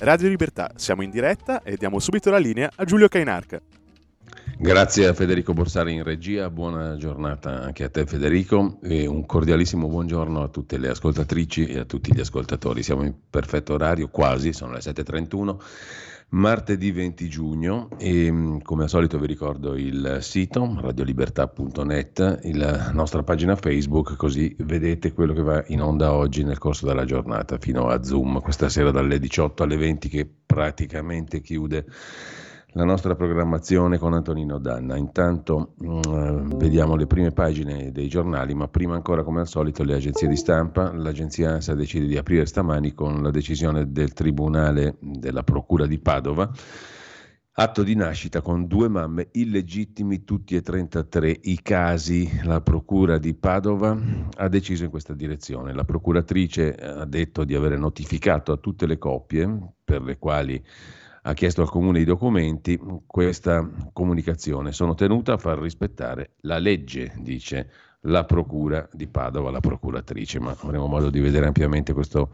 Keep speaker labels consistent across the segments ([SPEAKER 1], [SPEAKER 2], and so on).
[SPEAKER 1] Radio Libertà, siamo in diretta e diamo subito la linea a Giulio Cainarca.
[SPEAKER 2] Grazie a Federico Borsari in regia, buona giornata anche a te Federico e un cordialissimo buongiorno a tutte le ascoltatrici e a tutti gli ascoltatori. Siamo in perfetto orario, quasi, sono le 7.31 martedì 20 giugno e mm, come al solito vi ricordo il sito radiolibertà.net, la nostra pagina Facebook, così vedete quello che va in onda oggi nel corso della giornata fino a Zoom, questa sera dalle 18 alle 20 che praticamente chiude la nostra programmazione con Antonino Danna. Intanto mh, mm, vediamo le prime pagine dei giornali, ma prima ancora come al solito le agenzie di stampa. L'agenzia ANSA decide di aprire stamani con la decisione del Tribunale della Procura di Padova. Atto di nascita con due mamme illegittimi, tutti e 33 i casi. La Procura di Padova ha deciso in questa direzione. La procuratrice ha detto di aver notificato a tutte le coppie per le quali ha chiesto al comune i documenti, questa comunicazione sono tenuta a far rispettare la legge, dice la procura di Padova, la procuratrice, ma avremo modo di vedere ampiamente questo,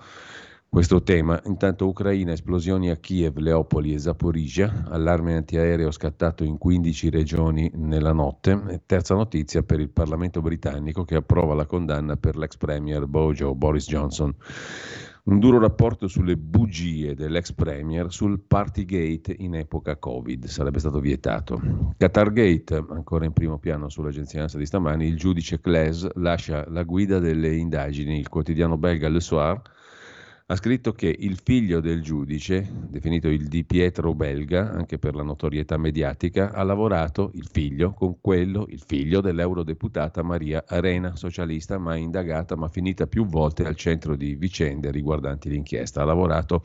[SPEAKER 2] questo tema. Intanto Ucraina, esplosioni a Kiev, Leopoli e Zaporizia, allarme antiaereo scattato in 15 regioni nella notte. E terza notizia per il Parlamento britannico che approva la condanna per l'ex premier Bojo Boris Johnson. Un duro rapporto sulle bugie dell'ex premier sul Partygate in epoca Covid, sarebbe stato vietato. Qatargate, ancora in primo piano sull'agenzia ANSA di stamani, il giudice Claes lascia la guida delle indagini. Il quotidiano belga Le Soir ha scritto che il figlio del giudice, definito il Di Pietro belga, anche per la notorietà mediatica, ha lavorato, il figlio, con quello, il figlio dell'eurodeputata Maria Arena, socialista mai indagata ma finita più volte al centro di vicende riguardanti l'inchiesta. Ha lavorato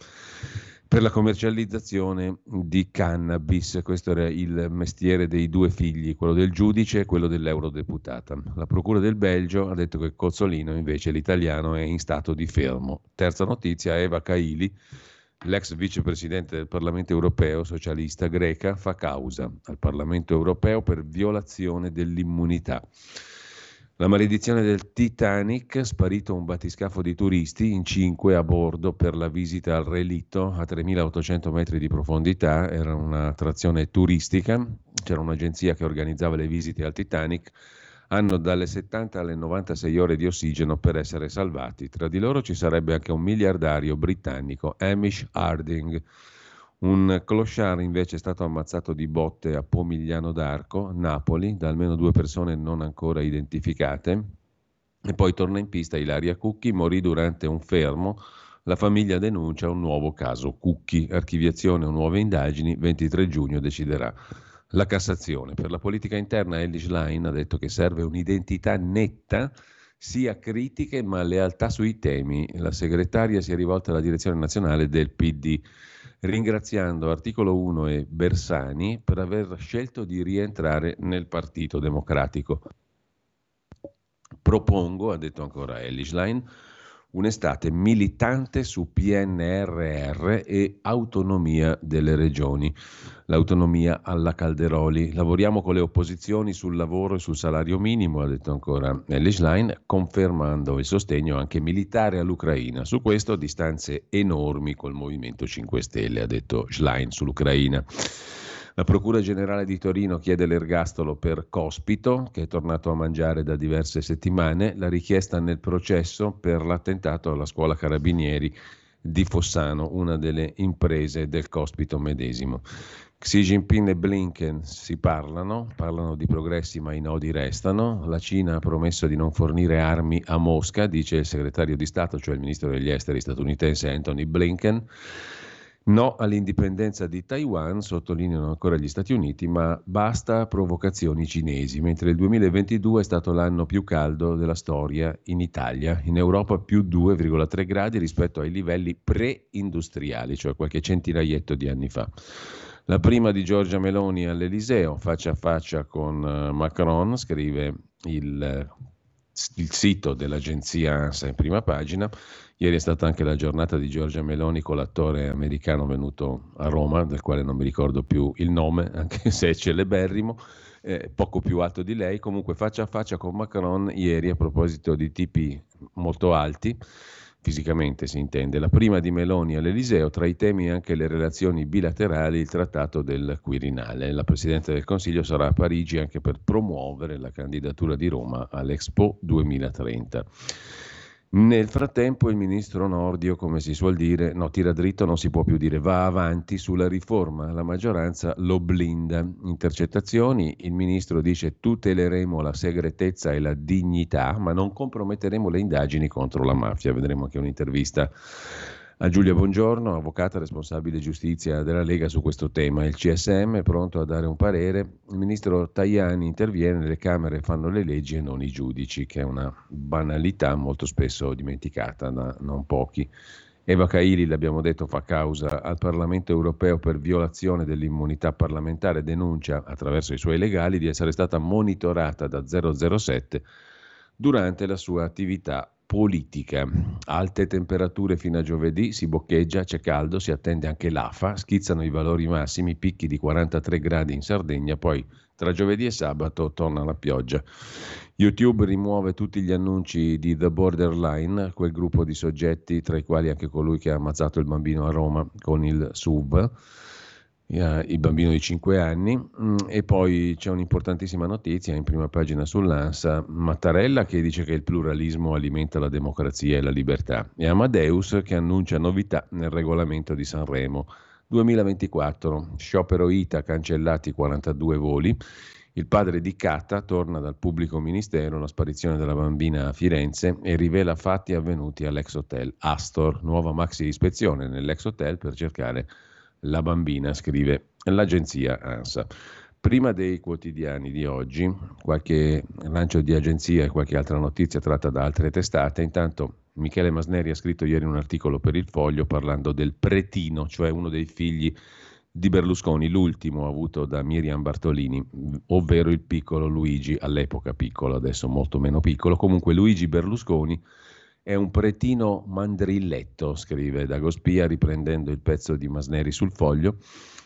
[SPEAKER 2] per la commercializzazione di cannabis. Questo era il mestiere dei due figli, quello del giudice e quello dell'eurodeputata. La Procura del Belgio ha detto che Cozzolino, invece l'italiano, è in stato di fermo. Terza notizia, Eva Kaili, l'ex vicepresidente del Parlamento europeo socialista greca, fa causa al Parlamento europeo per violazione dell'immunità. La maledizione del Titanic, sparito un battiscafo di turisti in cinque a bordo per la visita al relitto a 3800 metri di profondità, era un'attrazione turistica, c'era un'agenzia che organizzava le visite al Titanic, hanno dalle 70 alle 96 ore di ossigeno per essere salvati. Tra di loro ci sarebbe anche un miliardario britannico, Hamish Harding un clochard invece è stato ammazzato di botte a Pomigliano d'Arco, Napoli, da almeno due persone non ancora identificate. E poi torna in pista Ilaria Cucchi, morì durante un fermo. La famiglia denuncia un nuovo caso Cucchi, archiviazione o nuove indagini, 23 giugno deciderà la Cassazione. Per la politica interna Ellis Line ha detto che serve un'identità netta sia critiche ma lealtà sui temi. La segretaria si è rivolta alla direzione nazionale del PD ringraziando Articolo 1 e Bersani per aver scelto di rientrare nel Partito Democratico. Propongo, ha detto ancora Ellislein, un'estate militante su PNRR e autonomia delle regioni. L'autonomia alla Calderoli. Lavoriamo con le opposizioni sul lavoro e sul salario minimo, ha detto ancora Ellislein, confermando il sostegno anche militare all'Ucraina. Su questo distanze enormi col Movimento 5 Stelle, ha detto Schlein sull'Ucraina. La Procura Generale di Torino chiede l'ergastolo per Cospito, che è tornato a mangiare da diverse settimane, la richiesta nel processo per l'attentato alla scuola Carabinieri di Fossano, una delle imprese del Cospito medesimo. Xi Jinping e Blinken si parlano, parlano di progressi ma i nodi restano. La Cina ha promesso di non fornire armi a Mosca, dice il segretario di Stato, cioè il ministro degli esteri statunitense Anthony Blinken. No all'indipendenza di Taiwan, sottolineano ancora gli Stati Uniti, ma basta provocazioni cinesi, mentre il 2022 è stato l'anno più caldo della storia in Italia, in Europa più 2,3 gradi rispetto ai livelli pre-industriali, cioè qualche centinaietto di anni fa. La prima di Giorgia Meloni all'Eliseo, faccia a faccia con eh, Macron, scrive il, il sito dell'agenzia ANSA in prima pagina. Ieri è stata anche la giornata di Giorgia Meloni con l'attore americano venuto a Roma, del quale non mi ricordo più il nome, anche se è celeberrimo, eh, poco più alto di lei. Comunque faccia a faccia con Macron ieri a proposito di tipi molto alti fisicamente si intende, la prima di Meloni all'Eliseo, tra i temi anche le relazioni bilaterali, il trattato del Quirinale. La Presidente del Consiglio sarà a Parigi anche per promuovere la candidatura di Roma all'Expo 2030. Nel frattempo il ministro Nordio, come si suol dire, no, tira dritto non si può più dire, va avanti sulla riforma, la maggioranza lo blinda. Intercettazioni, il ministro dice tuteleremo la segretezza e la dignità, ma non comprometteremo le indagini contro la mafia. Vedremo anche un'intervista a Giulia Buongiorno, avvocata responsabile giustizia della Lega su questo tema. Il CSM è pronto a dare un parere. Il ministro Tajani interviene, le Camere fanno le leggi e non i giudici, che è una banalità molto spesso dimenticata da non pochi. Eva Kaili, l'abbiamo detto, fa causa al Parlamento europeo per violazione dell'immunità parlamentare, denuncia attraverso i suoi legali di essere stata monitorata da 007 durante la sua attività politica. Alte temperature fino a giovedì, si boccheggia, c'è caldo, si attende anche l'AFA, schizzano i valori massimi, picchi di 43 gradi in Sardegna, poi tra giovedì e sabato torna la pioggia. YouTube rimuove tutti gli annunci di The Borderline, quel gruppo di soggetti tra i quali anche colui che ha ammazzato il bambino a Roma con il SUV il bambino di 5 anni mm, e poi c'è un'importantissima notizia in prima pagina sull'ANSA, Mattarella che dice che il pluralismo alimenta la democrazia e la libertà e Amadeus che annuncia novità nel regolamento di Sanremo. 2024, sciopero ITA cancellati 42 voli, il padre di Cata torna dal pubblico ministero la sparizione della bambina a Firenze e rivela fatti avvenuti all'ex hotel Astor, nuova maxi ispezione nell'ex hotel per cercare la bambina, scrive l'agenzia ANSA. Prima dei quotidiani di oggi, qualche lancio di agenzia e qualche altra notizia tratta da altre testate. Intanto Michele Masneri ha scritto ieri un articolo per il Foglio parlando del pretino, cioè uno dei figli di Berlusconi, l'ultimo avuto da Miriam Bartolini, ovvero il piccolo Luigi, all'epoca piccolo, adesso molto meno piccolo, comunque Luigi Berlusconi è un pretino mandrilletto, scrive Dagospia riprendendo il pezzo di Masneri sul foglio,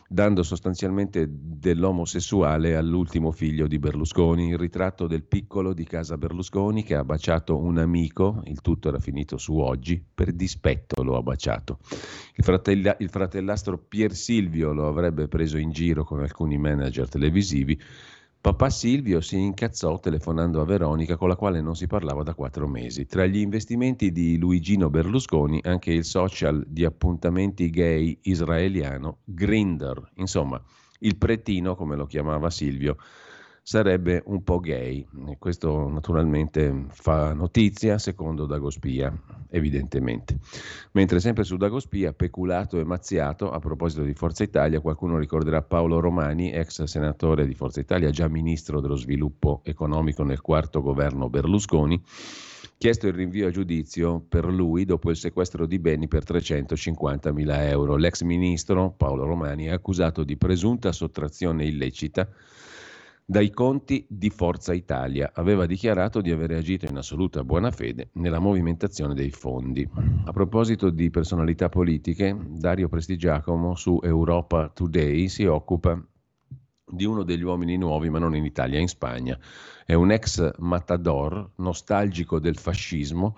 [SPEAKER 2] dando sostanzialmente dell'omosessuale all'ultimo figlio di Berlusconi, il ritratto del piccolo di casa Berlusconi che ha baciato un amico, il tutto era finito su oggi, per dispetto lo ha baciato. Il, fratella, il fratellastro Pier Silvio lo avrebbe preso in giro con alcuni manager televisivi Papà Silvio si incazzò telefonando a Veronica con la quale non si parlava da quattro mesi. Tra gli investimenti di Luigino Berlusconi anche il social di appuntamenti gay israeliano Grinder, insomma il pretino come lo chiamava Silvio sarebbe un po' gay. Questo naturalmente fa notizia secondo Dagospia, evidentemente. Mentre sempre su Dagospia, peculato e mazziato, a proposito di Forza Italia, qualcuno ricorderà Paolo Romani, ex senatore di Forza Italia, già ministro dello sviluppo economico nel quarto governo Berlusconi, chiesto il rinvio a giudizio per lui dopo il sequestro di beni per 350 mila euro. L'ex ministro Paolo Romani è accusato di presunta sottrazione illecita dai conti di Forza Italia. Aveva dichiarato di aver agito in assoluta buona fede nella movimentazione dei fondi. A proposito di personalità politiche, Dario Prestigiacomo su Europa Today si occupa di uno degli uomini nuovi, ma non in Italia, in Spagna. È un ex matador, nostalgico del fascismo,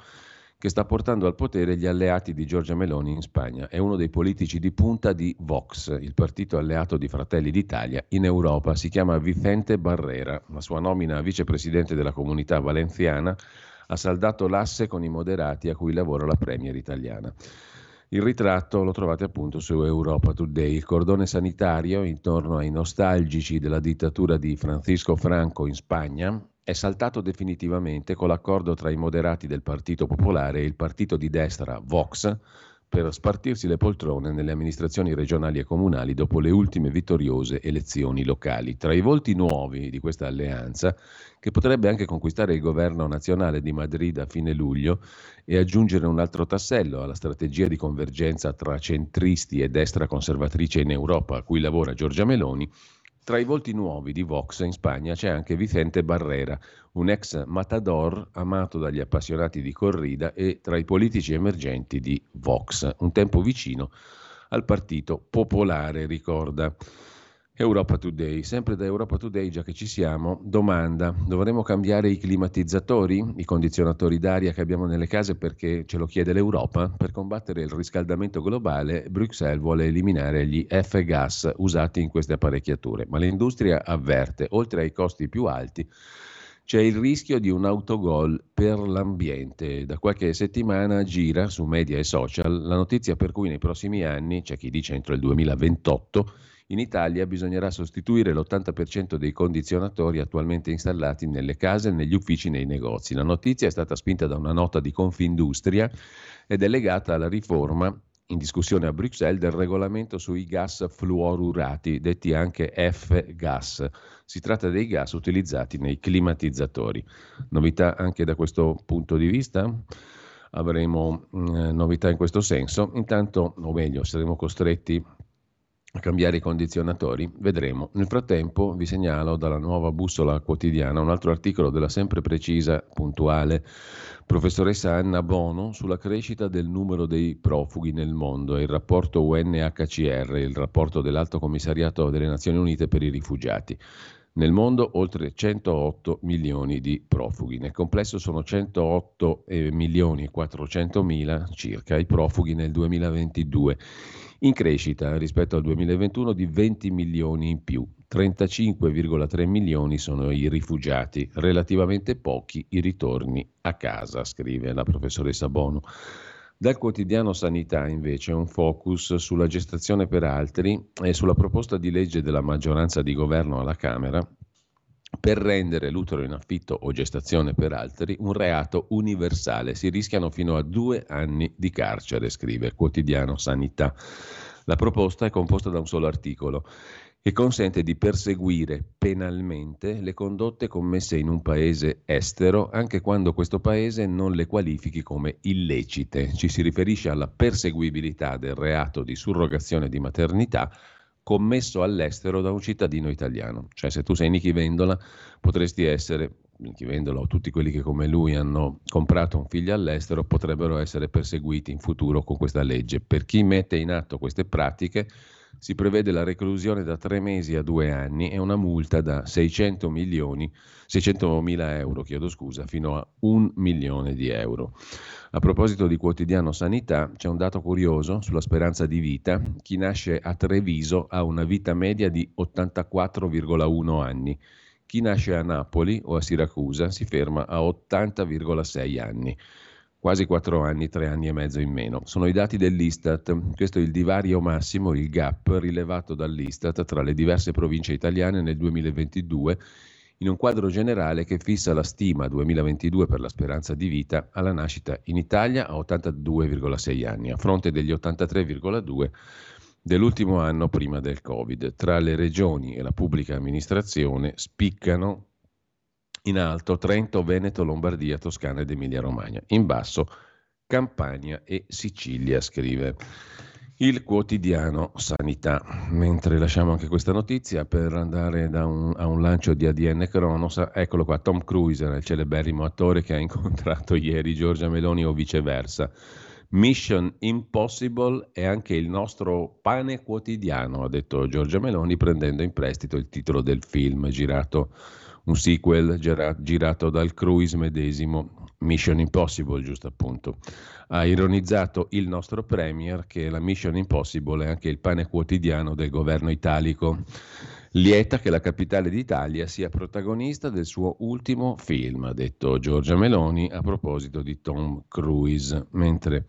[SPEAKER 2] che sta portando al potere gli alleati di Giorgia Meloni in Spagna. È uno dei politici di punta di Vox, il partito alleato di Fratelli d'Italia in Europa. Si chiama Vicente Barrera. La sua nomina a vicepresidente della comunità valenziana ha saldato l'asse con i moderati a cui lavora la premier italiana. Il ritratto lo trovate appunto su Europa Today. Il cordone sanitario intorno ai nostalgici della dittatura di Francisco Franco in Spagna è saltato definitivamente con l'accordo tra i moderati del Partito Popolare e il partito di destra Vox per spartirsi le poltrone nelle amministrazioni regionali e comunali dopo le ultime vittoriose elezioni locali. Tra i volti nuovi di questa alleanza, che potrebbe anche conquistare il governo nazionale di Madrid a fine luglio e aggiungere un altro tassello alla strategia di convergenza tra centristi e destra conservatrice in Europa a cui lavora Giorgia Meloni, tra i volti nuovi di Vox in Spagna c'è anche Vicente Barrera, un ex matador amato dagli appassionati di corrida e tra i politici emergenti di Vox, un tempo vicino al Partito Popolare, ricorda. Europa Today, sempre da Europa Today, già che ci siamo, domanda, dovremmo cambiare i climatizzatori, i condizionatori d'aria che abbiamo nelle case perché ce lo chiede l'Europa? Per combattere il riscaldamento globale, Bruxelles vuole eliminare gli F-gas usati in queste apparecchiature, ma l'industria avverte, oltre ai costi più alti, c'è il rischio di un autogol per l'ambiente. Da qualche settimana gira su media e social la notizia per cui nei prossimi anni, c'è chi dice entro il 2028, in Italia bisognerà sostituire l'80% dei condizionatori attualmente installati nelle case, negli uffici, nei negozi. La notizia è stata spinta da una nota di Confindustria ed è legata alla riforma in discussione a Bruxelles del regolamento sui gas fluorurati, detti anche F-gas. Si tratta dei gas utilizzati nei climatizzatori. Novità anche da questo punto di vista? Avremo eh, novità in questo senso. Intanto, o meglio, saremo costretti cambiare i condizionatori? Vedremo. Nel frattempo vi segnalo dalla nuova bussola quotidiana un altro articolo della sempre precisa, puntuale professoressa Anna Bono sulla crescita del numero dei profughi nel mondo e il rapporto UNHCR, il rapporto dell'Alto Commissariato delle Nazioni Unite per i rifugiati. Nel mondo oltre 108 milioni di profughi, nel complesso sono 108 eh, milioni e 400 mila circa i profughi nel 2022 in crescita rispetto al 2021 di 20 milioni in più. 35,3 milioni sono i rifugiati, relativamente pochi i ritorni a casa, scrive la professoressa Bono. Dal quotidiano Sanità invece un focus sulla gestazione per altri e sulla proposta di legge della maggioranza di governo alla Camera per rendere l'utero in affitto o gestazione per altri un reato universale. Si rischiano fino a due anni di carcere, scrive il quotidiano Sanità. La proposta è composta da un solo articolo e consente di perseguire penalmente le condotte commesse in un paese estero anche quando questo paese non le qualifichi come illecite. Ci si riferisce alla perseguibilità del reato di surrogazione di maternità commesso all'estero da un cittadino italiano. Cioè se tu sei Nichi Vendola potresti essere, Nichi Vendola o tutti quelli che come lui hanno comprato un figlio all'estero potrebbero essere perseguiti in futuro con questa legge. Per chi mette in atto queste pratiche si prevede la reclusione da tre mesi a due anni e una multa da 600 milioni, 600 mila euro, chiedo scusa, fino a un milione di euro. A proposito di quotidiano sanità, c'è un dato curioso sulla speranza di vita. Chi nasce a Treviso ha una vita media di 84,1 anni. Chi nasce a Napoli o a Siracusa si ferma a 80,6 anni quasi 4 anni, 3 anni e mezzo in meno. Sono i dati dell'Istat, questo è il divario massimo, il gap rilevato dall'Istat tra le diverse province italiane nel 2022 in un quadro generale che fissa la stima 2022 per la speranza di vita alla nascita in Italia a 82,6 anni, a fronte degli 83,2 dell'ultimo anno prima del Covid. Tra le regioni e la pubblica amministrazione spiccano in alto Trento, Veneto, Lombardia, Toscana ed Emilia-Romagna. In basso Campania e Sicilia, scrive il quotidiano Sanità. Mentre lasciamo anche questa notizia per andare un, a un lancio di ADN Cronos, eccolo qua, Tom Cruise, il celeberrimo attore che ha incontrato ieri Giorgia Meloni o viceversa. Mission Impossible è anche il nostro pane quotidiano, ha detto Giorgia Meloni prendendo in prestito il titolo del film girato un sequel gira- girato dal cruise medesimo, Mission Impossible, giusto appunto. Ha ironizzato il nostro Premier che la Mission Impossible è anche il pane quotidiano del governo italico. Lieta che la capitale d'Italia sia protagonista del suo ultimo film, ha detto Giorgia Meloni a proposito di Tom Cruise, mentre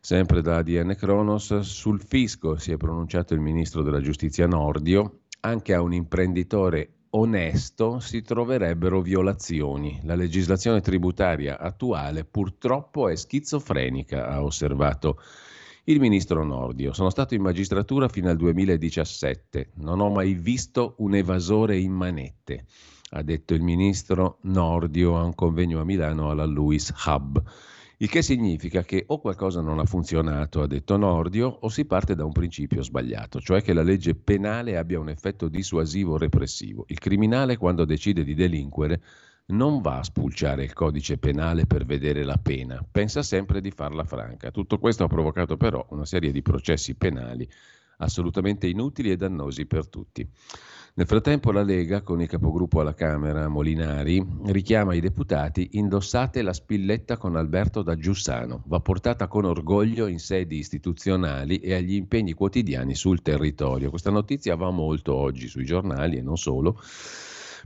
[SPEAKER 2] sempre da ADN Kronos sul fisco si è pronunciato il ministro della giustizia Nordio, anche a un imprenditore onesto si troverebbero violazioni. La legislazione tributaria attuale purtroppo è schizofrenica, ha osservato Il ministro Nordio, sono stato in magistratura fino al 2017, non ho mai visto un evasore in manette, ha detto il ministro Nordio a un convegno a Milano alla Louis Hub. Il che significa che o qualcosa non ha funzionato, ha detto Nordio, o si parte da un principio sbagliato, cioè che la legge penale abbia un effetto dissuasivo repressivo. Il criminale, quando decide di delinquere, non va a spulciare il codice penale per vedere la pena, pensa sempre di farla franca. Tutto questo ha provocato però una serie di processi penali assolutamente inutili e dannosi per tutti. Nel frattempo la Lega, con il capogruppo alla Camera, Molinari, richiama i deputati indossate la spilletta con Alberto da Giussano, va portata con orgoglio in sedi istituzionali e agli impegni quotidiani sul territorio. Questa notizia va molto oggi sui giornali e non solo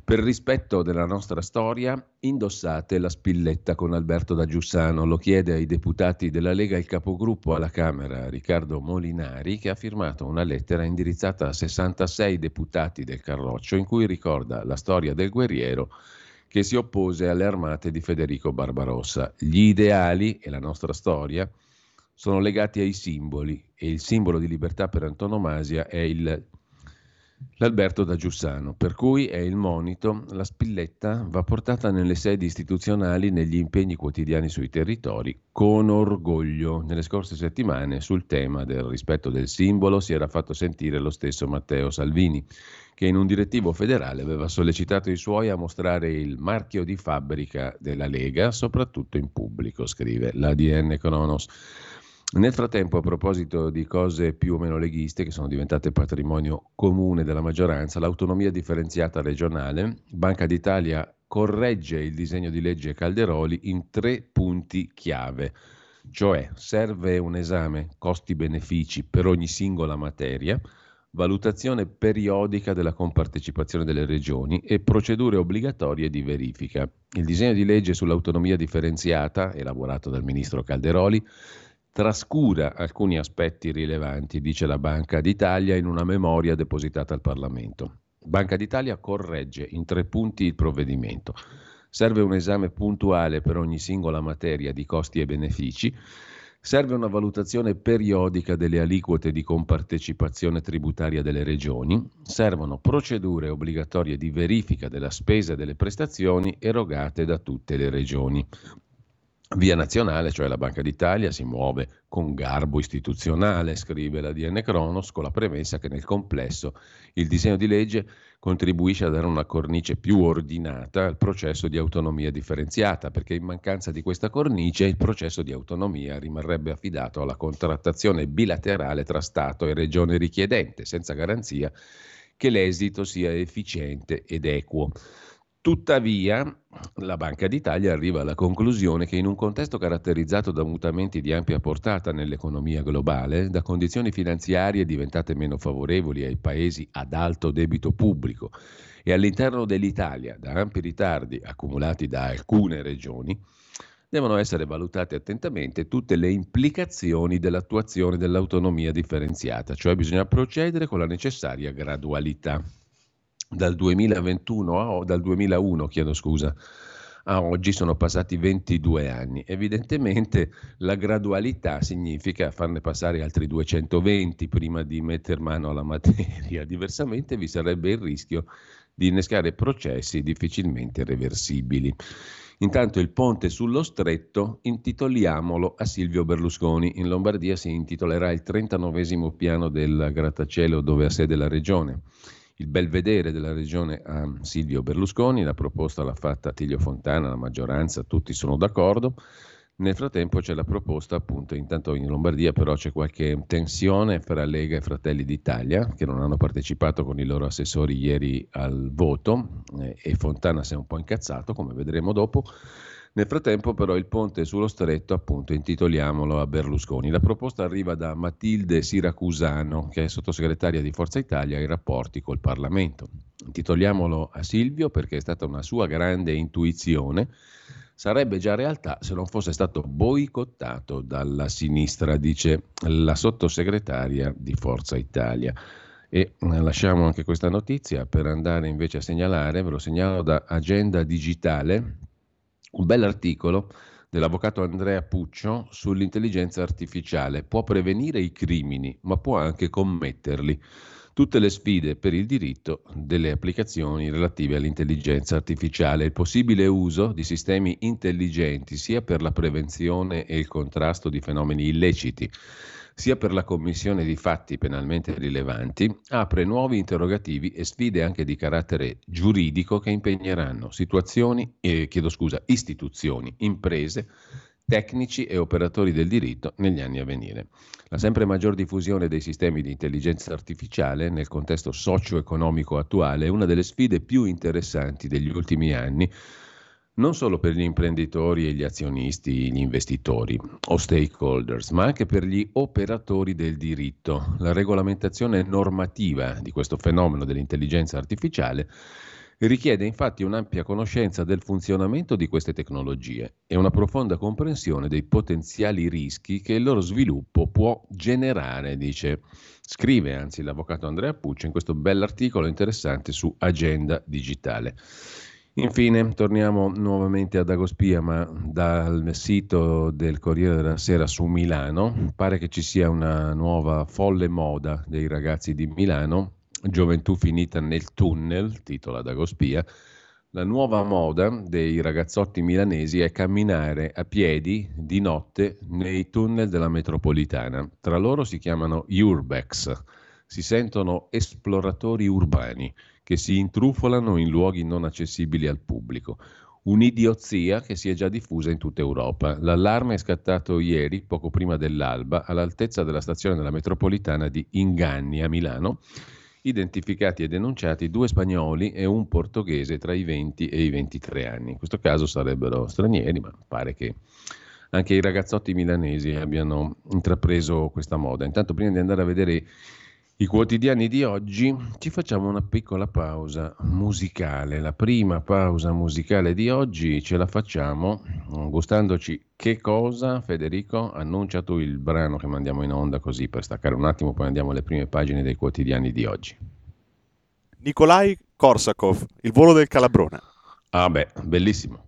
[SPEAKER 2] per rispetto della nostra storia, indossate la spilletta con Alberto da Giussano, lo chiede ai deputati della Lega il capogruppo alla Camera, Riccardo Molinari, che ha firmato una lettera indirizzata a 66 deputati del Carroccio in cui ricorda la storia del guerriero che si oppose alle armate di Federico Barbarossa. Gli ideali e la nostra storia sono legati ai simboli e il simbolo di libertà per antonomasia è il l'Alberto da Giussano, per cui è il monito, la spilletta va portata nelle sedi istituzionali, negli impegni quotidiani sui territori, con orgoglio. Nelle scorse settimane sul tema del rispetto del simbolo si era fatto sentire lo stesso Matteo Salvini, che in un direttivo federale aveva sollecitato i suoi a mostrare il marchio di fabbrica della Lega, soprattutto in pubblico, scrive l'ADN Cronos. Nel frattempo, a proposito di cose più o meno leghiste che sono diventate patrimonio comune della maggioranza, l'autonomia differenziata regionale, Banca d'Italia corregge il disegno di legge Calderoli in tre punti chiave, cioè serve un esame costi-benefici per ogni singola materia, valutazione periodica della compartecipazione delle regioni e procedure obbligatorie di verifica. Il disegno di legge sull'autonomia differenziata, elaborato dal ministro Calderoli, trascura alcuni aspetti rilevanti, dice la Banca d'Italia in una memoria depositata al Parlamento. Banca d'Italia corregge in tre punti il provvedimento. Serve un esame puntuale per ogni singola materia di costi e benefici. Serve una valutazione periodica delle aliquote di compartecipazione tributaria delle regioni. Servono procedure obbligatorie di verifica della spesa e delle prestazioni erogate da tutte le regioni. Via Nazionale, cioè la Banca d'Italia, si muove con garbo istituzionale, scrive la DN Cronos, con la premessa che nel complesso il disegno di legge contribuisce a dare una cornice più ordinata al processo di autonomia differenziata, perché in mancanza di questa cornice il processo di autonomia rimarrebbe affidato alla contrattazione bilaterale tra Stato e regione richiedente, senza garanzia che l'esito sia efficiente ed equo. Tuttavia, la Banca d'Italia arriva alla conclusione che in un contesto caratterizzato da mutamenti di ampia portata nell'economia globale, da condizioni finanziarie diventate meno favorevoli ai paesi ad alto debito pubblico e all'interno dell'Italia da ampi ritardi accumulati da alcune regioni, devono essere valutate attentamente tutte le implicazioni dell'attuazione dell'autonomia differenziata, cioè bisogna procedere con la necessaria gradualità dal 2021 a, dal 2001, chiedo scusa, a oggi sono passati 22 anni. Evidentemente la gradualità significa farne passare altri 220 prima di mettere mano alla materia, diversamente vi sarebbe il rischio di innescare processi difficilmente reversibili. Intanto il ponte sullo stretto intitoliamolo a Silvio Berlusconi. In Lombardia si intitolerà il 39 piano del grattacielo dove ha sede la regione il belvedere della regione a Silvio Berlusconi, la proposta l'ha fatta Tiglio Fontana, la maggioranza, tutti sono d'accordo. Nel frattempo c'è la proposta, appunto, intanto in Lombardia però c'è qualche tensione fra Lega e Fratelli d'Italia che non hanno partecipato con i loro assessori ieri al voto eh, e Fontana si è un po' incazzato, come vedremo dopo. Nel frattempo però il ponte sullo stretto, appunto, intitoliamolo a Berlusconi. La proposta arriva da Matilde Siracusano, che è sottosegretaria di Forza Italia ai rapporti col Parlamento. Intitoliamolo a Silvio perché è stata una sua grande intuizione. Sarebbe già realtà se non fosse stato boicottato dalla sinistra, dice la sottosegretaria di Forza Italia. E eh, lasciamo anche questa notizia per andare invece a segnalare, ve lo segnalo da Agenda Digitale, un bell'articolo dell'avvocato Andrea Puccio sull'intelligenza artificiale. Può prevenire i crimini, ma può anche commetterli. Tutte le sfide per il diritto delle applicazioni relative all'intelligenza artificiale, il possibile uso di sistemi intelligenti sia per la prevenzione e il contrasto di fenomeni illeciti, sia per la commissione di fatti penalmente rilevanti, apre nuovi interrogativi e sfide anche di carattere giuridico che impegneranno eh, scusa, istituzioni, imprese, tecnici e operatori del diritto negli anni a venire. La sempre maggior diffusione dei sistemi di intelligenza artificiale nel contesto socio-economico attuale è una delle sfide più interessanti degli ultimi anni non solo per gli imprenditori e gli azionisti, gli investitori o stakeholders, ma anche per gli operatori del diritto. La regolamentazione normativa di questo fenomeno dell'intelligenza artificiale richiede infatti un'ampia conoscenza del funzionamento di queste tecnologie e una profonda comprensione dei potenziali rischi che il loro sviluppo può generare, dice. Scrive anzi l'avvocato Andrea Puccio in questo bell'articolo interessante su Agenda Digitale. Infine, torniamo nuovamente ad Agospia, ma dal sito del Corriere della Sera su Milano. Pare che ci sia una nuova folle moda dei ragazzi di Milano, Gioventù finita nel tunnel, titola Dagospia. La nuova moda dei ragazzotti milanesi è camminare a piedi di notte nei tunnel della metropolitana. Tra loro si chiamano urbex, si sentono esploratori urbani che si intrufolano in luoghi non accessibili al pubblico. Un'idiozia che si è già diffusa in tutta Europa. L'allarme è scattato ieri, poco prima dell'alba, all'altezza della stazione della metropolitana di Inganni a Milano. Identificati e denunciati due spagnoli e un portoghese tra i 20 e i 23 anni. In questo caso sarebbero stranieri, ma pare che anche i ragazzotti milanesi abbiano intrapreso questa moda. Intanto, prima di andare a vedere i quotidiani di oggi, ci facciamo una piccola pausa musicale. La prima pausa musicale di oggi ce la facciamo gustandoci che cosa, Federico? Annuncia tu il brano che mandiamo in onda così per staccare un attimo, poi andiamo alle prime pagine dei quotidiani di oggi.
[SPEAKER 1] Nikolai Korsakov, Il volo del Calabrone.
[SPEAKER 2] Ah beh, bellissimo.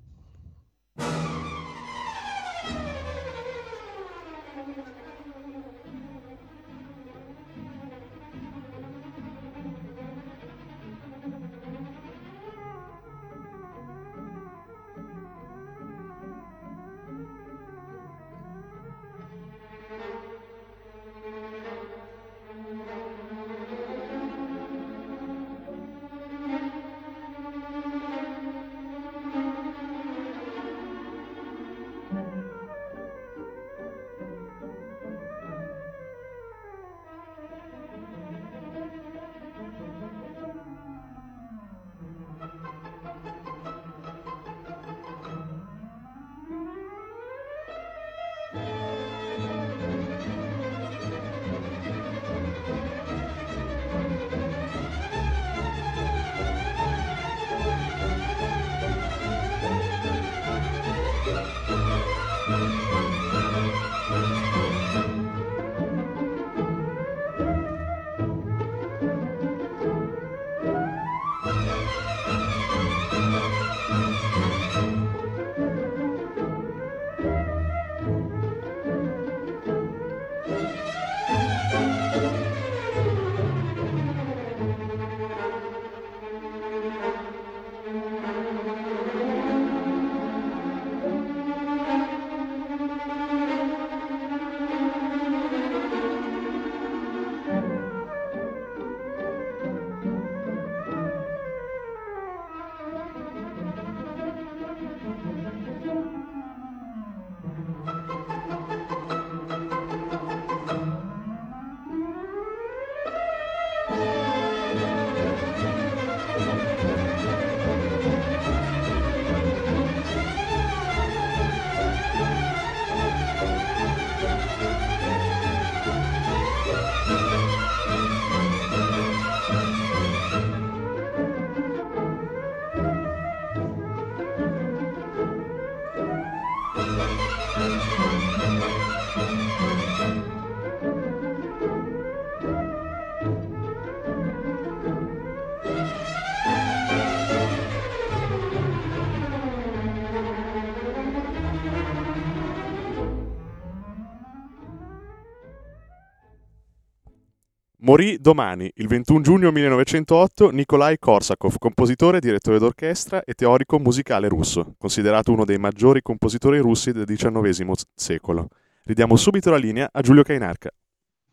[SPEAKER 1] Morì domani, il 21 giugno 1908, Nikolai Korsakov, compositore, direttore d'orchestra e teorico musicale russo, considerato uno dei maggiori compositori russi del XIX secolo. Ridiamo subito la linea a Giulio Cainarca.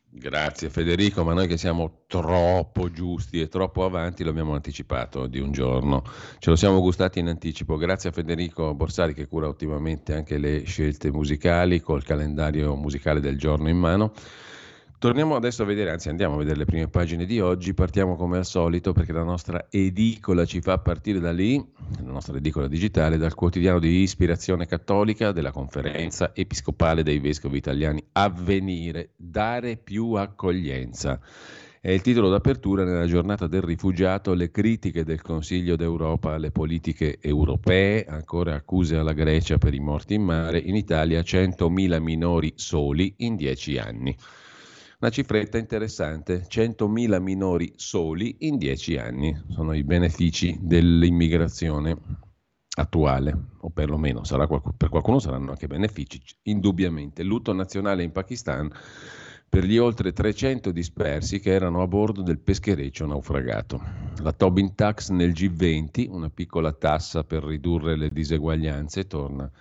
[SPEAKER 2] Grazie Federico, ma noi che siamo troppo giusti e troppo avanti lo abbiamo anticipato di un giorno, ce lo siamo gustati in anticipo. Grazie a Federico Borsari che cura ottimamente anche le scelte musicali col calendario musicale del giorno in mano. Torniamo adesso a vedere, anzi andiamo a vedere le prime pagine di oggi, partiamo come al solito perché la nostra edicola ci fa partire da lì, la nostra edicola digitale, dal quotidiano di ispirazione cattolica della conferenza episcopale dei vescovi italiani Avvenire, dare più accoglienza. È il titolo d'apertura nella giornata del rifugiato, le critiche del Consiglio d'Europa alle politiche europee, ancora accuse alla Grecia per i morti in mare, in Italia 100.000 minori soli in 10 anni. Una cifretta interessante, 100.000 minori soli in 10 anni, sono i benefici dell'immigrazione attuale, o perlomeno sarà per qualcuno saranno anche benefici, indubbiamente. Lutto nazionale in Pakistan per gli oltre 300 dispersi che erano a bordo del peschereccio naufragato. La Tobin Tax nel G20, una piccola tassa per ridurre le diseguaglianze, torna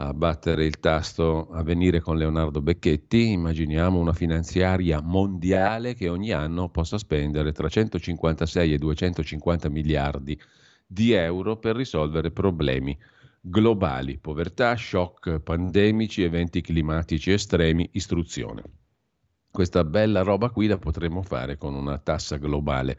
[SPEAKER 2] a battere il tasto a venire con Leonardo Becchetti, immaginiamo una finanziaria mondiale che ogni anno possa spendere tra 156 e 250 miliardi di euro per risolvere problemi globali, povertà, shock pandemici, eventi climatici estremi, istruzione. Questa bella roba qui la potremmo fare con una tassa globale.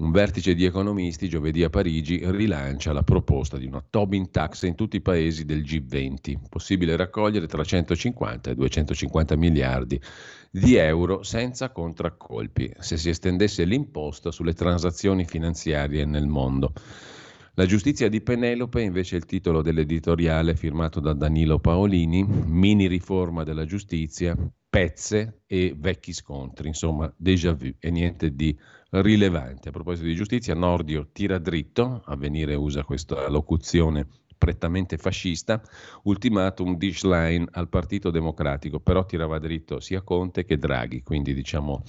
[SPEAKER 2] Un vertice di economisti giovedì a Parigi rilancia la proposta di una Tobin tax in tutti i paesi del G20, possibile raccogliere tra 150 e 250 miliardi di euro senza contraccolpi, se si estendesse l'imposta sulle transazioni finanziarie nel mondo. La giustizia di Penelope, invece, è il titolo dell'editoriale firmato da Danilo Paolini, mini riforma della giustizia, pezze e vecchi scontri, insomma, déjà vu e niente di rilevante. A proposito di giustizia, Nordio tira dritto, Avvenire usa questa locuzione prettamente fascista, ultimatum di Schlein al Partito Democratico, però tirava dritto sia Conte che Draghi, quindi diciamo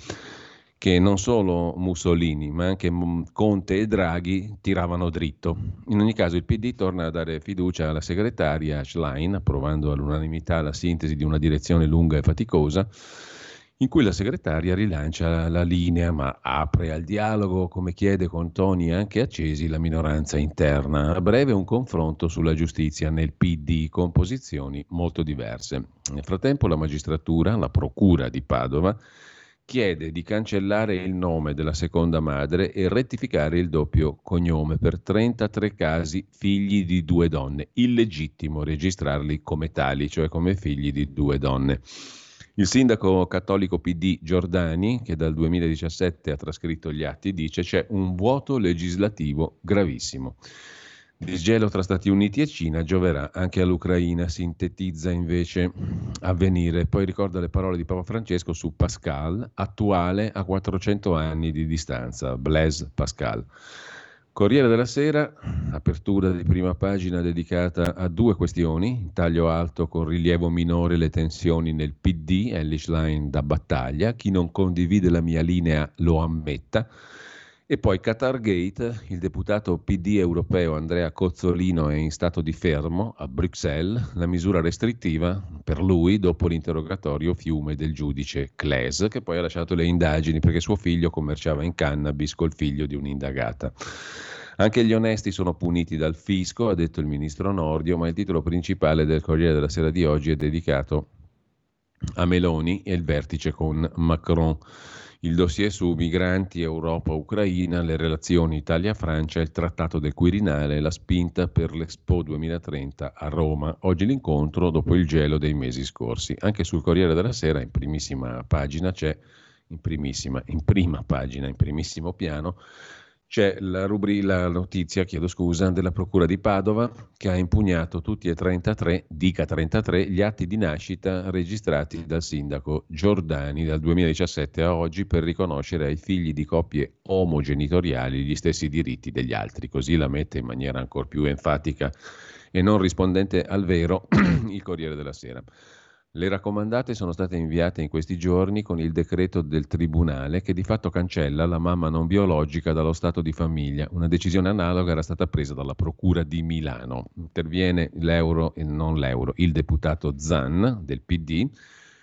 [SPEAKER 2] che non solo Mussolini, ma anche Conte e Draghi tiravano dritto. In ogni caso il PD torna a dare fiducia alla segretaria Schlein, approvando all'unanimità la sintesi di una direzione lunga e faticosa, in cui la segretaria rilancia la linea ma apre al dialogo, come chiede con toni anche accesi la minoranza interna. A breve un confronto sulla giustizia nel PD con posizioni molto diverse. Nel frattempo la magistratura, la procura di Padova, chiede di cancellare il nome della seconda madre e rettificare il doppio cognome per 33 casi figli di due donne. Illegittimo registrarli come tali, cioè come figli di due donne. Il sindaco cattolico PD Giordani, che dal 2017 ha trascritto gli atti, dice c'è un vuoto legislativo gravissimo. Disgelo tra Stati Uniti e Cina gioverà anche all'Ucraina, sintetizza invece avvenire. Poi ricorda le parole di Papa Francesco su Pascal, attuale a 400 anni di distanza, Blaise Pascal. Corriere della Sera, apertura di prima pagina dedicata a due questioni, taglio alto con rilievo minore le tensioni nel PD, Ellis Line da battaglia, chi non condivide la mia linea lo ammetta, e poi Qatar Gate, il deputato PD europeo Andrea Cozzolino è in stato di fermo a Bruxelles, la misura restrittiva per lui dopo l'interrogatorio fiume del giudice Claes, che poi ha lasciato le indagini perché suo figlio commerciava in cannabis col figlio di un'indagata. Anche gli onesti sono puniti dal fisco, ha detto il ministro Nordio, ma il titolo principale del Corriere della Sera di oggi è dedicato a Meloni e il vertice con Macron il dossier su migranti, Europa, Ucraina, le relazioni Italia-Francia, il trattato del Quirinale la spinta per l'Expo 2030 a Roma. Oggi l'incontro dopo il gelo dei mesi scorsi. Anche sul Corriere della Sera, in primissima pagina, c'è, in primissima, in prima pagina, in primissimo piano, c'è la, rubri- la notizia scusa, della Procura di Padova che ha impugnato tutti e 33, dica 33, gli atti di nascita registrati dal sindaco Giordani dal 2017 a oggi per riconoscere ai figli di coppie omogenitoriali gli stessi diritti degli altri. Così la mette in maniera ancora più enfatica e non rispondente al vero il Corriere della Sera. Le raccomandate sono state inviate in questi giorni con il decreto del Tribunale che di fatto cancella la mamma non biologica dallo stato di famiglia. Una decisione analoga era stata presa dalla Procura di Milano. Interviene l'euro e non l'euro, il deputato Zan del PD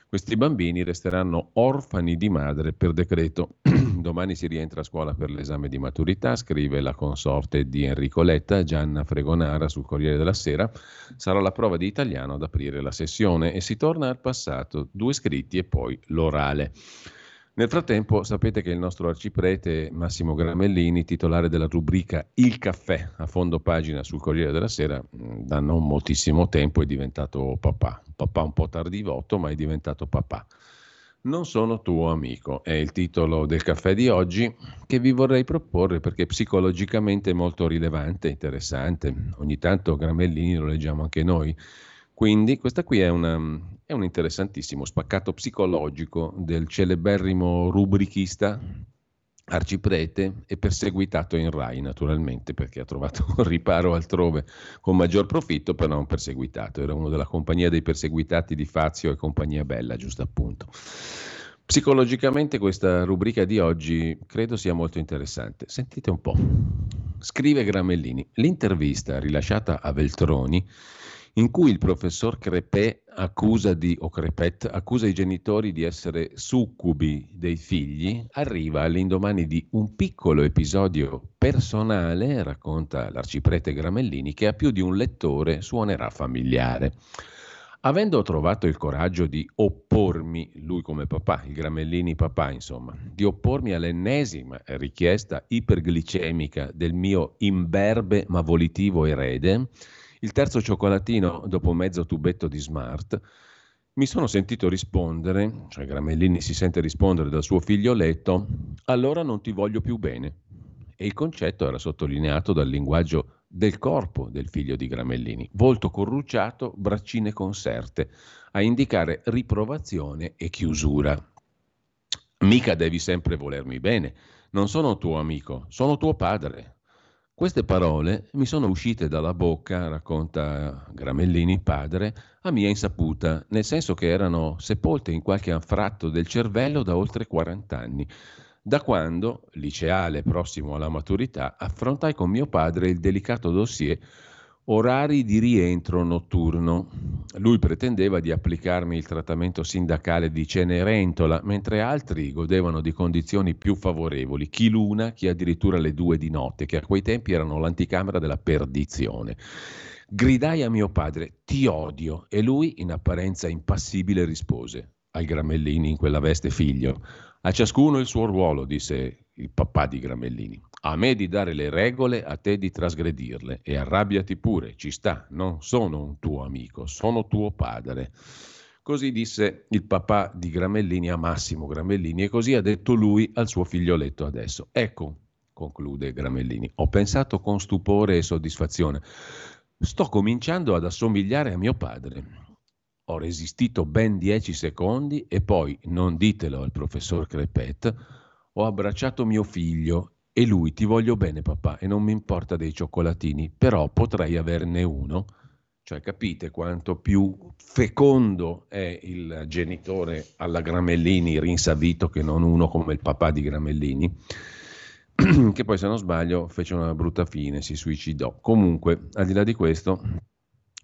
[SPEAKER 2] questi bambini resteranno orfani di madre per decreto. Domani si rientra a scuola per l'esame di maturità, scrive la consorte di Enrico Letta, Gianna Fregonara sul Corriere della Sera. Sarà la prova di italiano ad aprire la sessione e si torna al passato, due scritti e poi l'orale. Nel frattempo sapete che il nostro arciprete Massimo Gramellini, titolare della rubrica Il caffè a fondo pagina sul Corriere della Sera, da non moltissimo tempo è diventato papà. Papà un po' tardivotto, ma è diventato papà. Non sono tuo amico è il titolo del caffè di oggi che vi vorrei proporre perché psicologicamente è molto rilevante, interessante. Ogni tanto Gramellini lo leggiamo anche noi. Quindi questa qui è, una, è, un interessantissimo spaccato psicologico del celeberrimo rubrichista arciprete e perseguitato in Rai naturalmente perché ha trovato riparo altrove con maggior profitto però non perseguitato, era uno della compagnia dei perseguitati di Fazio e compagnia bella giusto appunto. Psicologicamente questa rubrica di oggi credo sia molto interessante. Sentite un po'. Scrive Gramellini, l'intervista rilasciata a Veltroni in cui il professor Crepet accusa, di, Crepet accusa i genitori di essere succubi dei figli, arriva all'indomani di un piccolo episodio personale, racconta l'arciprete Gramellini, che a più di un lettore suonerà familiare. Avendo trovato il coraggio di oppormi, lui come papà, il Gramellini papà insomma, di oppormi all'ennesima richiesta iperglicemica del mio imberbe ma volitivo erede, il terzo cioccolatino, dopo mezzo tubetto di smart, mi sono sentito rispondere, cioè Gramellini si sente rispondere dal suo figlioletto, allora non ti voglio più bene. E il concetto era sottolineato dal linguaggio del corpo del figlio di Gramellini, volto corrucciato, braccine conserte, a indicare riprovazione e chiusura. Mica devi sempre volermi bene, non sono tuo amico, sono tuo padre, queste parole mi sono uscite dalla bocca, racconta Gramellini padre, a mia insaputa, nel senso che erano sepolte in qualche anfratto del cervello da oltre 40 anni, da quando, liceale prossimo alla maturità, affrontai con mio padre il delicato dossier Orari di rientro notturno. Lui pretendeva di applicarmi il trattamento sindacale di Cenerentola, mentre altri godevano di condizioni più favorevoli, chi l'una, chi addirittura le due di notte, che a quei tempi erano l'anticamera della perdizione. Gridai a mio padre, ti odio, e lui, in apparenza impassibile, rispose, ai Gramellini in quella veste figlio, a ciascuno il suo ruolo, disse il papà di Gramellini. A me di dare le regole, a te di trasgredirle. E arrabbiati pure, ci sta, non sono un tuo amico, sono tuo padre. Così disse il papà di Gramellini a Massimo Gramellini e così ha detto lui al suo figlioletto adesso. Ecco, conclude Gramellini, ho pensato con stupore e soddisfazione. Sto cominciando ad assomigliare a mio padre. Ho resistito ben dieci secondi e poi, non ditelo al professor Crepet, ho abbracciato mio figlio e lui ti voglio bene papà e non mi importa dei cioccolatini, però potrei averne uno. Cioè capite quanto più fecondo è il genitore alla Gramellini rinsavito che non uno come il papà di Gramellini, che poi se non sbaglio fece una brutta fine, si suicidò. Comunque, al di là di questo,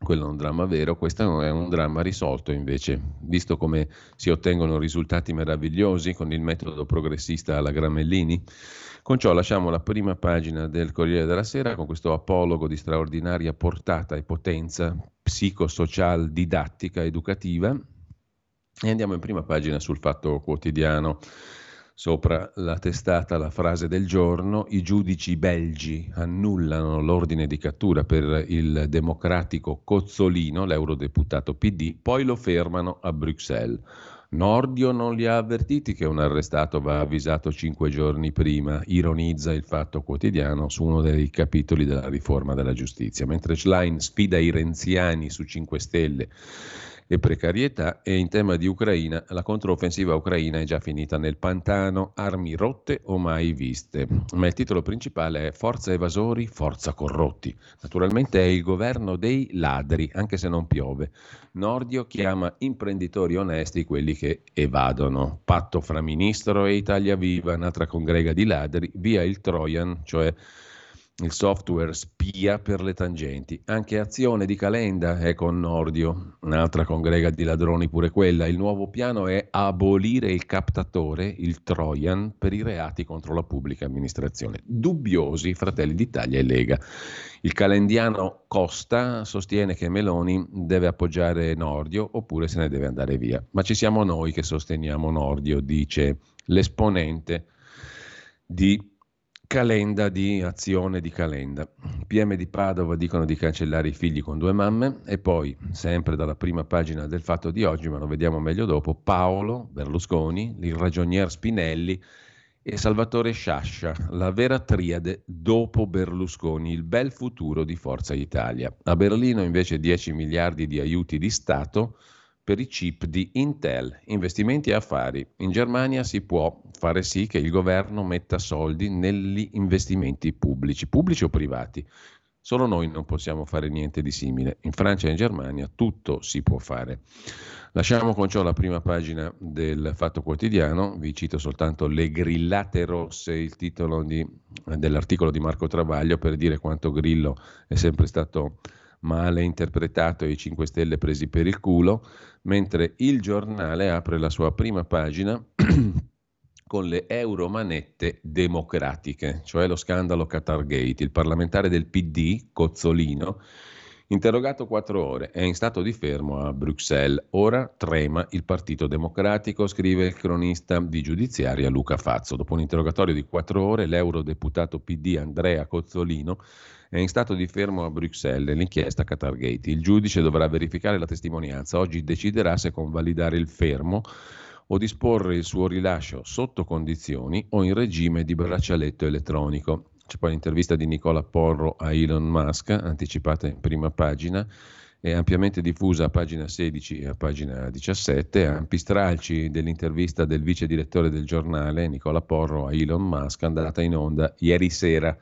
[SPEAKER 2] quello è un dramma vero, questo è un dramma risolto invece, visto come si ottengono risultati meravigliosi con il metodo progressista alla Gramellini. Con ciò lasciamo la prima pagina del Corriere della Sera con questo apologo di straordinaria portata e potenza psicosocial didattica educativa e andiamo in prima pagina sul fatto quotidiano. Sopra la testata la frase del giorno, i giudici belgi annullano l'ordine di cattura per il democratico Cozzolino, l'eurodeputato PD, poi lo fermano a Bruxelles. Nordio non li ha avvertiti che un arrestato va avvisato cinque giorni prima, ironizza il fatto quotidiano su uno dei capitoli della riforma della giustizia, mentre Schlein sfida i renziani su 5 Stelle e precarietà e in tema di Ucraina la controffensiva ucraina è già finita nel pantano, armi rotte o mai viste. Ma il titolo principale è Forza evasori, forza corrotti. Naturalmente è il governo dei ladri, anche se non piove. Nordio chiama imprenditori onesti quelli che evadono. Patto fra ministro e Italia Viva, un'altra congrega di ladri, via il Trojan, cioè il software spia per le tangenti. Anche Azione di Calenda è con Nordio, un'altra congrega di ladroni pure quella. Il nuovo piano è abolire il captatore, il Trojan, per i reati contro la pubblica amministrazione. Dubbiosi Fratelli d'Italia e Lega. Il calendiano Costa sostiene che Meloni deve appoggiare Nordio oppure se ne deve andare via. Ma ci siamo noi che sosteniamo Nordio, dice l'esponente di Calenda di azione di Calenda. PM di Padova dicono di cancellare i figli con due mamme e poi, sempre dalla prima pagina del fatto di oggi, ma lo vediamo meglio dopo, Paolo Berlusconi, il ragionier Spinelli e Salvatore Sciascia, la vera triade dopo Berlusconi, il bel futuro di Forza Italia. A Berlino invece 10 miliardi di aiuti di Stato per i chip di Intel, investimenti e affari. In Germania si può fare sì che il governo metta soldi negli investimenti pubblici, pubblici o privati. Solo noi non possiamo fare niente di simile. In Francia e in Germania tutto si può fare. Lasciamo con ciò la prima pagina del Fatto Quotidiano, vi cito soltanto Le grillate rosse, il titolo di, dell'articolo di Marco Travaglio per dire quanto Grillo è sempre stato male interpretato e i 5 Stelle presi per il culo, mentre il giornale apre la sua prima pagina con le euromanette democratiche, cioè lo scandalo Qatargate. Il parlamentare del PD, Cozzolino, interrogato quattro ore, è in stato di fermo a Bruxelles. Ora trema il Partito Democratico, scrive il cronista di giudiziaria Luca Fazzo. Dopo un interrogatorio di quattro ore, l'eurodeputato PD Andrea Cozzolino è in stato di fermo a Bruxelles nell'inchiesta Qatargate. Il giudice dovrà verificare la testimonianza. Oggi deciderà se convalidare il fermo o disporre il suo rilascio sotto condizioni o in regime di braccialetto elettronico. C'è poi l'intervista di Nicola Porro a Elon Musk, anticipata in prima pagina e ampiamente diffusa a pagina 16 e a pagina 17, ampi stralci dell'intervista del vice direttore del giornale Nicola Porro a Elon Musk andata in onda ieri sera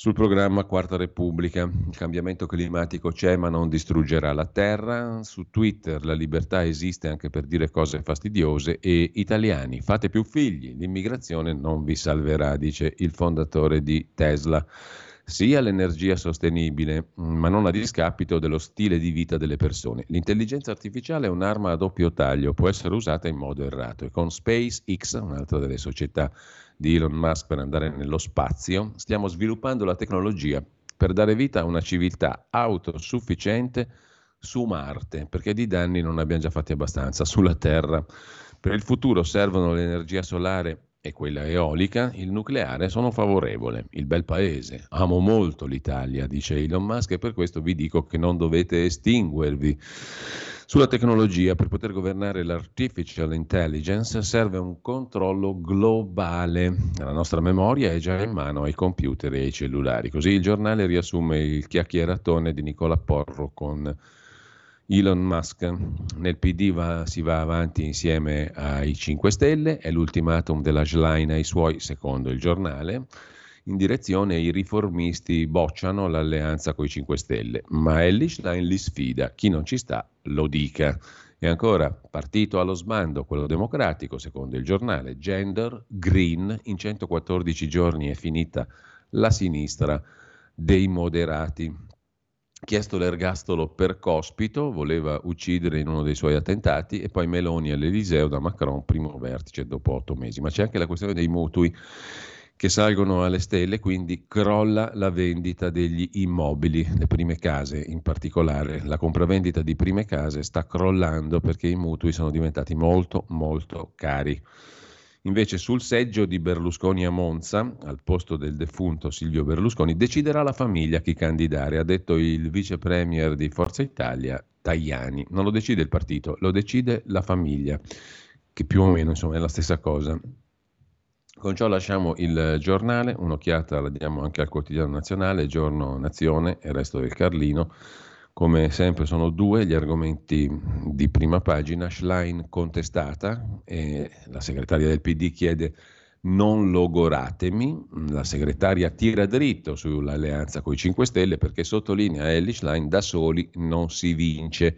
[SPEAKER 2] sul programma Quarta Repubblica. Il cambiamento climatico c'è ma non distruggerà la Terra. Su Twitter la libertà esiste anche per dire cose fastidiose e italiani fate più figli, l'immigrazione non vi salverà, dice il fondatore di Tesla. Sì all'energia sostenibile, ma non a discapito dello stile di vita delle persone. L'intelligenza artificiale è un'arma a doppio taglio, può essere usata in modo errato e con SpaceX, un'altra delle società di Elon Musk per andare nello spazio, stiamo sviluppando la tecnologia per dare vita a una civiltà autosufficiente su Marte, perché di danni non abbiamo già fatti abbastanza sulla Terra. Per il futuro servono l'energia solare e quella eolica, il nucleare sono favorevole. Il bel paese, amo molto l'Italia, dice Elon Musk, e per questo vi dico che non dovete estinguervi. Sulla tecnologia, per poter governare l'artificial intelligence serve un controllo globale. La nostra memoria è già in mano ai computer e ai cellulari. Così il giornale riassume il chiacchieratone di Nicola Porro con Elon Musk. Nel PD va, si va avanti insieme ai 5 Stelle, è l'ultimatum della Schlein ai suoi, secondo il giornale in direzione i riformisti bocciano l'alleanza con i 5 Stelle, ma Ellistein li sfida, chi non ci sta lo dica. E ancora, partito allo sbando, quello democratico, secondo il giornale, gender, green, in 114 giorni è finita la sinistra dei moderati. Chiesto l'ergastolo per Cospito, voleva uccidere in uno dei suoi attentati, e poi Meloni all'Eliseo da Macron, primo vertice dopo otto mesi. Ma c'è anche la questione dei mutui che salgono alle stelle, quindi crolla la vendita degli immobili, le prime case in particolare. La compravendita di prime case sta crollando perché i mutui sono diventati molto molto cari. Invece sul seggio di Berlusconi a Monza, al posto del defunto Silvio Berlusconi, deciderà la famiglia chi candidare, ha detto il vice premier di Forza Italia Tajani. Non lo decide il partito, lo decide la famiglia, che più o meno insomma, è la stessa cosa. Con ciò lasciamo il giornale, un'occhiata la diamo anche al quotidiano nazionale, Giorno Nazione e resto del Carlino, Come sempre sono due gli argomenti di prima pagina, Schlein contestata e la segretaria del PD chiede non logoratemi, la segretaria tira dritto sull'alleanza con i 5 Stelle perché sottolinea Ellie Schlein da soli non si vince.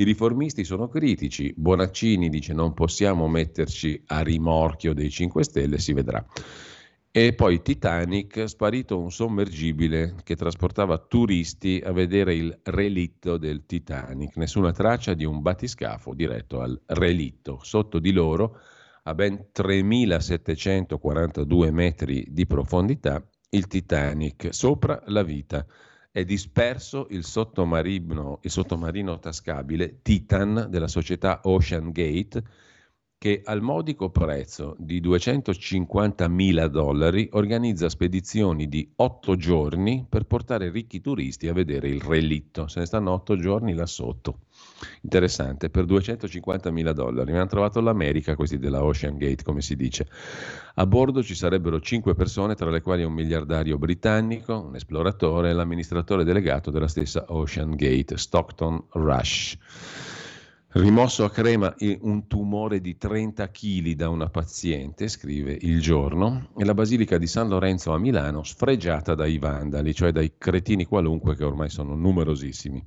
[SPEAKER 2] I riformisti sono critici, Bonaccini dice non possiamo metterci a rimorchio dei 5 Stelle, si vedrà. E poi Titanic, sparito un sommergibile che trasportava turisti a vedere il relitto del Titanic. Nessuna traccia di un battiscafo diretto al relitto. Sotto di loro, a ben 3742 metri di profondità, il Titanic. Sopra la vita. È disperso il sottomarino, il sottomarino tascabile Titan della società Ocean Gate che al modico prezzo di 250 mila dollari organizza spedizioni di otto giorni per portare ricchi turisti a vedere il relitto. Se ne stanno otto giorni là sotto. Interessante, per 250 mila dollari. Mi hanno trovato l'America questi della Ocean Gate, come si dice. A bordo ci sarebbero cinque persone, tra le quali un miliardario britannico, un esploratore e l'amministratore delegato della stessa Ocean Gate, Stockton Rush. Rimosso a Crema un tumore di 30 kg da una paziente, scrive il giorno, e la Basilica di San Lorenzo a Milano sfregiata dai vandali, cioè dai cretini qualunque che ormai sono numerosissimi.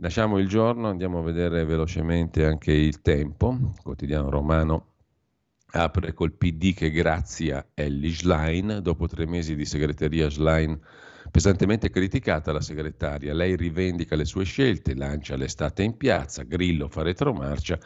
[SPEAKER 2] Lasciamo il giorno, andiamo a vedere velocemente anche il tempo. Il quotidiano romano apre col PD che grazia Ellie Schlein, dopo tre mesi di segreteria Schlein Pesantemente criticata la segretaria, lei rivendica le sue scelte, lancia l'estate in piazza, Grillo fa retromarcia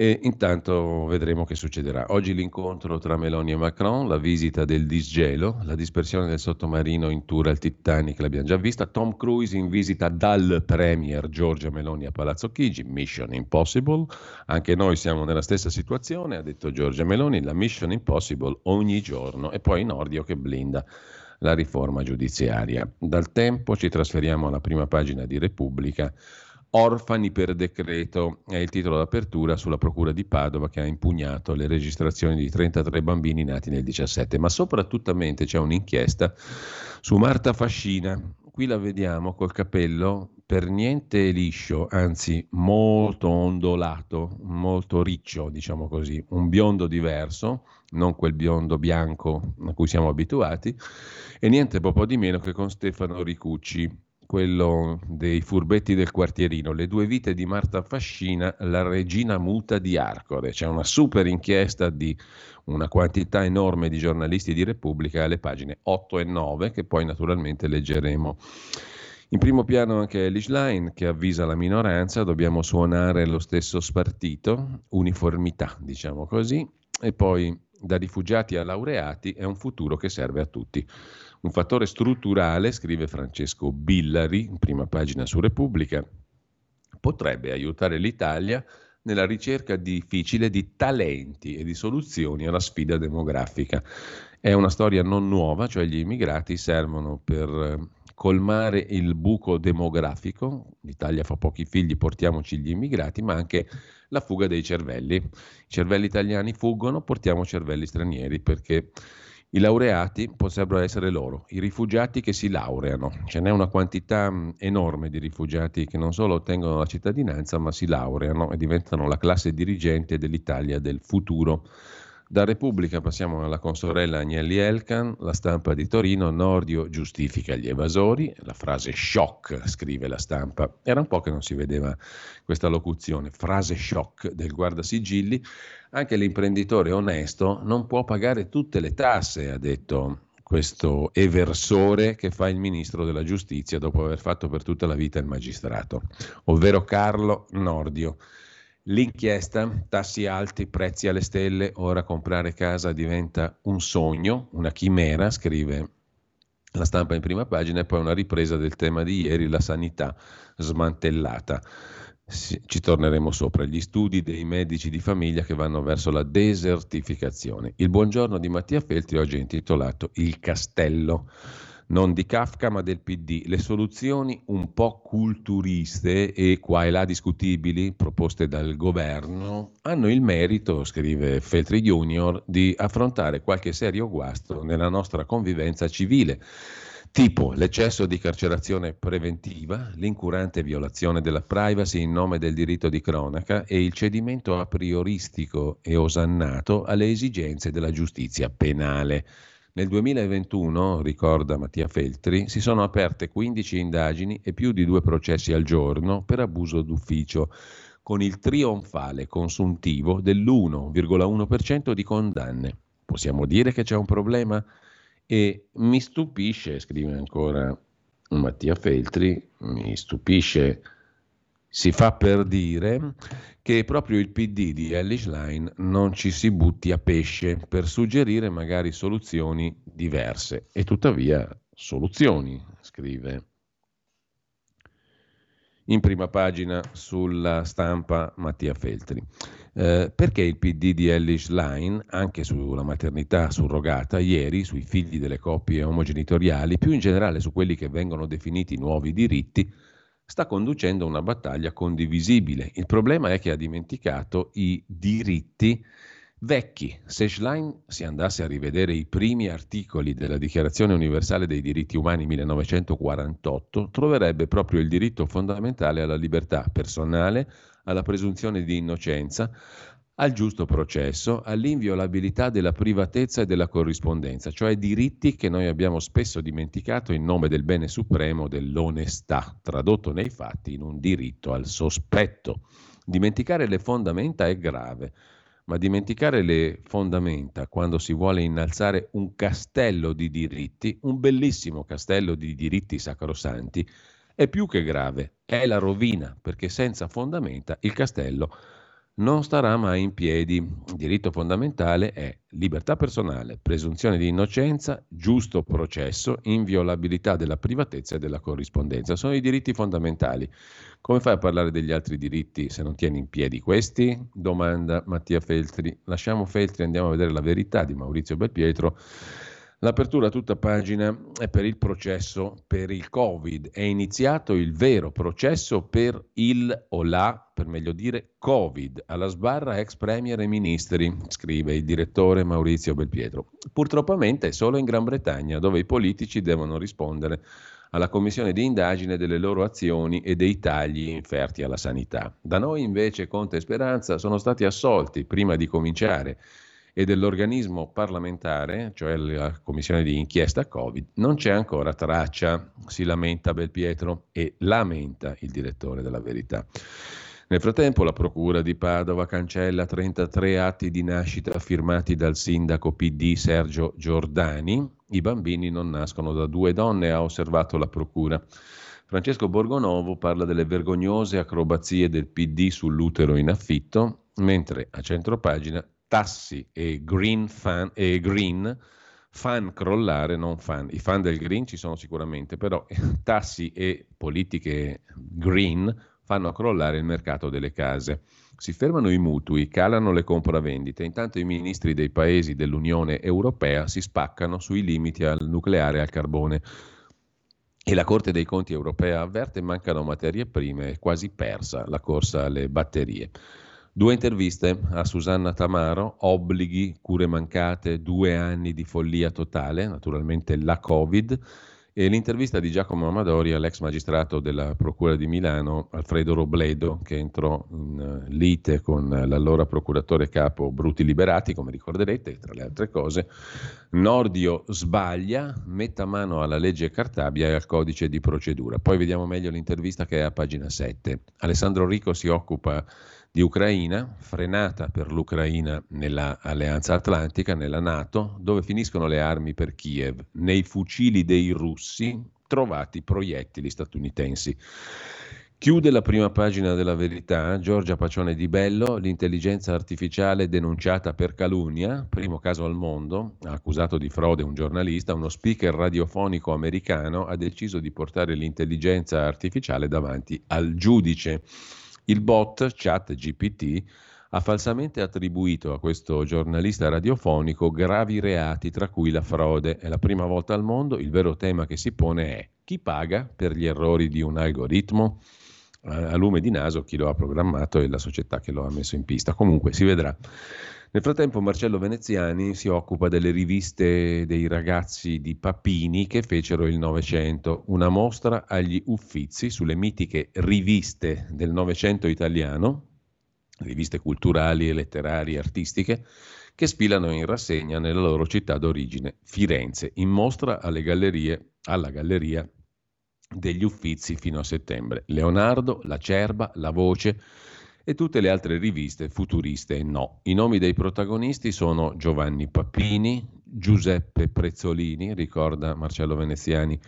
[SPEAKER 2] e intanto vedremo che succederà. Oggi l'incontro tra Meloni e Macron, la visita del disgelo, la dispersione del sottomarino in tour al Titanic, l'abbiamo già vista, Tom Cruise in visita dal Premier Giorgia Meloni a Palazzo Chigi, Mission Impossible, anche noi siamo nella stessa situazione, ha detto Giorgia Meloni, la Mission Impossible ogni giorno e poi Nordio che blinda la riforma giudiziaria. Dal tempo ci trasferiamo alla prima pagina di Repubblica. Orfani per decreto è il titolo d'apertura sulla Procura di Padova che ha impugnato le registrazioni di 33 bambini nati nel 17, ma soprattutto c'è un'inchiesta su Marta Fascina. Qui la vediamo col capello per niente liscio, anzi molto ondolato, molto riccio, diciamo così, un biondo diverso, non quel biondo bianco a cui siamo abituati, e niente po' di meno che con Stefano Ricucci, quello dei furbetti del quartierino, le due vite di Marta Fascina, la regina muta di Arcore. C'è una super inchiesta di una quantità enorme di giornalisti di Repubblica alle pagine 8 e 9 che poi naturalmente leggeremo. In primo piano anche Elish Line che avvisa la minoranza, dobbiamo suonare lo stesso spartito, uniformità diciamo così, e poi da rifugiati a laureati è un futuro che serve a tutti. Un fattore strutturale, scrive Francesco Billari, in prima pagina su Repubblica, potrebbe aiutare l'Italia nella ricerca difficile di talenti e di soluzioni alla sfida demografica. È una storia non nuova, cioè gli immigrati servono per eh, colmare il buco demografico, l'Italia fa pochi figli, portiamoci gli immigrati, ma anche la fuga dei cervelli. I cervelli italiani fuggono, portiamo cervelli stranieri perché i laureati potrebbero essere loro, i rifugiati che si laureano. Ce n'è una quantità mm, enorme di rifugiati che non solo ottengono la cittadinanza, ma si laureano e diventano la classe dirigente dell'Italia del futuro. Da Repubblica passiamo alla consorella Agnelli Elkan, la stampa di Torino, Nordio giustifica gli evasori, la frase shock, scrive la stampa. Era un po' che non si vedeva questa locuzione, frase shock del guardasigilli. Anche l'imprenditore onesto non può pagare tutte le tasse, ha detto questo eversore che fa il ministro della giustizia dopo aver fatto per tutta la vita il magistrato, ovvero Carlo Nordio. L'inchiesta, tassi alti, prezzi alle stelle, ora comprare casa diventa un sogno, una chimera, scrive la stampa in prima pagina e poi una ripresa del tema di ieri, la sanità smantellata. Ci torneremo sopra gli studi dei medici di famiglia che vanno verso la desertificazione. Il buongiorno di Mattia Feltri oggi è intitolato Il castello non di Kafka ma del PD, le soluzioni un po' culturiste e qua e là discutibili proposte dal governo hanno il merito, scrive Feltri Junior, di affrontare qualche serio guasto nella nostra convivenza civile. tipo l'eccesso di carcerazione preventiva, l'incurante violazione della privacy in nome del diritto di cronaca e il cedimento a prioristico e osannato alle esigenze della giustizia penale. Nel 2021, ricorda Mattia Feltri, si sono aperte 15 indagini e più di due processi al giorno per abuso d'ufficio, con il trionfale consuntivo dell'1,1% di condanne. Possiamo dire che c'è un problema? E mi stupisce, scrive ancora Mattia Feltri, mi stupisce, si fa per dire che proprio il PD di Ellis Line non ci si butti a pesce per suggerire magari soluzioni diverse. E tuttavia soluzioni, scrive in prima pagina sulla stampa Mattia Feltri. Eh, perché il PD di Ellis Line, anche sulla maternità surrogata, ieri sui figli delle coppie omogenitoriali, più in generale su quelli che vengono definiti nuovi diritti, sta conducendo una battaglia condivisibile. Il problema è che ha dimenticato i diritti vecchi. Se Schlein si andasse a rivedere i primi articoli della Dichiarazione universale dei diritti umani 1948, troverebbe proprio il diritto fondamentale alla libertà personale, alla presunzione di innocenza, al giusto processo, all'inviolabilità della privatezza e della corrispondenza, cioè diritti che noi abbiamo spesso dimenticato in nome del bene supremo dell'onestà, tradotto nei fatti in un diritto al sospetto. Dimenticare le fondamenta è grave ma dimenticare le fondamenta quando si vuole innalzare un castello di diritti, un bellissimo castello di diritti sacrosanti, è più che grave, è la rovina, perché senza fondamenta il castello non starà mai in piedi. Il diritto fondamentale è libertà personale, presunzione di innocenza, giusto processo, inviolabilità della privatezza e della corrispondenza. Sono i diritti fondamentali. Come fai a parlare degli altri diritti se non tieni in piedi questi? Domanda Mattia Feltri. Lasciamo Feltri, andiamo a vedere la verità di Maurizio Belpietro L'apertura tutta pagina è per il processo per il Covid. È iniziato il vero processo per il o la, per meglio dire, Covid, alla sbarra ex premier e ministri, scrive il direttore Maurizio Belpietro. Purtroppamente è solo in Gran Bretagna dove i politici devono rispondere alla commissione di indagine delle loro azioni e dei tagli inferti alla sanità. Da noi invece Conte e Speranza sono stati assolti prima di cominciare e dell'organismo parlamentare, cioè la commissione di inchiesta Covid, non c'è ancora traccia, si lamenta Belpietro e lamenta il direttore della verità. Nel frattempo la Procura di Padova cancella 33 atti di nascita firmati dal sindaco PD Sergio Giordani. I bambini non nascono da due donne, ha osservato la Procura. Francesco Borgonovo parla delle vergognose acrobazie del PD sull'utero in affitto, mentre a centropagina tassi e green, fan, e green fan crollare, non fan. I fan del green ci sono sicuramente, però tassi e politiche green fanno crollare il mercato delle case. Si fermano i mutui, calano le compravendite, intanto i ministri dei paesi dell'Unione Europea si spaccano sui limiti al nucleare e al carbone. E la Corte dei Conti europea avverte mancano materie prime, è quasi persa la corsa alle batterie. Due interviste a Susanna Tamaro, obblighi, cure mancate, due anni di follia totale, naturalmente la Covid, e l'intervista di Giacomo Amadori all'ex magistrato della Procura di Milano, Alfredo Robledo, che entrò in eh, lite con l'allora procuratore capo Bruti Liberati, come ricorderete, tra le altre cose. Nordio sbaglia, metta mano alla legge Cartabia e al codice di procedura. Poi vediamo meglio l'intervista che è a pagina 7. Alessandro Rico si occupa di Ucraina, frenata per l'Ucraina nell'Alleanza Atlantica, nella Nato, dove finiscono le armi per Kiev, nei fucili dei russi trovati proiettili statunitensi. Chiude la prima pagina della verità Giorgia Pacione di Bello, l'intelligenza artificiale denunciata per calunnia, primo caso al mondo, accusato di frode un giornalista, uno speaker radiofonico americano ha deciso di portare l'intelligenza artificiale davanti al giudice. Il bot ChatGPT ha falsamente attribuito a questo giornalista radiofonico gravi reati, tra cui la frode. È la prima volta al mondo, il vero tema che si pone è chi paga per gli errori di un algoritmo? a lume di naso chi lo ha programmato e la società che lo ha messo in pista. Comunque si vedrà. Nel frattempo Marcello Veneziani si occupa delle riviste dei ragazzi di Papini che fecero il Novecento, una mostra agli Uffizi sulle mitiche riviste del Novecento italiano, riviste culturali, letterarie, artistiche, che sfilano in rassegna nella loro città d'origine, Firenze, in mostra alle gallerie, alla Galleria degli Uffizi fino a settembre. Leonardo, La Cerba, La Voce, e tutte le altre riviste futuriste no. I nomi dei protagonisti sono Giovanni Pappini, Giuseppe Prezzolini, ricorda Marcello Veneziani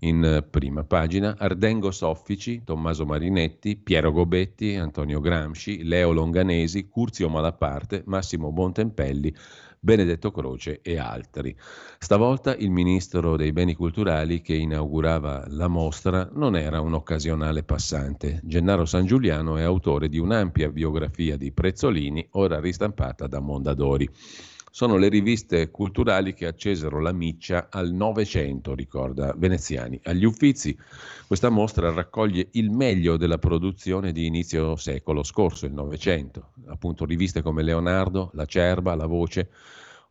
[SPEAKER 2] in prima pagina, Ardengo Soffici, Tommaso Marinetti, Piero Gobetti, Antonio Gramsci, Leo Longanesi, Curzio Malaparte, Massimo Bontempelli, Benedetto Croce e altri. Stavolta il ministro dei beni culturali che inaugurava la mostra non era un occasionale passante. Gennaro San Giuliano è autore di un'ampia biografia di Prezzolini, ora ristampata da Mondadori. Sono le riviste culturali che accesero la miccia al Novecento, ricorda Veneziani. Agli Uffizi questa mostra raccoglie il meglio della produzione di inizio secolo scorso, il Novecento. Appunto riviste come Leonardo, La Cerba, La Voce,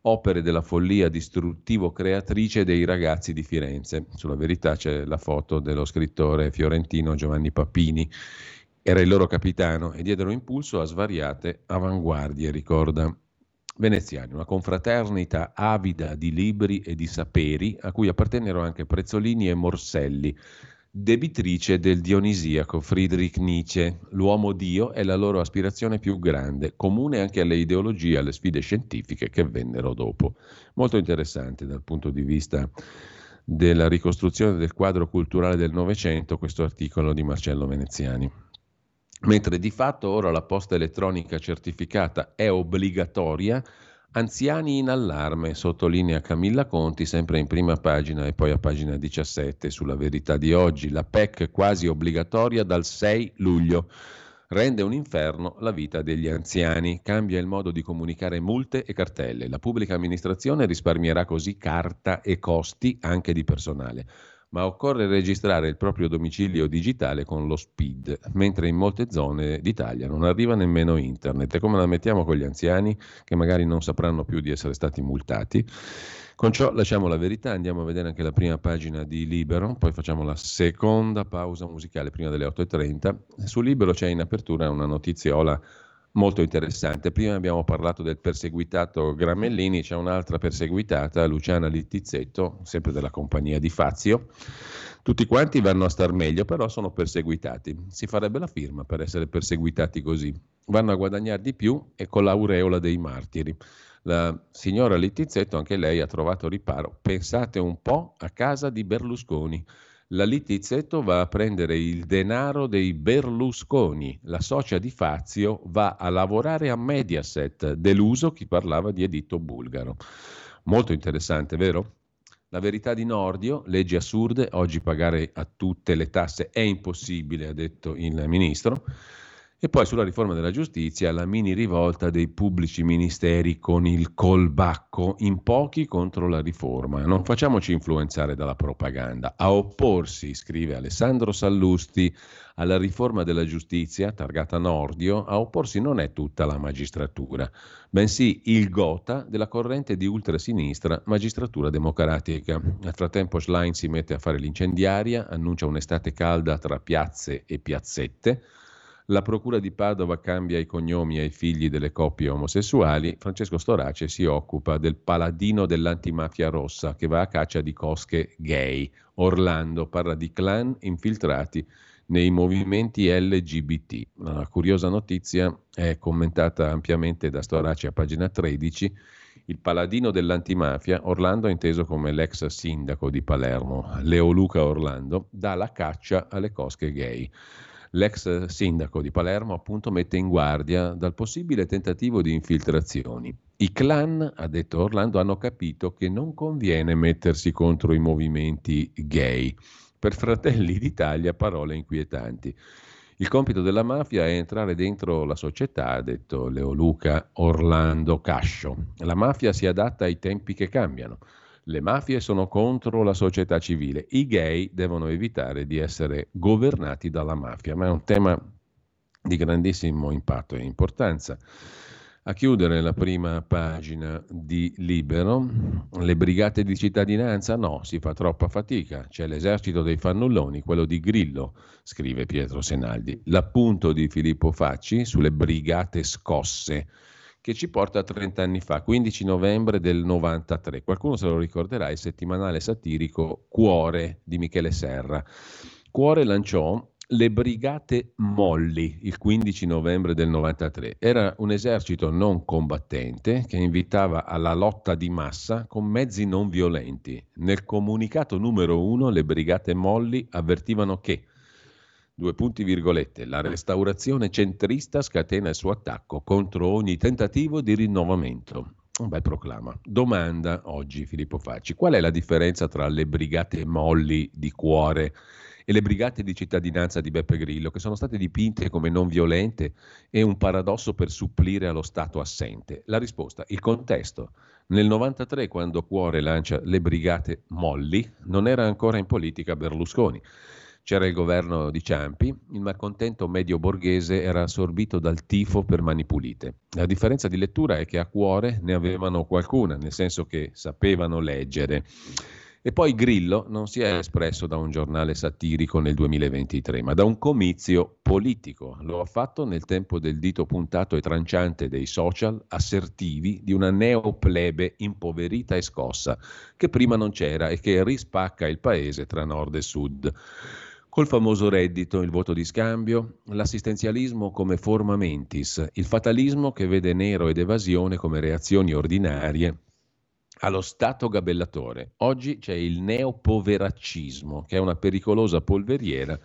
[SPEAKER 2] opere della follia distruttivo-creatrice dei ragazzi di Firenze. Sulla verità c'è la foto dello scrittore fiorentino Giovanni Papini. Era il loro capitano e diedero impulso a svariate avanguardie, ricorda veneziani, una confraternita avida di libri e di saperi a cui appartennero anche Prezzolini e Morselli, debitrice del dionisiaco Friedrich Nietzsche. L'uomo Dio è la loro aspirazione più grande, comune anche alle ideologie e alle sfide scientifiche che vennero dopo. Molto interessante dal punto di vista della ricostruzione del quadro culturale del Novecento questo articolo di Marcello Veneziani mentre di fatto ora la posta elettronica certificata è obbligatoria, anziani in allarme, sottolinea Camilla Conti sempre in prima pagina e poi a pagina 17 sulla verità di oggi, la PEC quasi obbligatoria dal 6 luglio. Rende un inferno la vita degli anziani, cambia il modo di comunicare multe e cartelle. La pubblica amministrazione risparmierà così carta e costi anche di personale ma occorre registrare il proprio domicilio digitale con lo SPID, mentre in molte zone d'Italia non arriva nemmeno internet. E come la mettiamo con gli anziani che magari non sapranno più di essere stati multati? Con ciò lasciamo la verità, andiamo a vedere anche la prima pagina di Libero, poi facciamo la seconda pausa musicale prima delle 8.30. Su Libero c'è in apertura una notiziola molto interessante. Prima abbiamo parlato del perseguitato Gramellini, c'è un'altra perseguitata, Luciana Littizzetto, sempre della compagnia di Fazio. Tutti quanti vanno a star meglio, però sono perseguitati. Si farebbe la firma per essere perseguitati così. Vanno a guadagnare di più e con l'aureola dei martiri. La signora Littizzetto, anche lei, ha trovato riparo. Pensate un po' a casa di Berlusconi la Littizzetto va a prendere il denaro dei Berlusconi, la socia di Fazio va a lavorare a Mediaset, deluso chi parlava di editto bulgaro. Molto interessante, vero? La verità di Nordio, leggi assurde, oggi pagare a tutte le tasse è impossibile, ha detto il ministro. E poi sulla riforma della giustizia, la mini rivolta dei pubblici ministeri con il colbacco in pochi contro la riforma. Non facciamoci influenzare dalla propaganda. A opporsi, scrive Alessandro Sallusti, alla riforma della giustizia, targata Nordio, a opporsi non è tutta la magistratura, bensì il gota della corrente di ultrasinistra magistratura democratica. Nel frattempo Schlein si mette a fare l'incendiaria, annuncia un'estate calda tra piazze e piazzette, la Procura di Padova cambia i cognomi ai figli delle coppie omosessuali. Francesco Storace si occupa del paladino dell'antimafia rossa che va a caccia di cosche gay. Orlando parla di clan infiltrati nei movimenti LGBT. La curiosa notizia è commentata ampiamente da Storace a pagina 13. Il paladino dell'antimafia, Orlando inteso come l'ex sindaco di Palermo, Leo Luca Orlando, dà la caccia alle cosche gay. L'ex sindaco di Palermo appunto mette in guardia dal possibile tentativo di infiltrazioni. I clan, ha detto Orlando, hanno capito che non conviene mettersi contro i movimenti gay. Per Fratelli d'Italia parole inquietanti. Il compito della mafia è entrare dentro la società, ha detto Leoluca Orlando Cascio. La mafia si adatta ai tempi che cambiano. Le mafie sono contro la società civile, i gay devono evitare di essere governati dalla mafia, ma è un tema di grandissimo impatto e importanza. A chiudere la prima pagina di Libero, le brigate di cittadinanza no, si fa troppa fatica, c'è l'esercito dei fannulloni, quello di Grillo, scrive Pietro Senaldi. L'appunto di Filippo Facci sulle brigate scosse, che ci porta a 30 anni fa, 15 novembre del 93. Qualcuno se lo ricorderà, il settimanale satirico Cuore di Michele Serra. Cuore lanciò le Brigate Molli il 15 novembre del 93. Era un esercito non combattente che invitava alla lotta di massa con mezzi non violenti. Nel comunicato numero uno le Brigate Molli avvertivano che due punti virgolette, la restaurazione centrista scatena il suo attacco contro ogni tentativo di rinnovamento. Un bel proclama. Domanda oggi Filippo Facci, qual è la differenza tra le brigate molli di cuore e le brigate di cittadinanza di Beppe Grillo, che sono state dipinte come non violente e un paradosso per supplire allo Stato assente? La risposta, il contesto. Nel 93, quando Cuore lancia le brigate molli, non era ancora in politica Berlusconi. C'era il governo di Ciampi, il malcontento medio borghese era assorbito dal tifo per mani pulite. La differenza di lettura è che a cuore ne avevano qualcuna, nel senso che sapevano leggere. E poi Grillo non si è espresso da un giornale satirico nel 2023, ma da un comizio politico. Lo ha fatto nel tempo del dito puntato e tranciante dei social assertivi di una neoplebe impoverita e scossa, che prima non c'era e che rispacca il paese tra nord e sud. Col famoso reddito, il voto di scambio, l'assistenzialismo come forma mentis, il fatalismo che vede nero ed evasione come reazioni ordinarie allo Stato gabellatore. Oggi c'è il neopoveraccismo, che è una pericolosa polveriera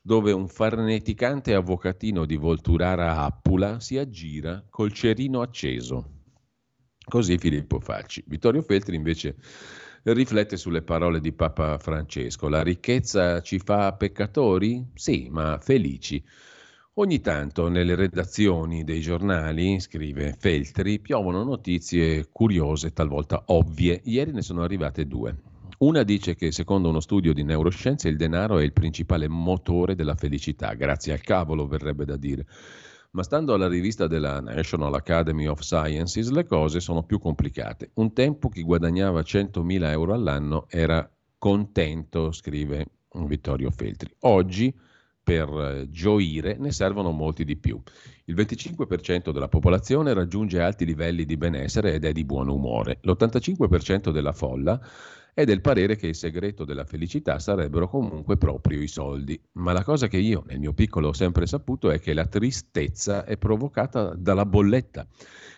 [SPEAKER 2] dove un farneticante avvocatino di Volturara Appula si aggira col cerino acceso. Così Filippo Facci. Vittorio Feltri invece riflette sulle parole di Papa Francesco. La ricchezza ci fa peccatori? Sì, ma felici. Ogni tanto nelle redazioni dei giornali, scrive Feltri, piovono notizie curiose, talvolta ovvie. Ieri ne sono arrivate due. Una dice che secondo uno studio di neuroscienze il denaro è il principale motore della felicità, grazie al cavolo verrebbe da dire. Ma stando alla rivista della National Academy of Sciences le cose sono più complicate. Un tempo chi guadagnava 100.000 euro all'anno era contento, scrive Vittorio Feltri. Oggi per eh, gioire ne servono molti di più. Il 25% della popolazione raggiunge alti livelli di benessere ed è di buon umore. L'85% della folla è del parere che il segreto della felicità sarebbero comunque proprio i soldi. Ma la cosa che io nel mio piccolo ho sempre saputo è che la tristezza è provocata dalla bolletta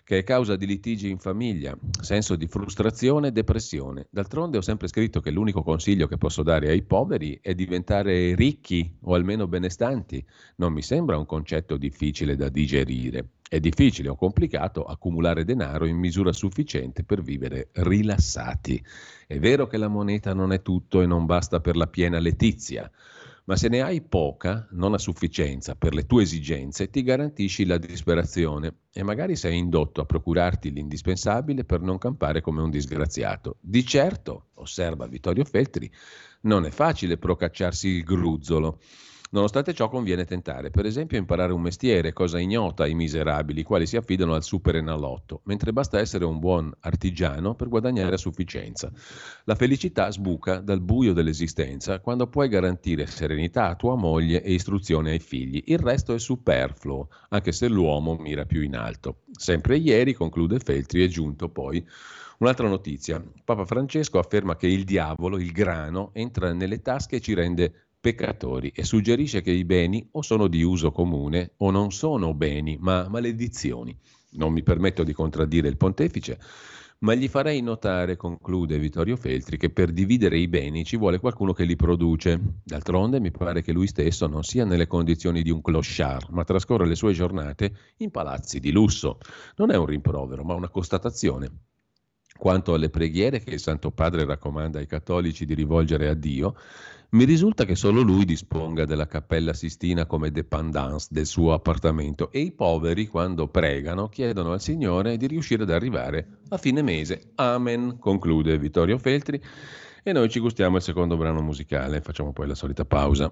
[SPEAKER 2] che è causa di litigi in famiglia, senso di frustrazione e depressione. D'altronde ho sempre scritto che l'unico consiglio che posso dare ai poveri è diventare ricchi o almeno benestanti. Non mi sembra un concetto difficile da digerire. È difficile o complicato accumulare denaro in misura sufficiente per vivere rilassati. È vero che la moneta non è tutto e non basta per la piena letizia ma se ne hai poca, non a sufficienza per le tue esigenze, ti garantisci la disperazione e magari sei indotto a procurarti l'indispensabile per non campare come un disgraziato. Di certo, osserva Vittorio Feltri, non è facile procacciarsi il gruzzolo. Nonostante ciò conviene tentare, per esempio, imparare un mestiere, cosa ignota ai miserabili, quali si affidano al super enalotto, mentre basta essere un buon artigiano per guadagnare a sufficienza. La felicità sbuca dal buio dell'esistenza quando puoi garantire serenità a tua moglie e istruzione ai figli. Il resto è superfluo, anche se l'uomo mira più in alto. Sempre ieri, conclude Feltri, è giunto poi Un'altra notizia. Papa Francesco afferma che il diavolo, il grano, entra nelle tasche e ci rende peccatori e suggerisce che i beni o sono di uso comune o non sono beni, ma maledizioni. Non mi permetto di contraddire il pontefice, ma gli farei notare, conclude Vittorio Feltri, che per dividere i beni ci vuole qualcuno che li produce. D'altronde mi pare che lui stesso non sia nelle condizioni di un clochard, ma trascorre le sue giornate in palazzi di lusso. Non è un rimprovero, ma una constatazione. Quanto alle preghiere che il Santo Padre raccomanda ai cattolici di rivolgere a Dio, mi risulta che solo lui disponga della cappella Sistina come dépendance del suo appartamento e i poveri, quando pregano, chiedono al Signore di riuscire ad arrivare a fine mese. Amen, conclude Vittorio Feltri. E noi ci gustiamo il secondo brano musicale, facciamo poi la solita pausa.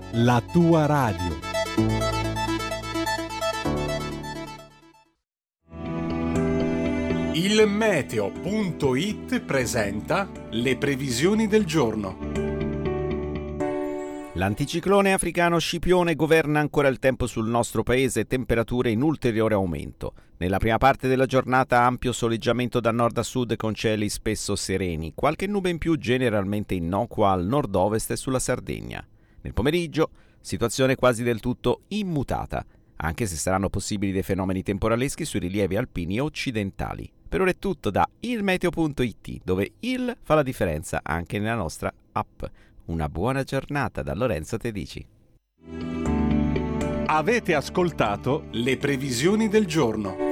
[SPEAKER 3] la tua radio. Il meteo.it presenta le previsioni del giorno.
[SPEAKER 4] L'anticiclone africano Scipione governa ancora il tempo sul nostro paese, temperature in ulteriore aumento. Nella prima parte della giornata ampio soleggiamento da nord a sud con cieli spesso sereni, qualche nube in più generalmente innocua al nord-ovest e sulla Sardegna. Nel pomeriggio situazione quasi del tutto immutata, anche se saranno possibili dei fenomeni temporaleschi sui rilievi alpini occidentali. Per ora è tutto da ilmeteo.it, dove il fa la differenza anche nella nostra app. Una buona giornata da Lorenzo Tedici.
[SPEAKER 3] Avete ascoltato le previsioni del giorno.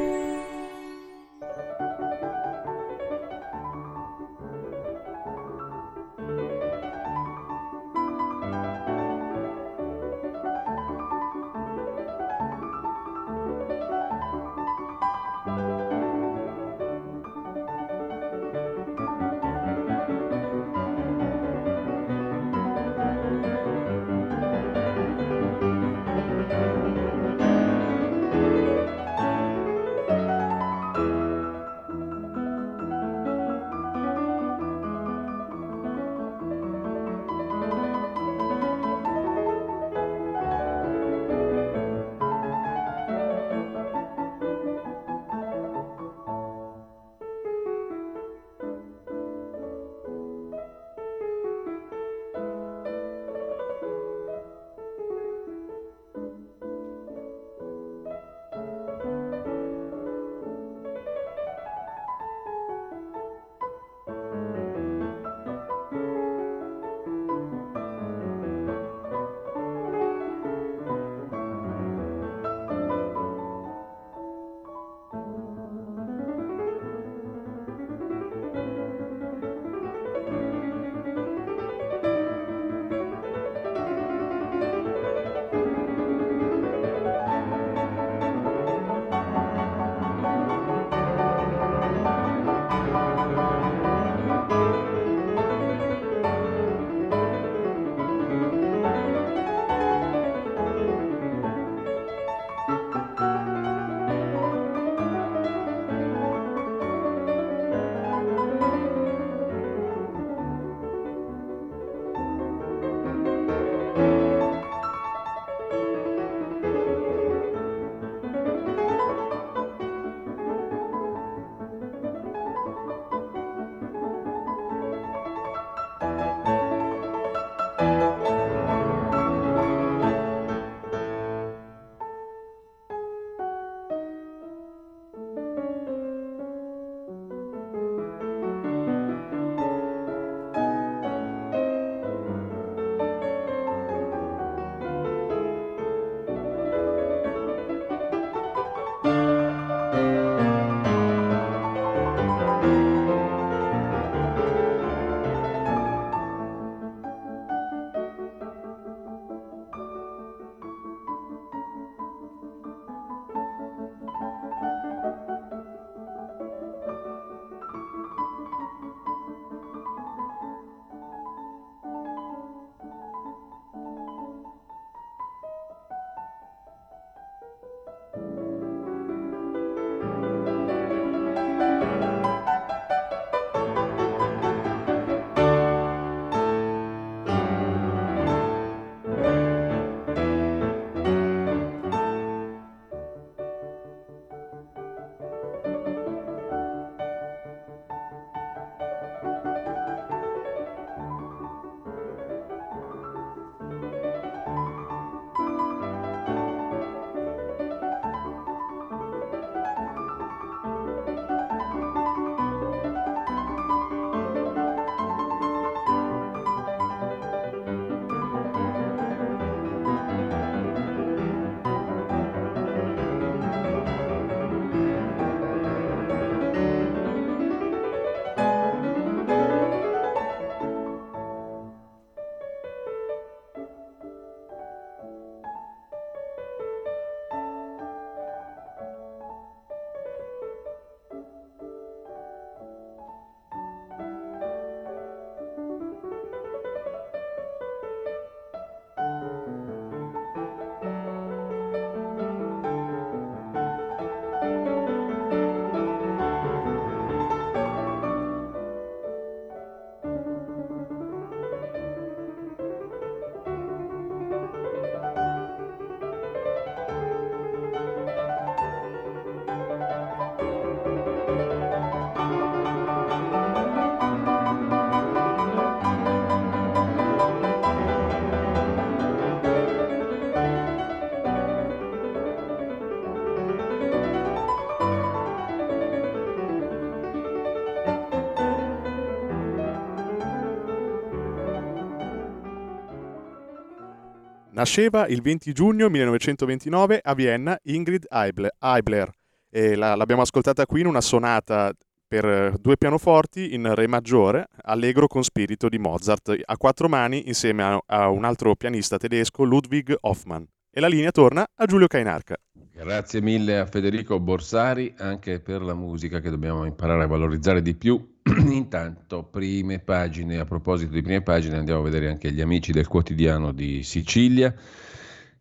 [SPEAKER 1] Nasceva il 20 giugno 1929 a Vienna Ingrid Eibler. E la, l'abbiamo ascoltata qui in una sonata per due pianoforti in Re maggiore, allegro con spirito di Mozart, a quattro mani insieme a, a un altro pianista tedesco, Ludwig Hoffmann. E la linea torna a Giulio Cainarca.
[SPEAKER 2] Grazie mille a Federico Borsari anche per la musica che dobbiamo imparare a valorizzare di più. Intanto, prime pagine, a proposito di prime pagine, andiamo a vedere anche gli amici del quotidiano di Sicilia.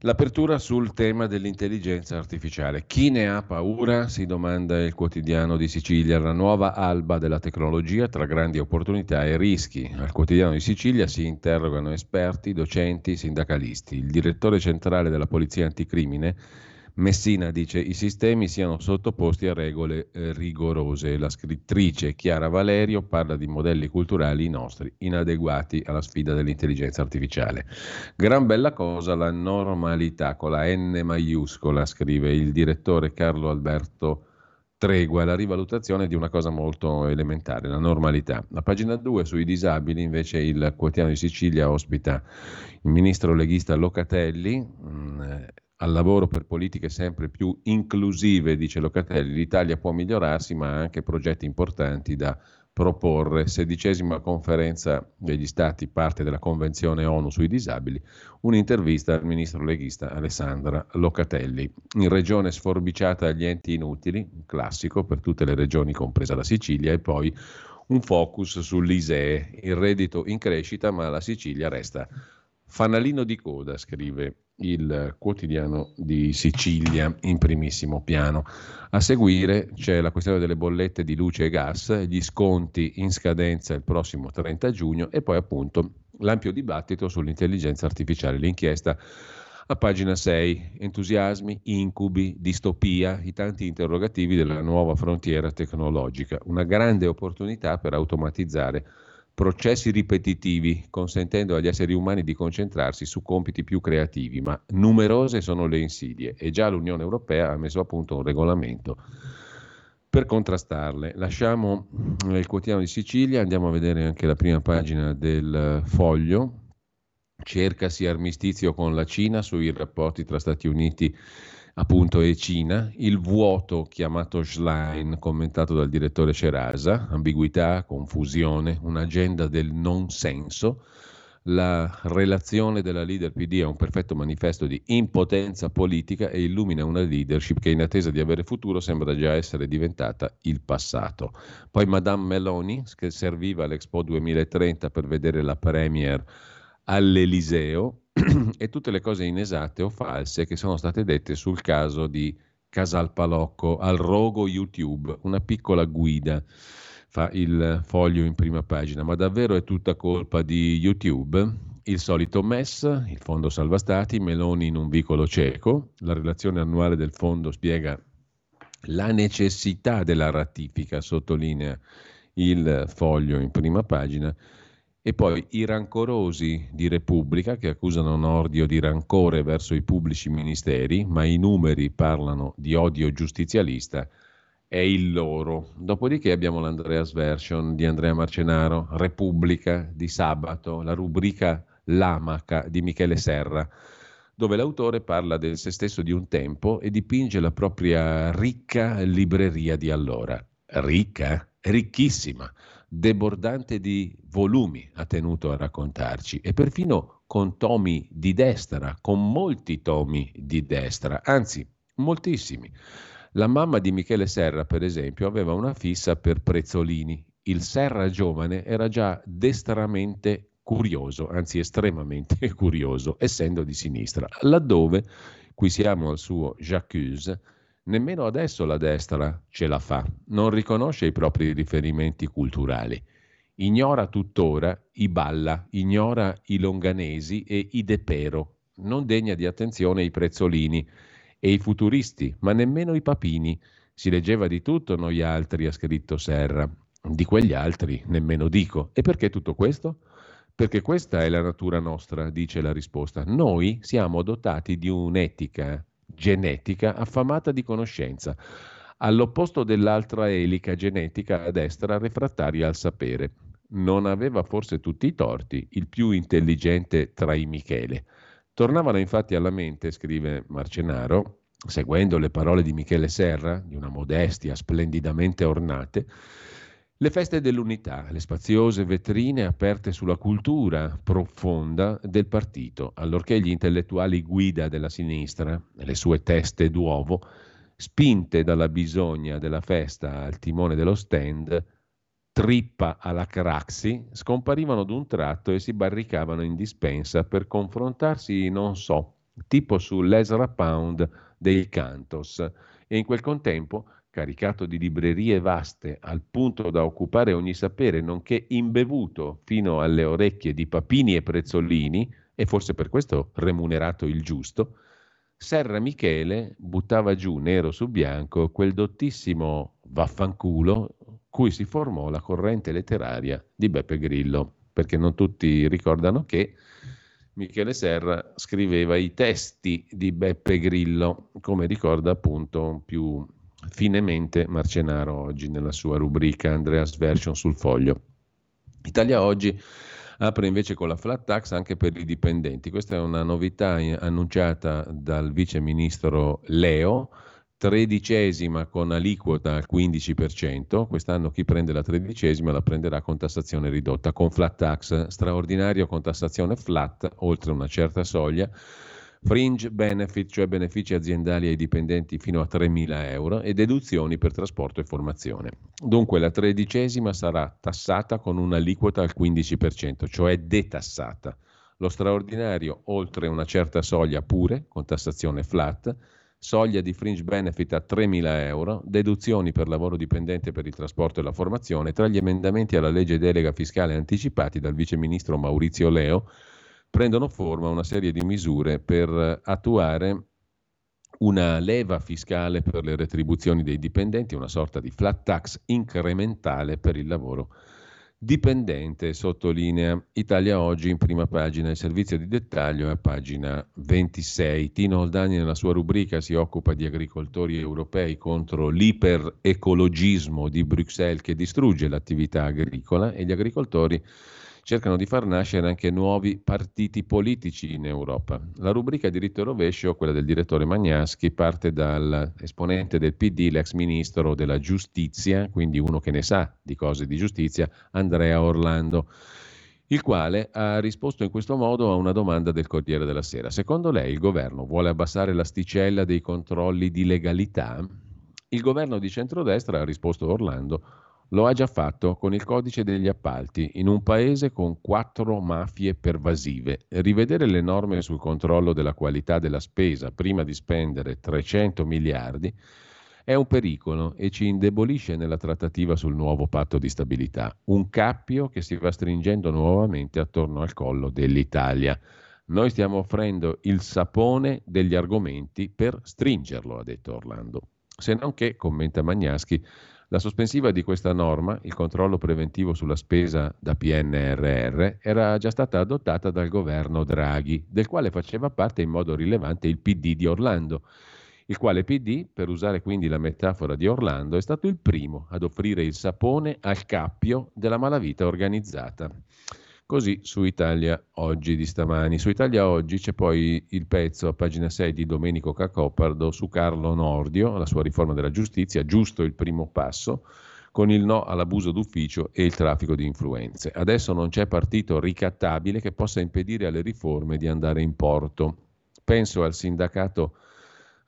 [SPEAKER 2] L'apertura sul tema dell'intelligenza artificiale. Chi ne ha paura? Si domanda il quotidiano di Sicilia, la nuova alba della tecnologia tra grandi opportunità e rischi. Al quotidiano di Sicilia si interrogano esperti, docenti, sindacalisti. Il direttore centrale della Polizia Anticrimine Messina dice i sistemi siano sottoposti a regole eh, rigorose. La scrittrice Chiara Valerio parla di modelli culturali nostri inadeguati alla sfida dell'intelligenza artificiale. Gran bella cosa la normalità con la N maiuscola, scrive il direttore Carlo Alberto Tregua, la rivalutazione di una cosa molto elementare, la normalità. La pagina 2 sui disabili, invece, il quotidiano di Sicilia ospita il ministro leghista Locatelli. Mh, mm, al lavoro per politiche sempre più inclusive, dice Locatelli, l'Italia può migliorarsi, ma ha anche progetti importanti da proporre. Sedicesima conferenza degli Stati, parte della Convenzione ONU sui disabili, un'intervista al ministro leghista Alessandra Locatelli. In regione sforbiciata agli enti inutili, un classico per tutte le regioni, compresa la Sicilia, e poi un focus sull'ISEE, il reddito in crescita, ma la Sicilia resta fanalino di coda, scrive il quotidiano di Sicilia in primissimo piano. A seguire c'è la questione delle bollette di luce e gas, gli sconti in scadenza il prossimo 30 giugno e poi appunto l'ampio dibattito sull'intelligenza artificiale, l'inchiesta a pagina 6, entusiasmi, incubi, distopia, i tanti interrogativi della nuova frontiera tecnologica, una grande opportunità per automatizzare processi ripetitivi, consentendo agli esseri umani di concentrarsi su compiti più creativi, ma numerose sono le insidie e già l'Unione Europea ha messo a punto un regolamento per contrastarle. Lasciamo il quotidiano di Sicilia, andiamo a vedere anche la prima pagina del foglio. Cercasi armistizio con la Cina sui rapporti tra Stati Uniti e appunto e Cina, il vuoto chiamato Schlein, commentato dal direttore Cerasa, ambiguità, confusione, un'agenda del non senso, la relazione della leader PD è un perfetto manifesto di impotenza politica e illumina una leadership che in attesa di avere futuro sembra già essere diventata il passato. Poi Madame Meloni, che serviva all'Expo 2030 per vedere la premier all'Eliseo, e tutte le cose inesatte o false che sono state dette sul caso di Casal Palocco al rogo YouTube, una piccola guida fa il foglio in prima pagina, ma davvero è tutta colpa di YouTube? Il solito MES, il Fondo Salva Stati, Meloni in un vicolo cieco, la relazione annuale del fondo spiega la necessità della ratifica, sottolinea il foglio in prima pagina, e poi i rancorosi di Repubblica che accusano un odio di rancore verso i pubblici ministeri, ma i numeri parlano di odio giustizialista, è il loro. Dopodiché abbiamo l'Andreas Version di Andrea Marcenaro, Repubblica di sabato, la rubrica L'Amaca di Michele Serra, dove l'autore parla del se stesso di un tempo e dipinge la propria ricca libreria di allora. Ricca? Ricchissima debordante di volumi ha tenuto a raccontarci e perfino con tomi di destra, con molti tomi di destra, anzi moltissimi. La mamma di Michele Serra, per esempio, aveva una fissa per Prezzolini. Il Serra giovane era già destramente curioso, anzi estremamente curioso, essendo di sinistra, laddove, qui siamo al suo J'accuse, Nemmeno adesso la destra ce la fa, non riconosce i propri riferimenti culturali. Ignora tuttora i Balla, ignora i Longanesi e i De Pero, non degna di attenzione i Prezzolini e i futuristi, ma nemmeno i Papini. Si leggeva di tutto noi altri, ha scritto Serra. Di quegli altri nemmeno dico. E perché tutto questo? Perché questa è la natura nostra, dice la risposta. Noi siamo dotati di un'etica genetica affamata di conoscenza, all'opposto dell'altra elica genetica a destra refrattaria al sapere. Non aveva forse tutti i torti il più intelligente tra i Michele. Tornavano infatti alla mente, scrive Marcenaro, seguendo le parole di Michele Serra, di una modestia splendidamente ornate, le feste dell'unità, le spaziose vetrine aperte sulla cultura profonda del partito, allorché gli intellettuali guida della sinistra, le sue teste d'uovo, spinte dalla bisogna della festa al timone dello stand, trippa alla craxi, scomparivano d'un tratto e si barricavano in dispensa per confrontarsi, non so, tipo sull'Ezra Pound dei Cantos. E in quel contempo caricato di librerie vaste al punto da occupare ogni sapere, nonché imbevuto fino alle orecchie di papini e prezzolini, e forse per questo remunerato il giusto, Serra Michele buttava giù nero su bianco quel dottissimo vaffanculo cui si formò la corrente letteraria di Beppe Grillo, perché non tutti ricordano che Michele Serra scriveva i testi di Beppe Grillo, come ricorda appunto più finemente Marcenaro oggi nella sua rubrica Andreas Version sul foglio. Italia oggi apre invece con la flat tax anche per i dipendenti. Questa è una novità annunciata dal vice ministro Leo, tredicesima con aliquota al 15%, quest'anno chi prende la tredicesima la prenderà con tassazione ridotta, con flat tax straordinario con tassazione flat oltre una certa soglia fringe benefit, cioè benefici aziendali ai dipendenti fino a 3.000 euro e deduzioni per trasporto e formazione. Dunque la tredicesima sarà tassata con un'aliquota al 15%, cioè detassata. Lo straordinario oltre una certa soglia pure, con tassazione flat, soglia di fringe benefit a 3.000 euro, deduzioni per lavoro dipendente per il trasporto e la formazione, tra gli emendamenti alla legge delega fiscale anticipati dal vice ministro Maurizio Leo, prendono forma una serie di misure per attuare una leva fiscale per le retribuzioni dei dipendenti, una sorta di flat tax incrementale per il lavoro dipendente, sottolinea Italia Oggi in prima pagina, il servizio di dettaglio è a pagina 26. Tino Oldani nella sua rubrica si occupa di agricoltori europei contro l'iperecologismo di Bruxelles che distrugge l'attività agricola e gli agricoltori cercano di far nascere anche nuovi partiti politici in Europa. La rubrica diritto e rovescio, quella del direttore Magnaschi, parte dall'esponente del PD, l'ex ministro della giustizia, quindi uno che ne sa di cose di giustizia, Andrea Orlando il quale ha risposto in questo modo a una domanda del Corriere della Sera. Secondo lei il governo vuole abbassare l'asticella dei controlli di legalità? Il governo di centrodestra, ha risposto Orlando, lo ha già fatto con il codice degli appalti in un paese con quattro mafie pervasive. Rivedere le norme sul controllo della qualità della spesa prima di spendere 300 miliardi è un pericolo e ci indebolisce nella trattativa sul nuovo patto di stabilità, un cappio che si va stringendo nuovamente attorno al collo dell'Italia. Noi stiamo offrendo il sapone degli argomenti per stringerlo, ha detto Orlando. Se non che, commenta Magnaschi, la sospensiva di questa norma, il controllo preventivo sulla spesa da PNRR, era già stata adottata dal governo Draghi, del quale faceva parte in modo rilevante il PD di Orlando, il quale PD, per usare quindi la metafora di Orlando, è stato il primo ad offrire il sapone al cappio della malavita organizzata. Così su Italia Oggi di stamani. Su Italia Oggi c'è poi il pezzo a pagina 6 di Domenico Cacopardo su Carlo Nordio, la sua riforma della giustizia, giusto il primo passo, con il no all'abuso d'ufficio e il traffico di influenze. Adesso non c'è partito ricattabile che possa impedire alle riforme di andare in porto. Penso al sindacato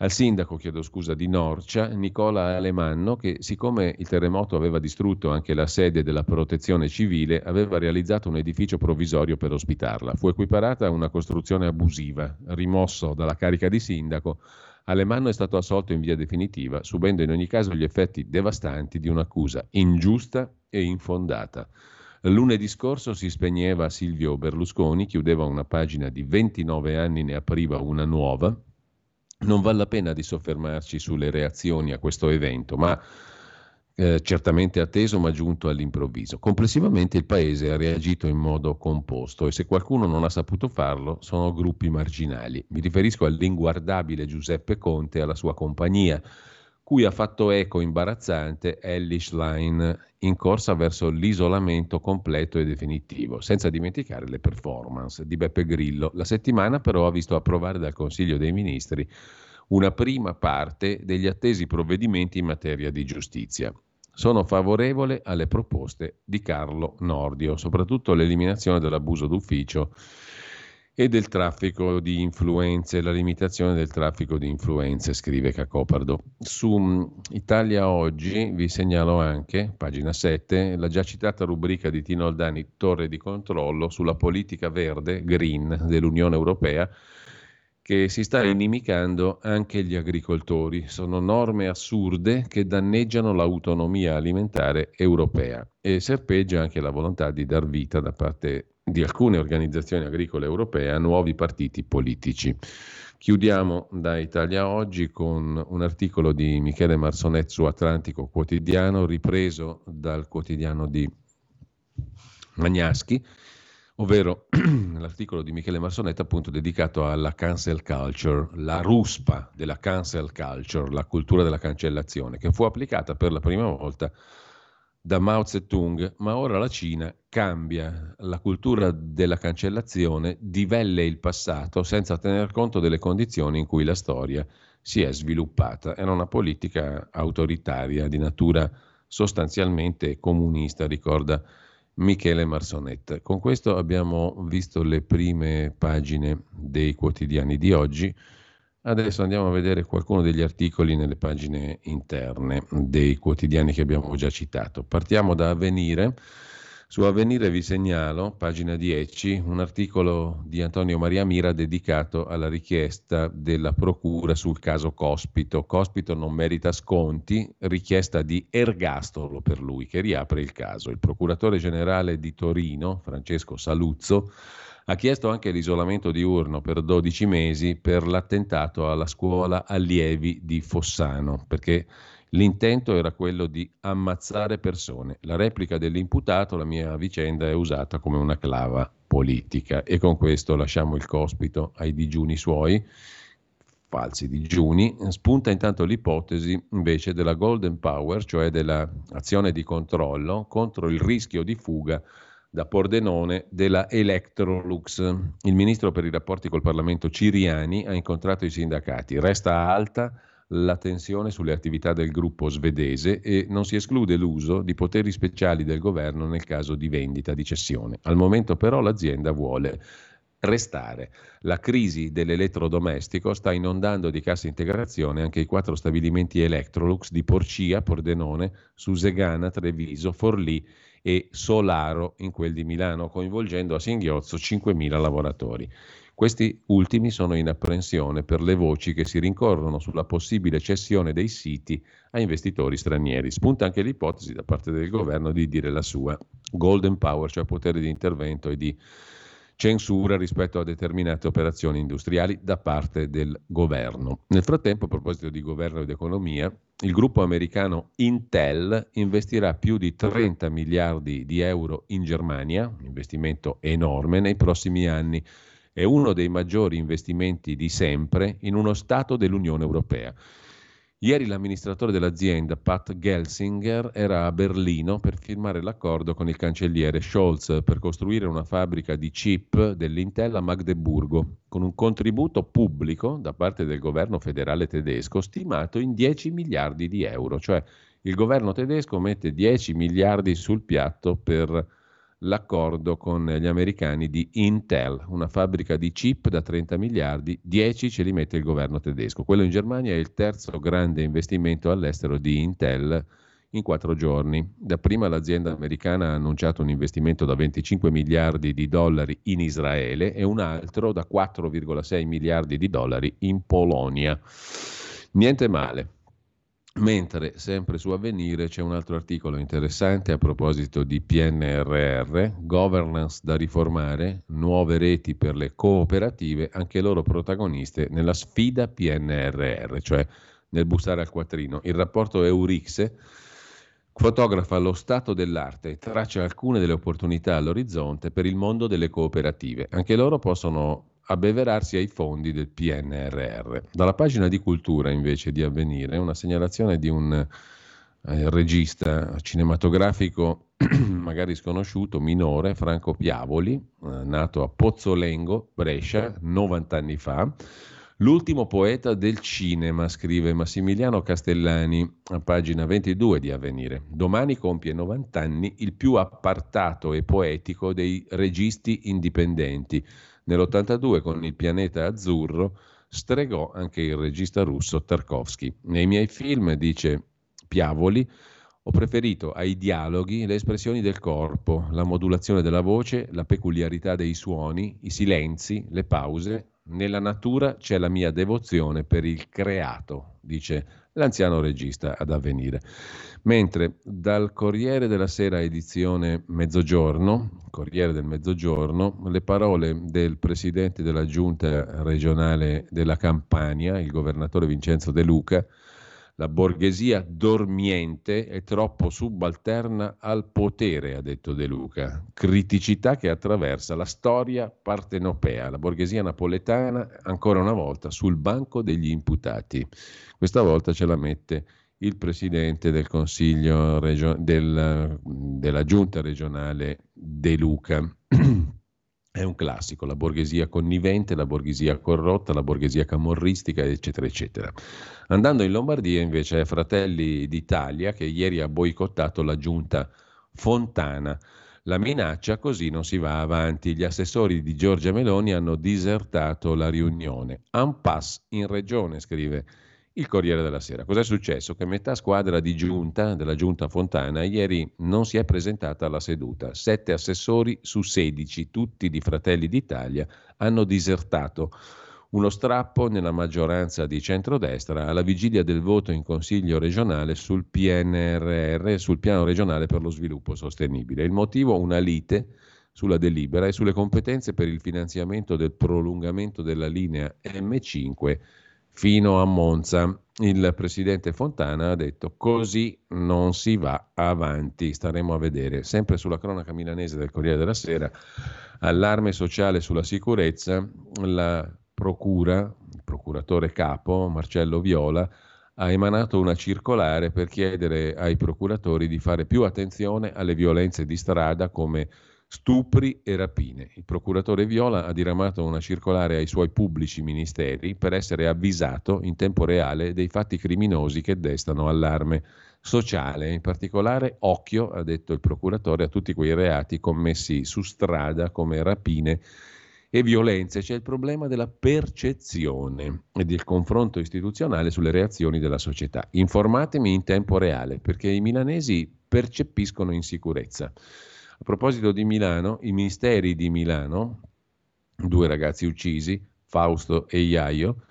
[SPEAKER 2] al sindaco chiedo scusa, di Norcia, Nicola Alemanno, che siccome il terremoto aveva distrutto anche la sede della protezione civile, aveva realizzato un edificio provvisorio per ospitarla. Fu equiparata a una costruzione abusiva. Rimosso dalla carica di sindaco, Alemanno è stato assolto in via definitiva, subendo in ogni caso gli effetti devastanti di un'accusa ingiusta e infondata. Lunedì scorso si spegneva Silvio Berlusconi, chiudeva una pagina di 29 anni, ne apriva una nuova, non vale la pena di soffermarci sulle reazioni a questo evento, ma eh, certamente atteso ma giunto all'improvviso. Complessivamente il Paese ha reagito in modo composto e se qualcuno non ha saputo farlo sono gruppi marginali. Mi riferisco all'inguardabile Giuseppe Conte e alla sua compagnia, cui ha fatto eco imbarazzante Ellis Line in corsa verso l'isolamento completo e definitivo, senza dimenticare le performance di Beppe Grillo. La settimana però ha visto approvare dal Consiglio dei Ministri una prima parte degli attesi provvedimenti in materia di giustizia. Sono favorevole alle proposte di Carlo Nordio, soprattutto l'eliminazione dell'abuso d'ufficio e del traffico di influenze, la limitazione del traffico di influenze, scrive Cacopardo. Su mm, Italia Oggi vi segnalo anche, pagina 7, la già citata rubrica di Tino Aldani, Torre di controllo sulla politica verde, green, dell'Unione Europea, che si sta inimicando anche gli agricoltori. Sono norme assurde che danneggiano l'autonomia alimentare europea e serpeggia anche la volontà di dar vita da parte di alcune organizzazioni agricole europee a nuovi partiti politici. Chiudiamo da Italia Oggi con un articolo di Michele Marsonet su Atlantico Quotidiano, ripreso dal quotidiano di Magnaschi, ovvero l'articolo di Michele Marsonet appunto dedicato alla cancel culture, la ruspa della cancel culture, la cultura della cancellazione, che fu applicata per la prima volta da Mao Zedong, ma ora la Cina cambia la cultura della cancellazione, divelle il passato senza tener conto delle condizioni in cui la storia si è sviluppata. Era una politica autoritaria di natura sostanzialmente comunista, ricorda Michele Marsonet. Con questo abbiamo visto le prime pagine dei quotidiani di oggi. Adesso andiamo a vedere qualcuno degli articoli nelle pagine interne dei quotidiani che abbiamo già citato. Partiamo da Avvenire. Su Avvenire vi segnalo, pagina 10, un articolo di Antonio Maria Mira dedicato alla richiesta della Procura sul caso Cospito. Cospito non merita sconti, richiesta di ergastolo per lui, che riapre il caso. Il procuratore generale di Torino, Francesco Saluzzo, ha chiesto anche l'isolamento diurno per 12 mesi per l'attentato alla scuola allievi di Fossano, perché l'intento era quello di ammazzare persone. La replica dell'imputato, la mia vicenda, è usata come una clava politica e con questo lasciamo il cospito ai digiuni suoi falsi digiuni, spunta intanto l'ipotesi invece della golden power, cioè dell'azione di controllo contro il rischio di fuga da Pordenone della Electrolux. Il ministro per i rapporti col Parlamento Ciriani ha incontrato i sindacati. Resta alta la tensione sulle attività del gruppo svedese e non si esclude l'uso di poteri speciali del governo nel caso di vendita di cessione. Al momento però l'azienda vuole restare. La crisi dell'elettrodomestico sta inondando di cassa integrazione anche i quattro stabilimenti Electrolux di Porcia, Pordenone, Susegana, Treviso, Forlì e Solaro in quel di Milano, coinvolgendo a singhiozzo 5.000 lavoratori. Questi ultimi sono in apprensione per le voci che si rincorrono sulla possibile cessione dei siti a investitori stranieri. Spunta anche l'ipotesi da parte del governo di dire la sua. Golden Power, cioè potere di intervento e di censura rispetto a determinate operazioni industriali da parte del governo. Nel frattempo, a proposito di governo ed economia, il gruppo americano Intel investirà più di 30 miliardi di euro in Germania, un investimento enorme nei prossimi anni. È uno dei maggiori investimenti di sempre in uno Stato dell'Unione Europea. Ieri l'amministratore dell'azienda, Pat Gelsinger, era a Berlino per firmare l'accordo con il cancelliere Scholz per costruire una fabbrica di chip dell'Intel a Magdeburgo, con un contributo pubblico da parte del governo federale tedesco stimato in 10 miliardi di euro, cioè il governo tedesco mette 10 miliardi sul piatto per l'accordo con gli americani di Intel, una fabbrica di chip da 30 miliardi, 10 ce li mette il governo tedesco. Quello in Germania è il terzo grande investimento all'estero di Intel in quattro giorni. Dapprima l'azienda americana ha annunciato un investimento da 25 miliardi di dollari in Israele e un altro da 4,6 miliardi di dollari in Polonia. Niente male. Mentre sempre su Avvenire c'è un altro articolo interessante a proposito di PNRR, governance da riformare, nuove reti per le cooperative, anche loro protagoniste nella sfida PNRR, cioè nel bussare al quattrino. Il rapporto Eurixe fotografa lo stato dell'arte e traccia alcune delle opportunità all'orizzonte per il mondo delle cooperative. Anche loro possono abbeverarsi ai fondi del PNRR. Dalla pagina di cultura invece di avvenire una segnalazione di un eh, regista cinematografico magari sconosciuto, minore, Franco Piavoli, eh, nato a Pozzolengo, Brescia, 90 anni fa, L'ultimo poeta del cinema, scrive Massimiliano Castellani a pagina 22 di Avvenire. Domani compie 90 anni il più appartato e poetico dei registi indipendenti. Nell'82 con Il pianeta azzurro stregò anche il regista russo Tarkovsky. Nei miei film, dice Piavoli, ho preferito ai dialoghi le espressioni del corpo, la modulazione della voce, la peculiarità dei suoni, i silenzi, le pause, nella natura c'è la mia devozione per il creato, dice l'anziano regista ad avvenire. Mentre dal Corriere della Sera edizione Mezzogiorno, Corriere del Mezzogiorno, le parole del presidente della giunta regionale della Campania, il governatore Vincenzo De Luca, la borghesia dormiente è troppo subalterna al potere, ha detto De Luca. Criticità che attraversa la storia partenopea. La borghesia napoletana, ancora una volta, sul banco degli imputati. Questa volta ce la mette il presidente del Consiglio regio- del, della giunta regionale De Luca. È un classico, la borghesia connivente, la borghesia corrotta, la borghesia camorristica, eccetera, eccetera. Andando in Lombardia invece è Fratelli d'Italia che ieri ha boicottato la giunta Fontana. La minaccia così non si va avanti. Gli assessori di Giorgia Meloni hanno disertato la riunione. En passe in regione, scrive il Corriere della Sera. Cos'è successo? Che metà squadra di giunta, della giunta Fontana, ieri non si è presentata alla seduta. Sette assessori su sedici, tutti di Fratelli d'Italia, hanno disertato. Uno strappo nella maggioranza di centrodestra alla vigilia del voto in Consiglio regionale sul PNRR, sul Piano regionale per lo sviluppo sostenibile. Il motivo una lite sulla delibera e sulle competenze per il finanziamento del prolungamento della linea M5 fino a Monza. Il presidente Fontana ha detto così non si va avanti, staremo a vedere. Sempre sulla cronaca milanese del Corriere della Sera, allarme sociale sulla sicurezza, la procura, il procuratore capo Marcello Viola, ha emanato una circolare per chiedere ai procuratori di fare più attenzione alle violenze di strada come stupri e rapine. Il procuratore Viola ha diramato una circolare ai suoi pubblici ministeri per essere avvisato in tempo reale dei fatti criminosi che destano allarme sociale. In particolare, occhio, ha detto il procuratore, a tutti quei reati commessi su strada come rapine e violenze. C'è il problema della percezione e del confronto istituzionale sulle reazioni della società. Informatemi in tempo reale perché i milanesi percepiscono insicurezza. A proposito di Milano, i misteri di Milano, due ragazzi uccisi, Fausto e Iaio,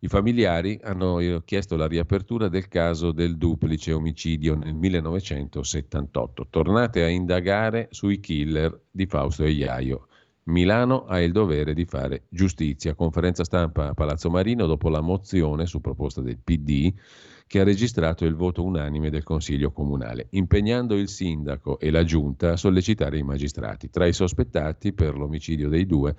[SPEAKER 2] i familiari hanno eh, chiesto la riapertura del caso del duplice omicidio nel 1978. Tornate a indagare sui killer di Fausto e Iaio. Milano ha il dovere di fare giustizia. Conferenza stampa a Palazzo Marino dopo la mozione su proposta del PD che ha registrato il voto unanime del Consiglio Comunale, impegnando il sindaco e la giunta a sollecitare i magistrati. Tra i sospettati per l'omicidio dei due,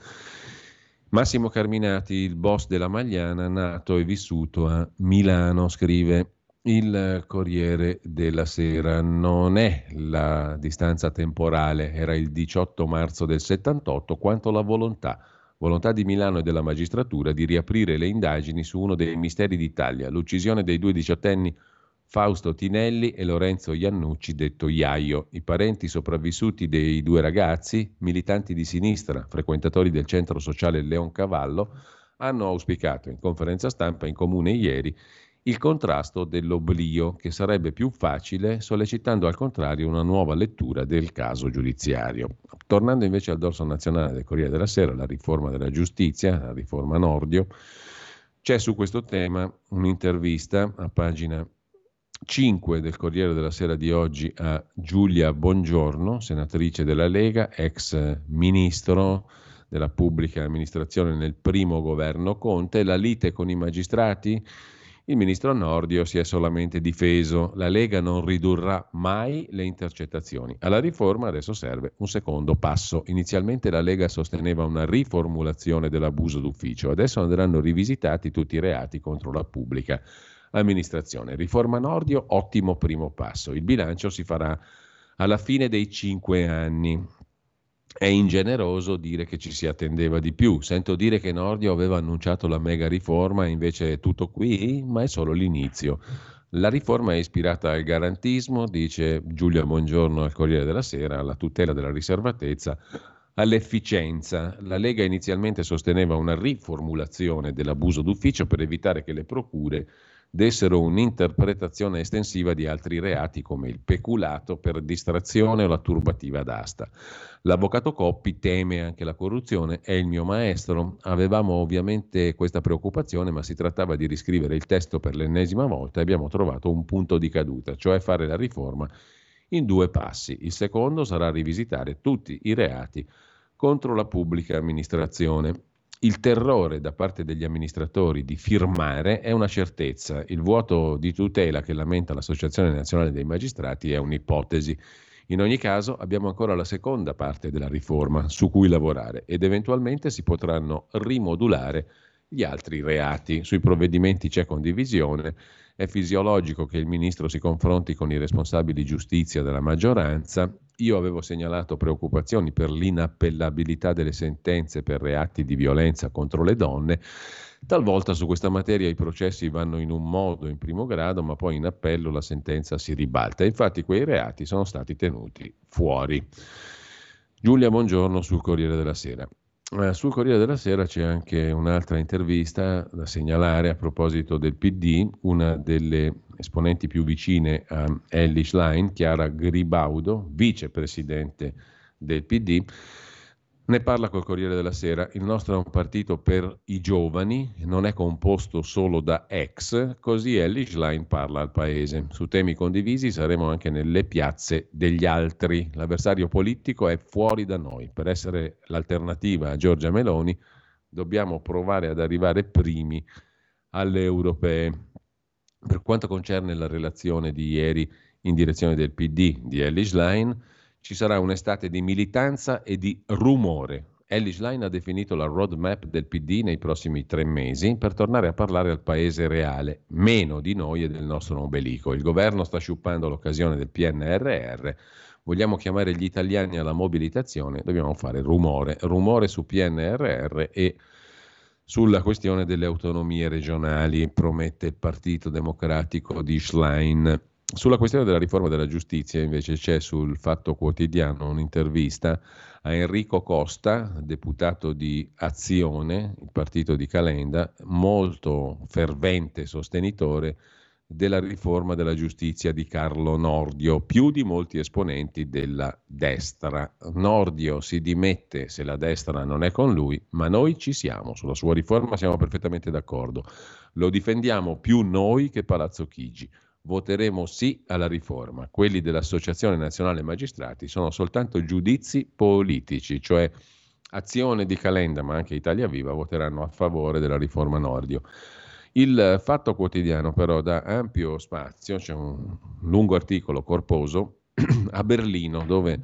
[SPEAKER 2] Massimo Carminati, il boss della Magliana, nato e vissuto a Milano, scrive il Corriere della Sera. Non è la distanza temporale, era il 18 marzo del 78, quanto la volontà Volontà di Milano e della magistratura di riaprire le indagini su uno dei misteri d'Italia, l'uccisione dei due diciottenni Fausto Tinelli e Lorenzo Iannucci, detto Iaio, i parenti sopravvissuti dei due ragazzi, militanti di sinistra, frequentatori del centro sociale Leoncavallo, hanno auspicato in conferenza stampa in comune ieri il contrasto dell'oblio, che sarebbe più facile sollecitando al contrario una nuova lettura del caso giudiziario. Tornando invece al dorso nazionale del Corriere della Sera, la riforma della giustizia, la riforma Nordio, c'è su questo tema un'intervista a pagina 5 del Corriere della Sera di oggi a Giulia Bongiorno, senatrice della Lega, ex ministro della pubblica amministrazione nel primo governo Conte, la lite con i magistrati Il ministro Nordio si è solamente difeso. La Lega non ridurrà mai le intercettazioni. Alla riforma adesso serve un secondo passo. Inizialmente la Lega sosteneva una riformulazione dell'abuso d'ufficio. Adesso andranno rivisitati tutti i reati contro la pubblica amministrazione. Riforma Nordio, ottimo primo passo. Il bilancio si farà alla fine dei cinque anni. È ingeneroso dire che ci si attendeva di più. Sento dire che Nordio aveva annunciato la mega riforma e invece è tutto qui, ma è solo l'inizio. La riforma è ispirata al garantismo, dice Giulia Buongiorno al Corriere della Sera, alla tutela della riservatezza, all'efficienza. La Lega inizialmente sosteneva una riformulazione dell'abuso d'ufficio per evitare che le procure dessero un'interpretazione estensiva di altri reati come il peculato per distrazione o la turbativa d'asta. L'avvocato Coppi teme anche la corruzione, è il mio maestro. Avevamo ovviamente questa preoccupazione, ma si trattava di riscrivere il testo per l'ennesima volta e abbiamo trovato un punto di caduta, cioè fare la riforma in due passi. Il secondo sarà rivisitare tutti i reati contro la pubblica amministrazione. Il terrore da parte degli amministratori di firmare è una certezza. Il vuoto di tutela che lamenta l'Associazione Nazionale dei Magistrati è un'ipotesi. In ogni caso abbiamo ancora la seconda parte della riforma su cui lavorare ed eventualmente si potranno rimodulare gli altri reati. Sui provvedimenti c'è condivisione è fisiologico che il ministro si confronti con i responsabili giustizia della maggioranza. Io avevo segnalato preoccupazioni per l'inappellabilità delle sentenze per reati di violenza contro le donne. Talvolta su questa materia i processi vanno in un modo in primo grado, ma poi in appello la sentenza si ribalta. Infatti quei reati sono stati tenuti fuori. Giulia, buongiorno sul Corriere della Sera. Eh, sul Corriere della Sera c'è anche un'altra intervista da segnalare a proposito del PD, una delle esponenti più vicine a Ellie Schlein, Chiara Gribaudo, vicepresidente del PD, ne parla col Corriere della Sera. Il nostro è un partito per i giovani, non è composto solo da ex, così Ellie Schlein parla al paese. Su temi condivisi saremo anche nelle piazze degli altri. L'avversario politico è fuori da noi. Per essere l'alternativa a Giorgia Meloni dobbiamo provare ad arrivare primi alle europee. Per quanto concerne la relazione di ieri in direzione del PD di Ellie Schlein, ci sarà un'estate di militanza e di rumore. Ellis Line ha definito la roadmap del PD nei prossimi tre mesi per tornare a parlare al paese reale, meno di noi e del nostro ombelico. Il governo sta sciuppando l'occasione del PNRR. Vogliamo chiamare gli italiani alla mobilitazione, dobbiamo fare rumore, rumore su PNRR e sulla questione delle autonomie regionali, promette il Partito Democratico di Schlein. Sulla questione della riforma della giustizia invece c'è sul Fatto Quotidiano un'intervista a Enrico Costa, deputato di Azione, il partito di Calenda, molto fervente sostenitore della riforma della giustizia di Carlo Nordio, più di molti esponenti della destra. Nordio si dimette se la destra non è con lui, ma noi ci siamo, sulla sua riforma siamo perfettamente d'accordo. Lo difendiamo più noi che Palazzo Chigi voteremo sì alla riforma. Quelli dell'Associazione Nazionale Magistrati sono soltanto giudizi politici, cioè Azione di Calenda, ma anche Italia Viva voteranno a favore della riforma Nordio. Il Fatto Quotidiano però dà ampio spazio, c'è un lungo articolo corposo a Berlino dove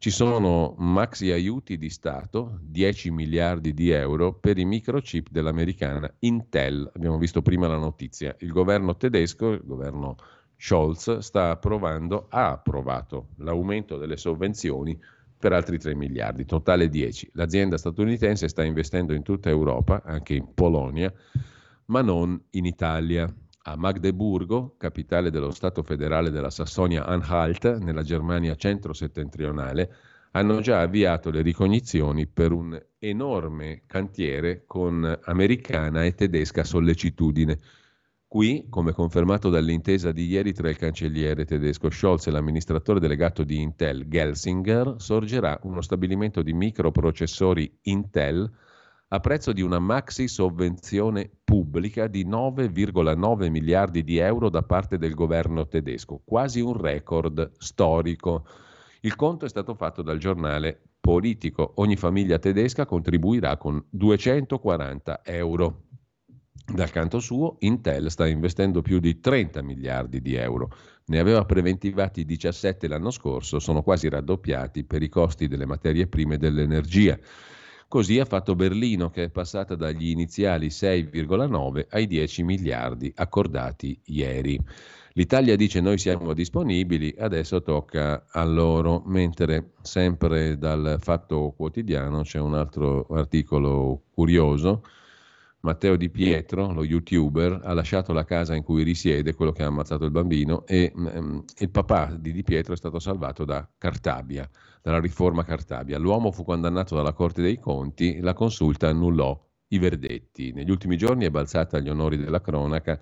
[SPEAKER 2] ci sono maxi aiuti di Stato, 10 miliardi di euro per i microchip dell'americana Intel. Abbiamo visto prima la notizia. Il governo tedesco, il governo Scholz, sta approvando, ha approvato l'aumento delle sovvenzioni per altri 3 miliardi, totale 10. L'azienda statunitense sta investendo in tutta Europa, anche in Polonia, ma non in Italia a Magdeburgo, capitale dello Stato federale della Sassonia-Anhalt, nella Germania centro-settentrionale, hanno già avviato le ricognizioni per un enorme cantiere con americana e tedesca sollecitudine. Qui, come confermato dall'intesa di ieri tra il cancelliere tedesco Scholz e l'amministratore delegato di Intel Gelsinger, sorgerà uno stabilimento di microprocessori Intel a prezzo di una maxi sovvenzione pubblica di 9,9 miliardi di euro da parte del governo tedesco, quasi un record storico. Il conto è stato fatto dal giornale politico. Ogni famiglia tedesca contribuirà con 240 euro. Dal canto suo, Intel sta investendo più di 30 miliardi di euro. Ne aveva preventivati 17 l'anno scorso, sono quasi raddoppiati per i costi delle materie prime e dell'energia. Così ha fatto Berlino, che è passata dagli iniziali 6,9 ai 10 miliardi accordati ieri. L'Italia dice noi siamo disponibili, adesso tocca a loro, mentre sempre dal Fatto Quotidiano c'è un altro articolo curioso Matteo Di Pietro, lo youtuber, ha lasciato la casa in cui risiede, quello che ha ammazzato il bambino, e um, il papà di Di Pietro è stato salvato da Cartabia, dalla riforma Cartabia. L'uomo fu condannato dalla Corte dei Conti, la consulta annullò i verdetti. Negli ultimi giorni è balzata agli onori della cronaca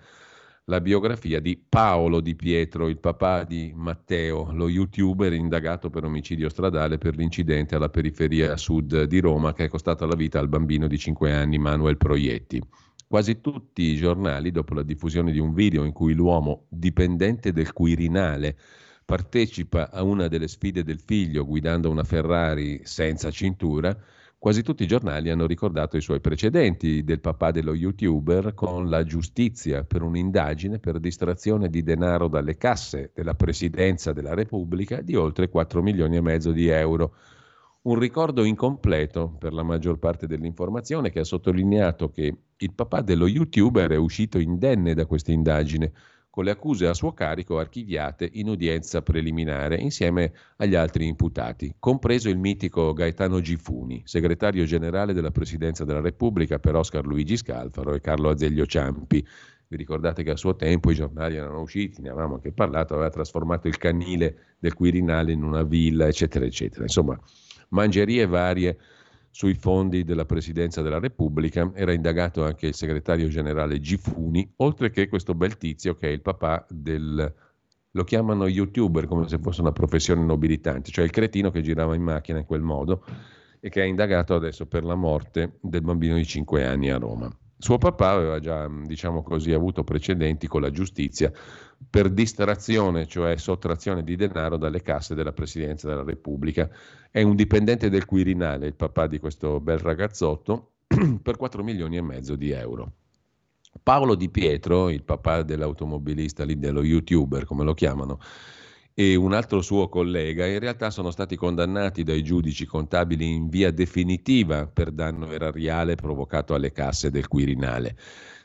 [SPEAKER 2] la biografia di Paolo Di Pietro, il papà di Matteo, lo youtuber indagato per omicidio stradale per l'incidente alla periferia sud di Roma che è costato la vita al bambino di 5 anni Manuel Proietti. Quasi tutti i giornali, dopo la diffusione di un video in cui l'uomo dipendente del Quirinale partecipa a una delle sfide del figlio guidando una Ferrari senza cintura, Quasi tutti i giornali hanno ricordato i suoi precedenti del papà dello youtuber con la giustizia per un'indagine per distrazione di denaro dalle casse della Presidenza della Repubblica di oltre 4 milioni e mezzo di euro. Un ricordo incompleto per la maggior parte dell'informazione che ha sottolineato che il papà dello youtuber è uscito indenne da questa indagine con le accuse a suo carico archiviate in udienza preliminare insieme agli altri imputati, compreso il mitico Gaetano Gifuni, segretario generale della Presidenza della Repubblica per Oscar Luigi Scalfaro e Carlo Azeglio Ciampi. Vi ricordate che a suo tempo i giornali erano usciti, ne avevamo anche parlato, aveva trasformato il canile del Quirinale in una villa, eccetera, eccetera. Insomma, mangerie varie sui fondi della Presidenza della Repubblica, era indagato anche il segretario generale Gifuni, oltre che questo bel tizio che è il papà del... lo chiamano youtuber come se fosse una professione nobilitante, cioè il cretino che girava in macchina in quel modo e che è indagato adesso per la morte del bambino di 5 anni a Roma. Suo papà aveva già, diciamo così, avuto precedenti con la giustizia per distrazione, cioè sottrazione di denaro dalle casse della Presidenza della Repubblica. È un dipendente del Quirinale, il papà di questo bel ragazzotto, per 4 milioni e mezzo di euro. Paolo Di Pietro, il papà dell'automobilista lì, dello youtuber, come lo chiamano, e un altro suo collega in realtà sono stati condannati dai giudici contabili in via definitiva per danno erariale provocato alle casse del Quirinale.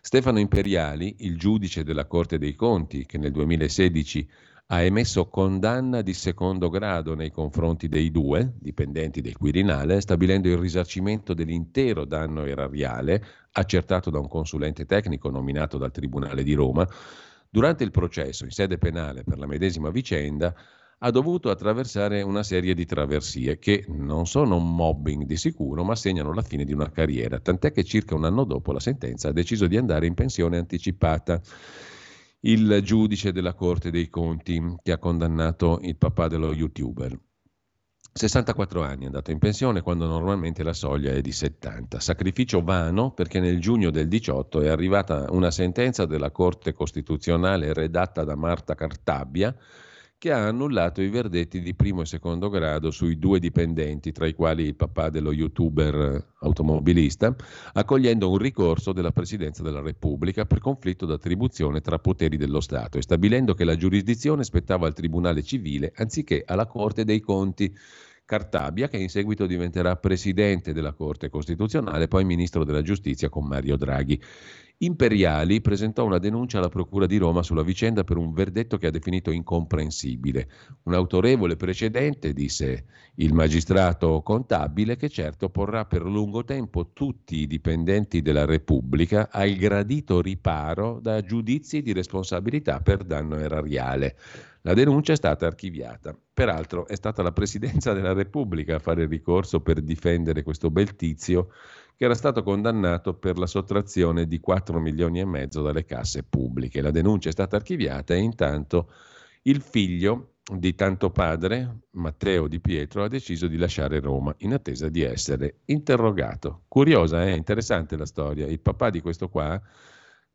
[SPEAKER 2] Stefano Imperiali, il giudice della Corte dei Conti, che nel 2016 ha emesso condanna di secondo grado nei confronti dei due dipendenti del Quirinale, stabilendo il risarcimento dell'intero danno erariale, accertato da un consulente tecnico nominato dal Tribunale di Roma, Durante il processo in sede penale per la medesima vicenda ha dovuto attraversare una serie di traversie che non sono un mobbing di sicuro, ma segnano la fine di una carriera, tant'è che circa un anno dopo la sentenza ha deciso di andare in pensione anticipata. Il giudice della Corte dei Conti che ha condannato il papà dello youtuber. 64 anni, è andato in pensione quando normalmente la soglia è di 70. Sacrificio vano perché nel giugno del 18 è arrivata una sentenza della Corte Costituzionale redatta da Marta Cartabia che ha annullato i verdetti di primo e secondo grado sui due dipendenti, tra i quali il papà dello youtuber automobilista, accogliendo un ricorso della Presidenza della Repubblica per conflitto d'attribuzione tra poteri dello Stato e stabilendo che la giurisdizione spettava al Tribunale civile anziché alla Corte dei Conti. Cartabia, che in seguito diventerà presidente della Corte Costituzionale, poi ministro della Giustizia con Mario Draghi. Imperiali presentò una denuncia alla Procura di Roma sulla vicenda per un verdetto che ha definito incomprensibile. Un autorevole precedente, disse il magistrato contabile, che certo porrà per lungo tempo tutti i dipendenti della Repubblica al gradito riparo da giudizi di responsabilità per danno erariale. La denuncia è stata archiviata. Peraltro è stata la Presidenza della Repubblica a fare ricorso per difendere questo bel tizio che era stato condannato per la sottrazione di 4 milioni e mezzo dalle casse pubbliche. La denuncia è stata archiviata e intanto il figlio di tanto padre, Matteo Di Pietro, ha deciso di lasciare Roma in attesa di essere interrogato. Curiosa, eh? interessante la storia. Il papà di questo qua,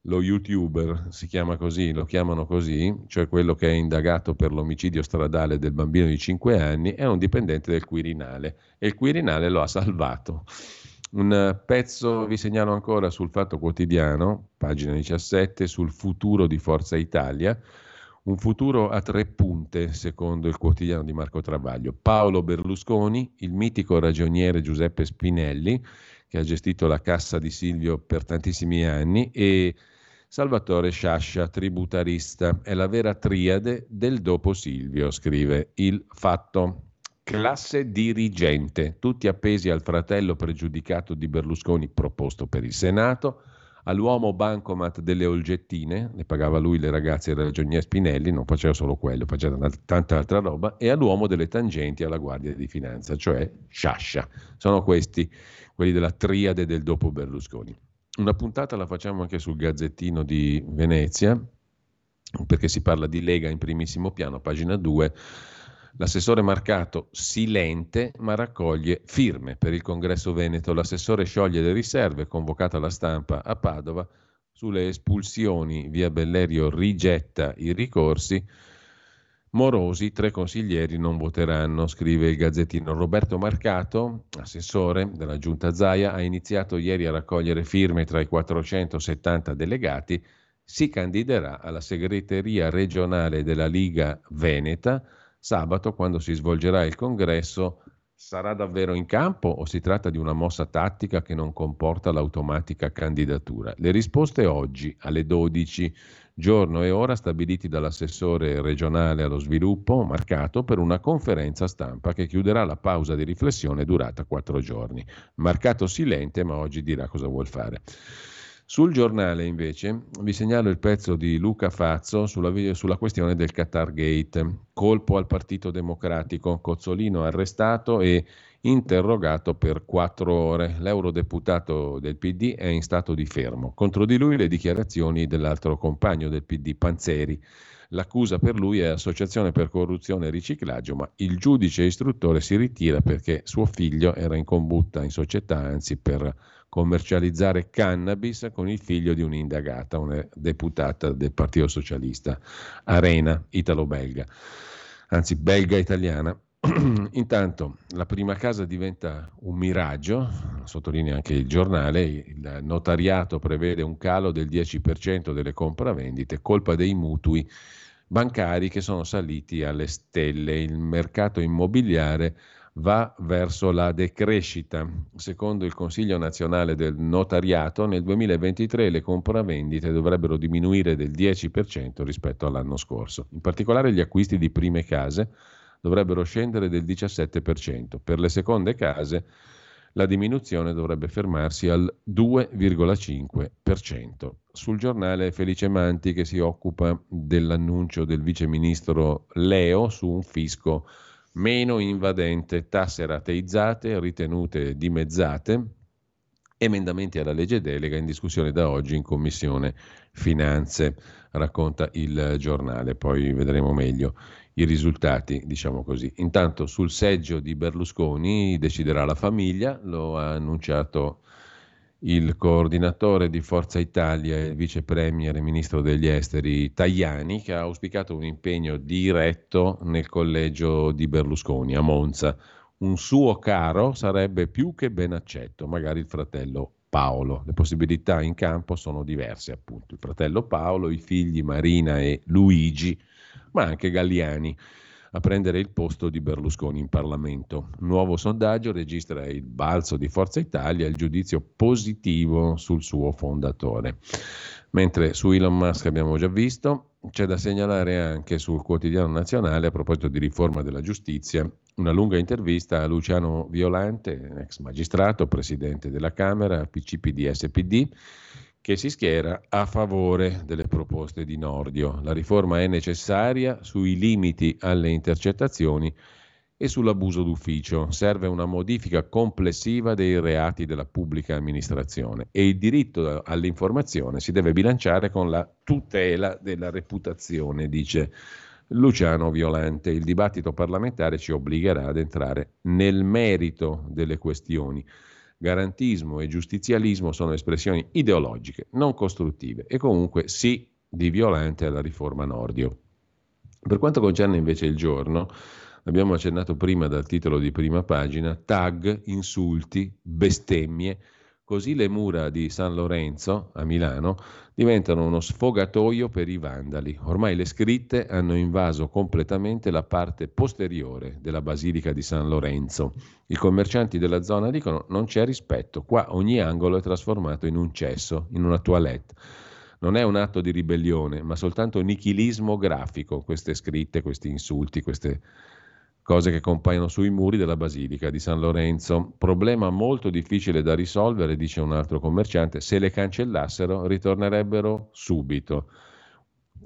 [SPEAKER 2] lo youtuber, si chiama così, lo chiamano così, cioè quello che è indagato per l'omicidio stradale del bambino di 5 anni, è un dipendente del Quirinale e il Quirinale lo ha salvato Un pezzo vi segnalo ancora sul Fatto Quotidiano, pagina 17, sul futuro di Forza Italia. Un futuro a tre punte, secondo il quotidiano di Marco Travaglio. Paolo Berlusconi, il mitico ragioniere Giuseppe Spinelli, che ha gestito la cassa di Silvio per tantissimi anni, e Salvatore Sciascia, tributarista. È la vera triade del dopo Silvio, scrive il fatto. Classe dirigente, tutti appesi al fratello pregiudicato di Berlusconi proposto per il Senato all'uomo bancomat delle olgettine, le pagava lui le ragazze il ragionier Spinelli, non faceva solo quello, faceva tanta altra roba, e all'uomo delle tangenti alla Guardia di Finanza, cioè Sciascia. Sono questi, quelli della triade del dopo Berlusconi. Una puntata la facciamo anche sul Gazzettino di Venezia, perché si parla di Lega in primissimo piano, pagina 2 L'assessore marcato silente ma raccoglie firme per il congresso veneto. L'assessore scioglie le riserve, convocata la stampa a Padova sulle espulsioni. Via Bellerio rigetta i ricorsi. Morosi, tre consiglieri non voteranno, scrive il Gazzettino. Roberto Marcato, assessore della Giunta Zaia, ha iniziato ieri a raccogliere firme tra i 470 delegati. Si candiderà alla segreteria regionale della Liga Veneta Sabato, quando si svolgerà il congresso, sarà davvero in campo o si tratta di una mossa tattica che non comporta l'automatica candidatura? Le risposte oggi alle 12, giorno e ora stabiliti dall'assessore regionale allo sviluppo, marcato per una conferenza stampa che chiuderà la pausa di riflessione durata quattro giorni. Marcato silente, ma oggi dirà cosa vuol fare. Sul giornale invece vi segnalo il pezzo di Luca Fazzo sulla, sulla, questione del Qatar Gate. Colpo al Partito Democratico, Cozzolino arrestato e interrogato per quattro ore. L'eurodeputato del PD è in stato di fermo. Contro di lui le dichiarazioni dell'altro compagno del PD, Panzeri. L'accusa per lui è associazione per corruzione e riciclaggio, ma il giudice istruttore si ritira perché suo figlio era in combutta in società, anzi per commercializzare cannabis con il figlio di un'indagata, una deputata del Partito Socialista, Arena, italo-belga, anzi belga-italiana. Intanto la prima casa diventa un miraggio, sottolinea anche il giornale, il notariato prevede un calo del 10% delle compravendite, colpa dei mutui bancari che sono saliti alle stelle. Il mercato immobiliare va verso la decrescita. Secondo il Consiglio nazionale del notariato, nel 2023 le compravendite dovrebbero diminuire del 10% rispetto all'anno scorso. In particolare gli acquisti di prime case dovrebbero scendere del 17%. Per le seconde case la diminuzione dovrebbe fermarsi al 2,5%. Sul giornale Felice Manti che si occupa dell'annuncio del vice ministro Leo su un fisco meno invadente, tasse rateizzate, ritenute dimezzate, emendamenti alla legge delega in discussione da oggi in Commissione Finanze, racconta il giornale, poi vedremo meglio i risultati, diciamo così. Intanto sul seggio di Berlusconi deciderà la famiglia, lo ha annunciato il coordinatore di Forza Italia e vice premier e ministro degli esteri Tajani, che ha auspicato un impegno diretto nel collegio di Berlusconi a Monza. Un suo caro sarebbe più che ben accetto, magari il fratello Paolo. Le possibilità in campo sono diverse, appunto. Il fratello Paolo, i figli Marina e Luigi, ma anche Galliani a prendere il posto di Berlusconi in Parlamento. Nuovo sondaggio registra il balzo di Forza Italia e il giudizio positivo sul suo fondatore. Mentre su Elon Musk abbiamo già visto, c'è da segnalare anche sul quotidiano nazionale a proposito di riforma della giustizia una lunga intervista a Luciano Violante, ex magistrato, presidente della Camera, PCPD SPD, che si schiera a favore delle proposte di Nordio. La riforma è necessaria sui limiti alle intercettazioni e sull'abuso d'ufficio. Serve una modifica complessiva dei reati della pubblica amministrazione e il diritto all'informazione si deve bilanciare con la tutela della reputazione, dice Luciano Violante. Il dibattito parlamentare ci obbligherà ad entrare nel merito delle questioni garantismo e giustizialismo sono espressioni ideologiche, non costruttive e comunque sì di violente alla riforma Nordio. Per quanto concerne invece il giorno, Abbiamo accennato prima dal titolo di prima pagina, tag, insulti, bestemmie. Così le mura di San Lorenzo a Milano diventano uno sfogatoio per i vandali. Ormai le scritte hanno invaso completamente la parte posteriore della Basilica di San Lorenzo. I commercianti della zona dicono non c'è rispetto, qua ogni angolo è trasformato in un cesso, in una toilette. Non è un atto di ribellione, ma soltanto nichilismo grafico, queste scritte, questi insulti, queste cose che compaiono sui muri della Basilica di San Lorenzo. Problema molto difficile da risolvere, dice un altro commerciante, se le cancellassero ritornerebbero subito.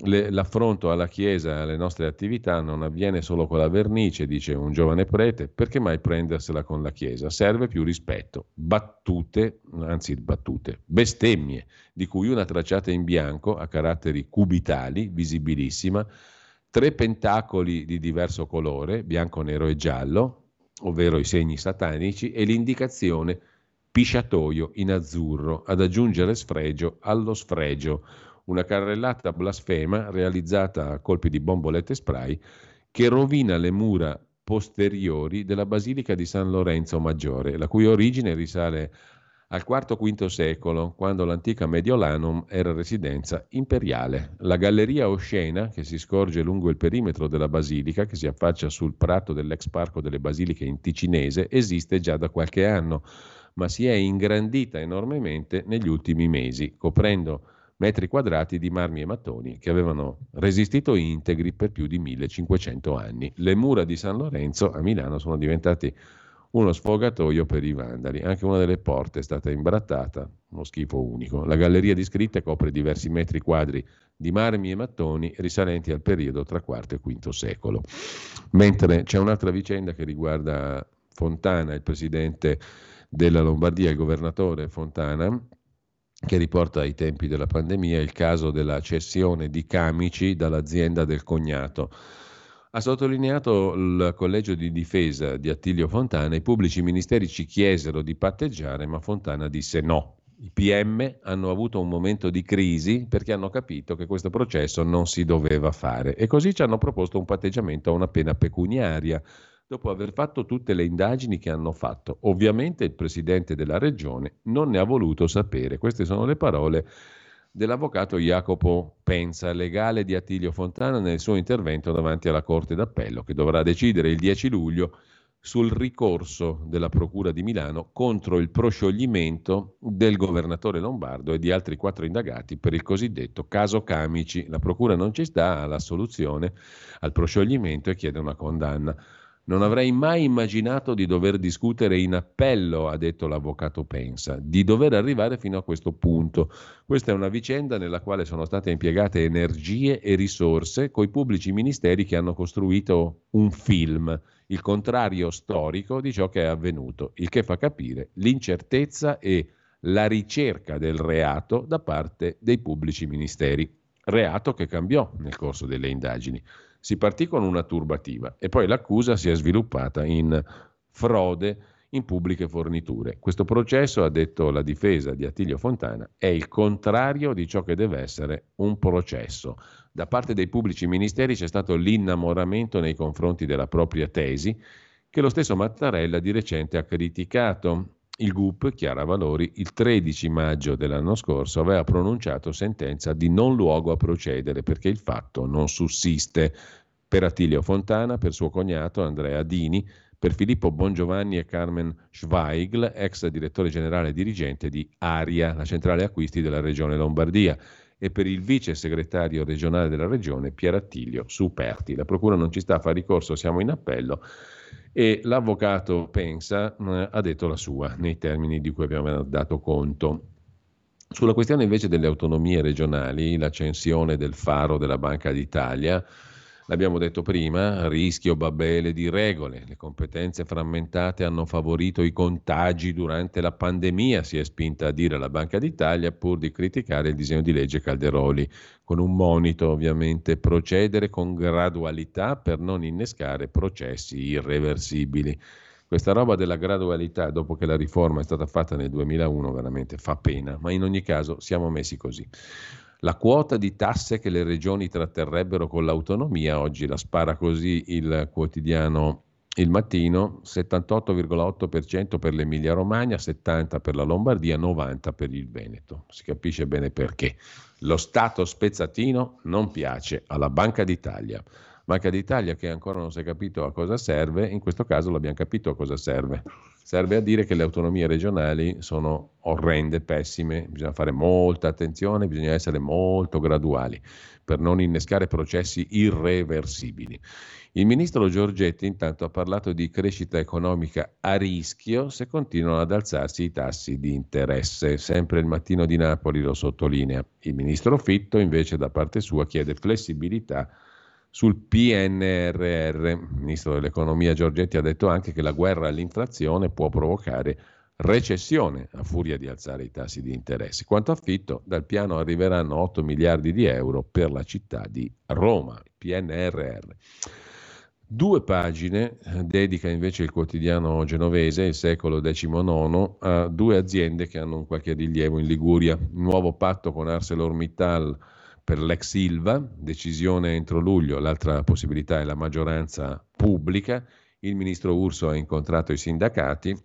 [SPEAKER 2] Le, l'affronto alla Chiesa e alle nostre attività non avviene solo con la vernice, dice un giovane prete, perché mai prendersela con la Chiesa? Serve più rispetto. Battute, anzi battute, bestemmie, di cui una tracciata in bianco a caratteri cubitali, visibilissima, tre pentacoli di diverso colore, bianco, nero e giallo, ovvero i segni satanici, e l'indicazione pisciatoio in azzurro, ad aggiungere sfregio allo sfregio, una carrellata blasfema realizzata a colpi di bombolette spray che rovina le mura posteriori della Basilica di San Lorenzo Maggiore, la cui origine risale al IV-V secolo, quando l'antica Mediolanum era residenza imperiale. La galleria oscena, che si scorge lungo il perimetro della basilica, che si affaccia sul prato dell'ex parco delle basiliche in Ticinese, esiste già da qualche anno, ma si è ingrandita enormemente negli ultimi mesi, coprendo metri quadrati di marmi e mattoni che avevano resistito integri per più di 1500 anni. Le mura di San Lorenzo a Milano sono diventate uno sfogatoio per i vandali. Anche una delle porte è stata imbrattata, uno schifo unico. La galleria di scritte copre diversi metri quadri di marmi e mattoni risalenti al periodo tra IV e V secolo. Mentre c'è un'altra vicenda che riguarda Fontana, il presidente della Lombardia, il governatore Fontana, che riporta ai tempi della pandemia il caso della cessione di camici dall'azienda del cognato. Ha sottolineato il collegio di difesa di Attilio Fontana, i pubblici ministeri ci chiesero di patteggiare, ma Fontana disse no. I PM hanno avuto un momento di crisi perché hanno capito che questo processo non si doveva fare e così ci hanno proposto un patteggiamento a una pena pecuniaria dopo aver fatto tutte le indagini che hanno fatto. Ovviamente il presidente della regione non ne ha voluto sapere. Queste sono le parole dell'avvocato Jacopo Pensa, legale di Attilio Fontana, nel suo intervento davanti alla Corte d'Appello, che dovrà decidere il 10 luglio sul ricorso della Procura di Milano contro il proscioglimento del governatore Lombardo e di altri quattro indagati per il cosiddetto caso Camici. La Procura non ci sta alla soluzione, al proscioglimento e chiede una condanna. Non avrei mai immaginato di dover discutere in appello, ha detto l'avvocato Pensa, di dover arrivare fino a questo punto. Questa è una vicenda nella quale sono state impiegate energie e risorse coi pubblici ministeri che hanno costruito un film, il contrario storico di ciò che è avvenuto, il che fa capire l'incertezza e la ricerca del reato da parte dei pubblici ministeri. Reato che cambiò nel corso delle indagini. Si partì con una turbativa e poi l'accusa si è sviluppata in frode in pubbliche forniture. Questo processo, ha detto la difesa di Attilio Fontana, è il contrario di ciò che deve essere un processo. Da parte dei pubblici ministeri c'è stato l'innamoramento nei confronti della propria tesi, che lo stesso Mattarella di recente ha criticato. Il GUP, Chiara Valori, il 13 maggio dell'anno scorso aveva pronunciato sentenza di non luogo a procedere perché il fatto non sussiste per Attilio Fontana, per suo cognato Andrea Dini, per Filippo Bongiovanni e Carmen Schweigl, ex direttore generale dirigente di ARIA, la centrale acquisti della regione Lombardia, e per il vice segretario regionale della regione Pier Attilio Superti. La procura non ci sta a fare ricorso, siamo in appello e l'avvocato Pensa eh, ha detto la sua nei termini di cui abbiamo dato conto. Sulla questione invece delle autonomie regionali, l'accensione del faro della Banca d'Italia, L'abbiamo detto prima, rischio babele di regole, le competenze frammentate hanno favorito i contagi durante la pandemia, si è spinta a dire la Banca d'Italia pur di criticare il disegno di legge Calderoli, con un monito ovviamente, procedere con gradualità per non innescare processi irreversibili. Questa roba della gradualità, dopo che la riforma è stata fatta nel 2001, veramente fa pena, ma in ogni caso siamo messi così. La quota di tasse che le regioni tratterrebbero con l'autonomia, oggi la spara così il quotidiano Il Mattino, 78,8% per l'Emilia Romagna, 70% per la Lombardia, 90% per il Veneto. Si capisce bene perché. Lo Stato spezzatino non piace alla Banca d'Italia. Banca d'Italia che ancora non si è capito a cosa serve, in questo caso l'abbiamo capito a cosa serve. Serve a dire che le autonomie regionali sono orrende, pessime, bisogna fare molta attenzione, bisogna essere molto graduali per non innescare processi irreversibili. Il ministro Giorgetti intanto ha parlato di crescita economica a rischio se continuano ad alzarsi i tassi di interesse. Sempre il mattino di Napoli lo sottolinea. Il ministro Fitto invece da parte sua chiede flessibilità sul PNRR. Il ministro dell'economia Giorgetti ha detto anche che la guerra all'inflazione può provocare recessione a furia di alzare i tassi di interesse. Quanto affitto, dal piano arriveranno 8 miliardi di euro per la città di Roma, PNRR. Due pagine eh, dedica invece il quotidiano genovese, il secolo XIX, a due aziende che hanno un qualche rilievo in Liguria. Nuovo patto con ArcelorMittal per l'ex Silva, decisione entro luglio, l'altra possibilità è la maggioranza pubblica, il ministro Urso ha incontrato i sindacati,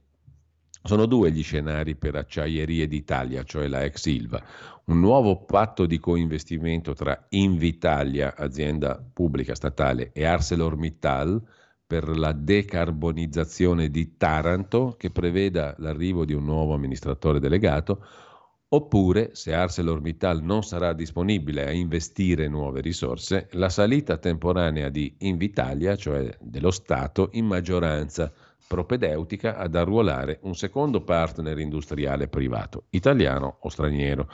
[SPEAKER 2] sono due gli scenari per Acciaierie d'Italia, cioè la ex Silva. Un nuovo patto di coinvestimento tra Invitalia, azienda pubblica statale, e ArcelorMittal per la decarbonizzazione di Taranto, che preveda l'arrivo di un nuovo amministratore delegato, Oppure, se ArcelorMittal non sarà disponibile a investire nuove risorse, la salita temporanea di Invitalia, cioè dello Stato, in maggioranza propedeutica ad arruolare un secondo partner industriale privato, italiano o straniero.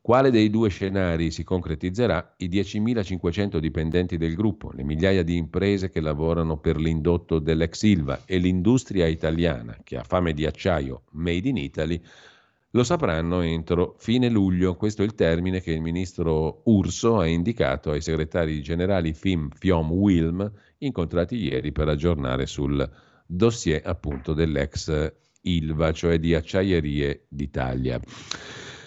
[SPEAKER 2] Quale dei due scenari si concretizzerà? I 10.500 dipendenti del gruppo, le migliaia di imprese che lavorano per l'indotto dell'ex Silva e l'industria italiana che ha fame di acciaio made in Italy lo sapranno entro fine luglio, questo è il termine che il ministro Urso ha indicato ai segretari generali FIM, FIOM, WILM, incontrati ieri per aggiornare sul dossier appunto dell'ex ILVA, cioè di Acciaierie d'Italia.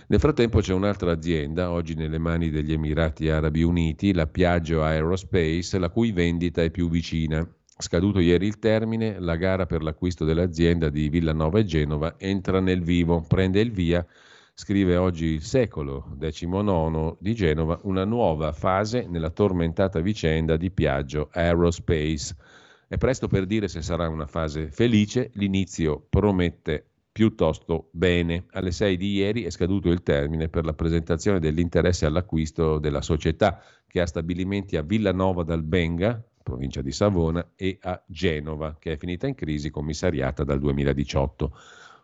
[SPEAKER 2] Nel frattempo c'è un'altra azienda, oggi nelle mani degli Emirati Arabi Uniti, la Piaggio Aerospace, la cui vendita è più vicina. Scaduto ieri il termine, la gara per l'acquisto dell'azienda di Villanova e Genova entra nel vivo, prende il via, scrive oggi il secolo XIX di Genova, una nuova fase nella tormentata vicenda di Piaggio Aerospace. È presto per dire se sarà una fase felice, l'inizio promette piuttosto bene. Alle 6 di ieri è scaduto il termine per la presentazione dell'interesse all'acquisto della società che ha stabilimenti a Villanova d'Albenga, provincia di Savona, e a Genova, che è finita in crisi commissariata dal 2018.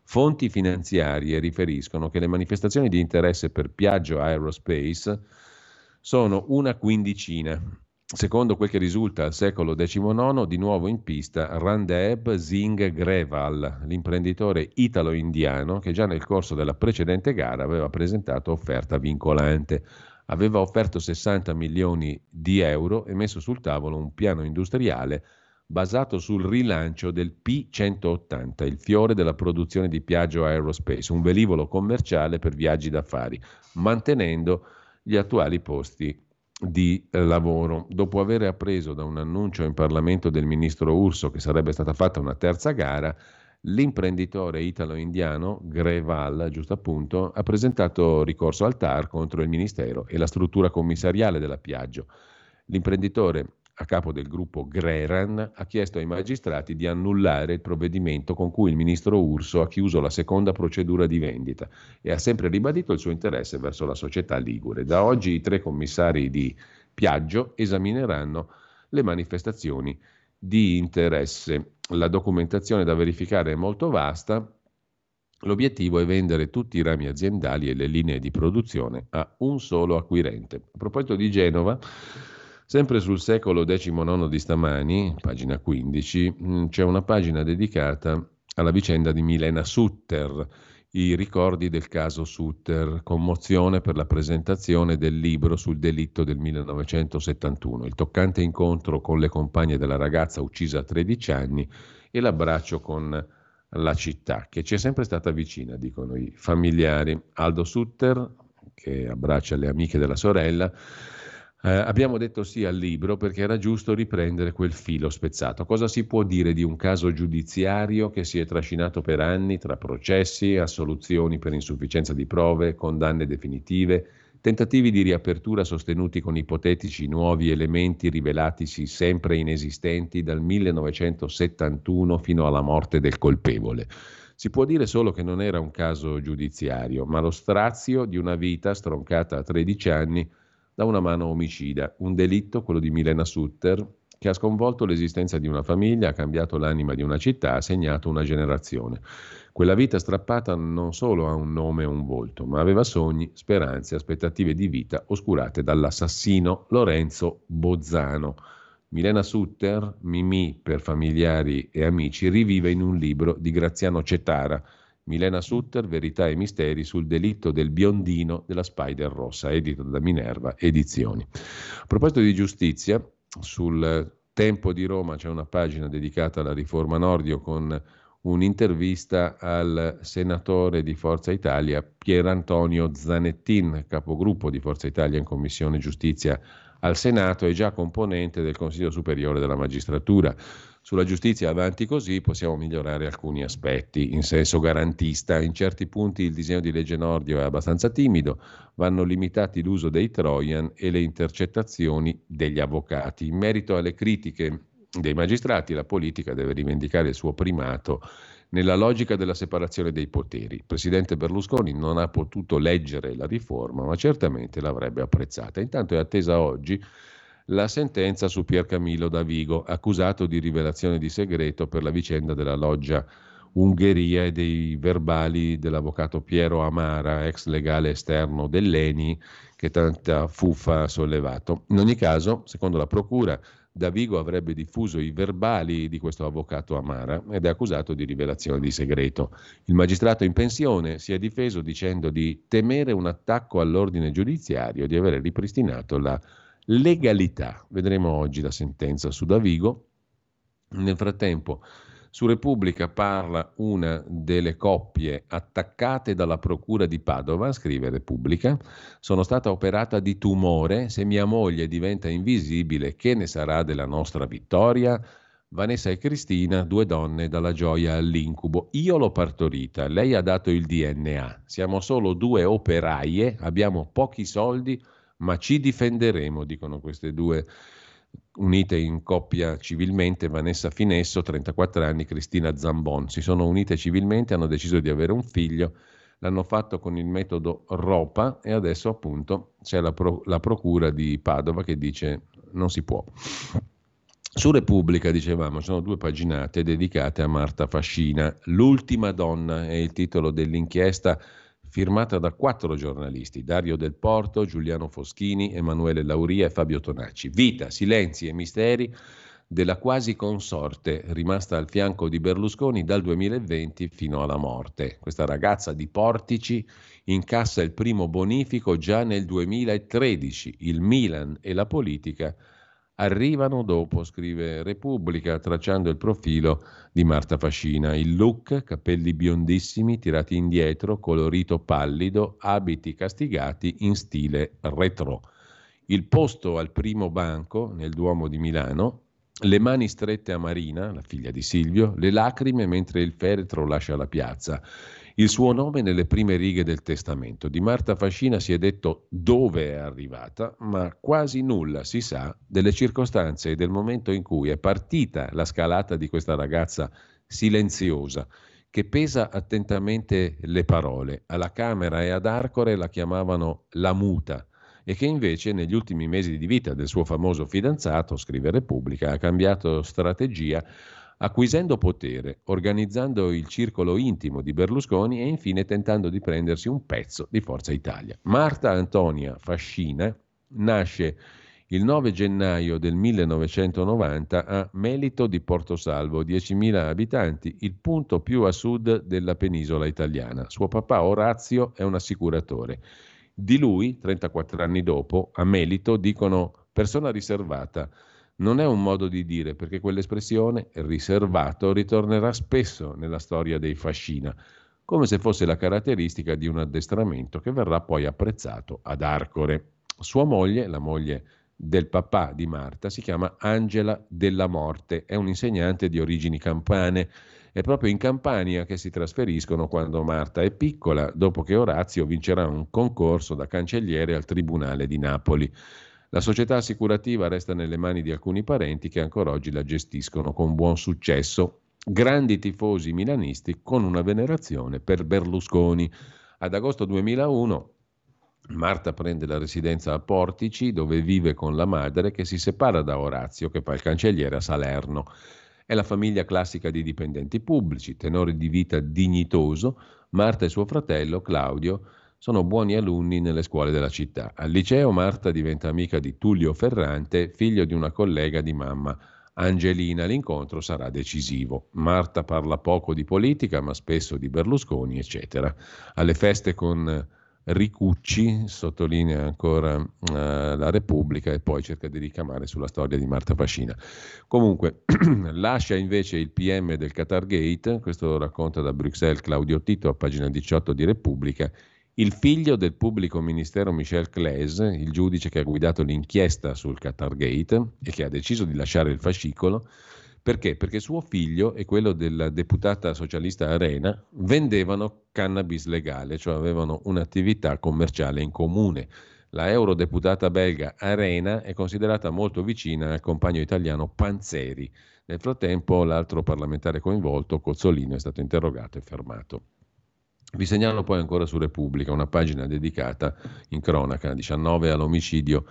[SPEAKER 2] Fonti finanziarie riferiscono che le manifestazioni di interesse per Piaggio Aerospace sono una quindicina. Secondo quel che risulta al secolo XIX, di nuovo in pista Randeb Zing Greval, l'imprenditore italo-indiano che già nel corso della precedente gara aveva presentato offerta vincolante aveva offerto 60 milioni di euro e messo sul tavolo un piano industriale basato sul rilancio del P180, il fiore della produzione di Piaggio Aerospace, un velivolo commerciale per viaggi d'affari, mantenendo gli attuali posti di lavoro. Dopo aver appreso da un annuncio in Parlamento del ministro Urso che sarebbe stata fatta una terza gara, L'imprenditore italo-indiano Greval, giusto appunto, ha presentato ricorso al TAR contro il Ministero e la struttura commissariale della Piaggio. L'imprenditore a capo del gruppo Greran ha chiesto ai magistrati di annullare il provvedimento con cui il ministro Urso ha chiuso la seconda procedura di vendita e ha sempre ribadito il suo interesse verso la società Ligure. Da oggi i tre commissari di Piaggio esamineranno le manifestazioni di interesse. La documentazione da verificare è molto vasta. L'obiettivo è vendere tutti i rami aziendali e le linee di produzione a un solo acquirente. A proposito di Genova, sempre sul secolo XIX di stamani, pagina 15, mm, c'è una pagina dedicata alla vicenda di Milena Sutter i ricordi del caso Sutter, commozione per la presentazione del libro sul delitto del 1971, il toccante incontro con le compagne della ragazza uccisa a 13 anni e l'abbraccio con la città, che ci è sempre stata vicina, dicono i familiari. Aldo Sutter, che abbraccia le amiche della sorella, eh, abbiamo detto sì al libro perché era giusto riprendere quel filo spezzato. Cosa si può dire di un caso giudiziario che si è trascinato per anni tra processi, assoluzioni per insufficienza di prove, condanne definitive, tentativi di riapertura sostenuti con ipotetici nuovi elementi rivelatisi sempre inesistenti dal 1971 fino alla morte del colpevole? Si può dire solo che non era un caso giudiziario, ma lo strazio di una vita stroncata a 13 anni da una mano omicida, un delitto, quello di Milena Sutter, che ha sconvolto l'esistenza di una famiglia, ha cambiato l'anima di una città, ha segnato una generazione. Quella vita strappata non solo ha un nome e un volto, ma aveva sogni, speranze, aspettative di vita oscurate dall'assassino Lorenzo Bozzano. Milena Sutter, Mimì per familiari e amici, rivive in un libro di Graziano Cetara, Milena Sutter, Verità e misteri sul delitto del biondino della Spider Rossa, edito da Minerva Edizioni. A proposito di giustizia, sul Tempo di Roma c'è una pagina dedicata alla riforma Nordio con un'intervista al senatore di Forza Italia Pier Antonio Zanettin, capogruppo di Forza Italia in Commissione Giustizia al Senato e già componente del Consiglio Superiore della Magistratura. Sulla giustizia avanti così possiamo migliorare alcuni aspetti. In senso garantista, in certi punti il disegno di legge Nordio è abbastanza timido, vanno limitati l'uso dei Trojan e le intercettazioni degli avvocati. In merito alle critiche dei magistrati, la politica deve rivendicare il suo primato nella logica della separazione dei poteri. Il presidente Berlusconi non ha potuto leggere la riforma, ma certamente l'avrebbe apprezzata. Intanto è attesa oggi la sentenza su Pier Camillo Davigo, accusato di rivelazione di segreto per la vicenda della loggia Ungheria e dei verbali dell'avvocato Piero Amara, ex legale esterno dell'ENI, che tanta fuffa ha sollevato. In ogni caso, secondo la Procura, Davigo avrebbe diffuso i verbali di questo avvocato Amara ed è accusato di rivelazione di segreto. Il magistrato in pensione si è difeso dicendo di temere un attacco all'ordine giudiziario, di aver ripristinato la legalità. Vedremo oggi la sentenza su Davigo. Nel frattempo, su Repubblica parla una delle coppie attaccate dalla Procura di Padova, scrive Repubblica. Sono stata operata di tumore, se mia moglie diventa invisibile, che ne sarà della nostra vittoria? Vanessa e Cristina, due donne dalla gioia all'incubo. Io l'ho partorita, lei ha dato il DNA. Siamo solo due operaie, abbiamo pochi soldi, ma ci difenderemo, dicono queste due unite in coppia civilmente, Vanessa Finesso, 34 anni, Cristina Zambon. Si sono unite civilmente, hanno deciso di avere un figlio, l'hanno fatto con il metodo ROPA e adesso appunto c'è la, pro, la procura di Padova che dice non si può. Su Repubblica, dicevamo, sono due paginate dedicate a Marta Fascina. L'ultima donna è il titolo dell'inchiesta firmata da quattro giornalisti, Dario Del Porto, Giuliano Foschini, Emanuele Lauria e Fabio Tonacci. Vita, silenzi e misteri della quasi consorte rimasta al fianco di Berlusconi dal 2020 fino alla morte. Questa ragazza di Portici incassa il primo bonifico già nel 2013. Il Milan e la politica arrivano dopo, scrive Repubblica, tracciando il profilo di Marta Fascina. Il look, capelli biondissimi, tirati indietro, colorito pallido, abiti castigati in stile retro. Il posto al primo banco nel Duomo di Milano, le mani strette a Marina, la figlia di Silvio, le lacrime mentre il feretro lascia la piazza il suo nome nelle prime righe del testamento. Di Marta Fascina si è detto dove è arrivata, ma quasi nulla si sa delle circostanze e del momento in cui è partita la scalata di questa ragazza silenziosa che pesa attentamente le parole. Alla Camera e ad Arcore la chiamavano la muta e che invece negli ultimi mesi di vita del suo famoso fidanzato, scrive Repubblica, ha cambiato strategia acquisendo potere, organizzando il circolo intimo di Berlusconi e infine tentando di prendersi un pezzo di Forza Italia. Marta Antonia Fascina nasce il 9 gennaio del 1990 a Melito di Portosalvo, 10.000 abitanti, il punto più a sud della penisola italiana. Suo papà Orazio è un assicuratore. Di lui, 34 anni dopo, a Melito dicono persona riservata non è un modo di dire, perché quell'espressione, riservato, ritornerà spesso nella storia dei Fascina, come se fosse la caratteristica di un addestramento che verrà poi apprezzato ad Arcore. Sua moglie, la moglie del papà di Marta, si chiama Angela della Morte, è un'insegnante di origini campane. È proprio in Campania che si trasferiscono quando Marta è piccola, dopo che Orazio vincerà un concorso da cancelliere al Tribunale di Napoli. La società assicurativa resta nelle mani di alcuni parenti che ancora oggi la gestiscono con buon successo grandi tifosi milanisti con una venerazione per Berlusconi. Ad agosto 2001 Marta prende la residenza a Portici dove vive con la madre che si separa da Orazio che fa il cancelliere a Salerno. È la famiglia classica di dipendenti pubblici, tenore di vita dignitoso. Marta e suo fratello Claudio sono buoni alunni nelle scuole della città. Al liceo Marta diventa amica di Tullio Ferrante, figlio di una collega di mamma. Angelina l'incontro sarà decisivo. Marta parla poco di politica, ma spesso di Berlusconi, eccetera. Alle feste con Ricucci sottolinea ancora uh, la Repubblica e poi cerca di ricamare sulla storia di Marta Fascina. Comunque, lascia invece il PM del Qatar Gate, questo lo racconta da Bruxelles Claudio Tito a pagina 18 di Repubblica, il figlio del pubblico ministero Michel Claes, il giudice che ha guidato l'inchiesta sul Qatar Gate e che ha deciso di lasciare il fascicolo, perché? Perché suo figlio e quello della deputata socialista Arena vendevano cannabis legale, cioè avevano un'attività commerciale in comune. La eurodeputata belga Arena è considerata molto vicina al compagno italiano Panzeri. Nel frattempo l'altro parlamentare coinvolto, Cozzolino, è stato interrogato e fermato. Vi segnalo poi ancora su Repubblica una pagina dedicata in cronaca 19 all'omicidio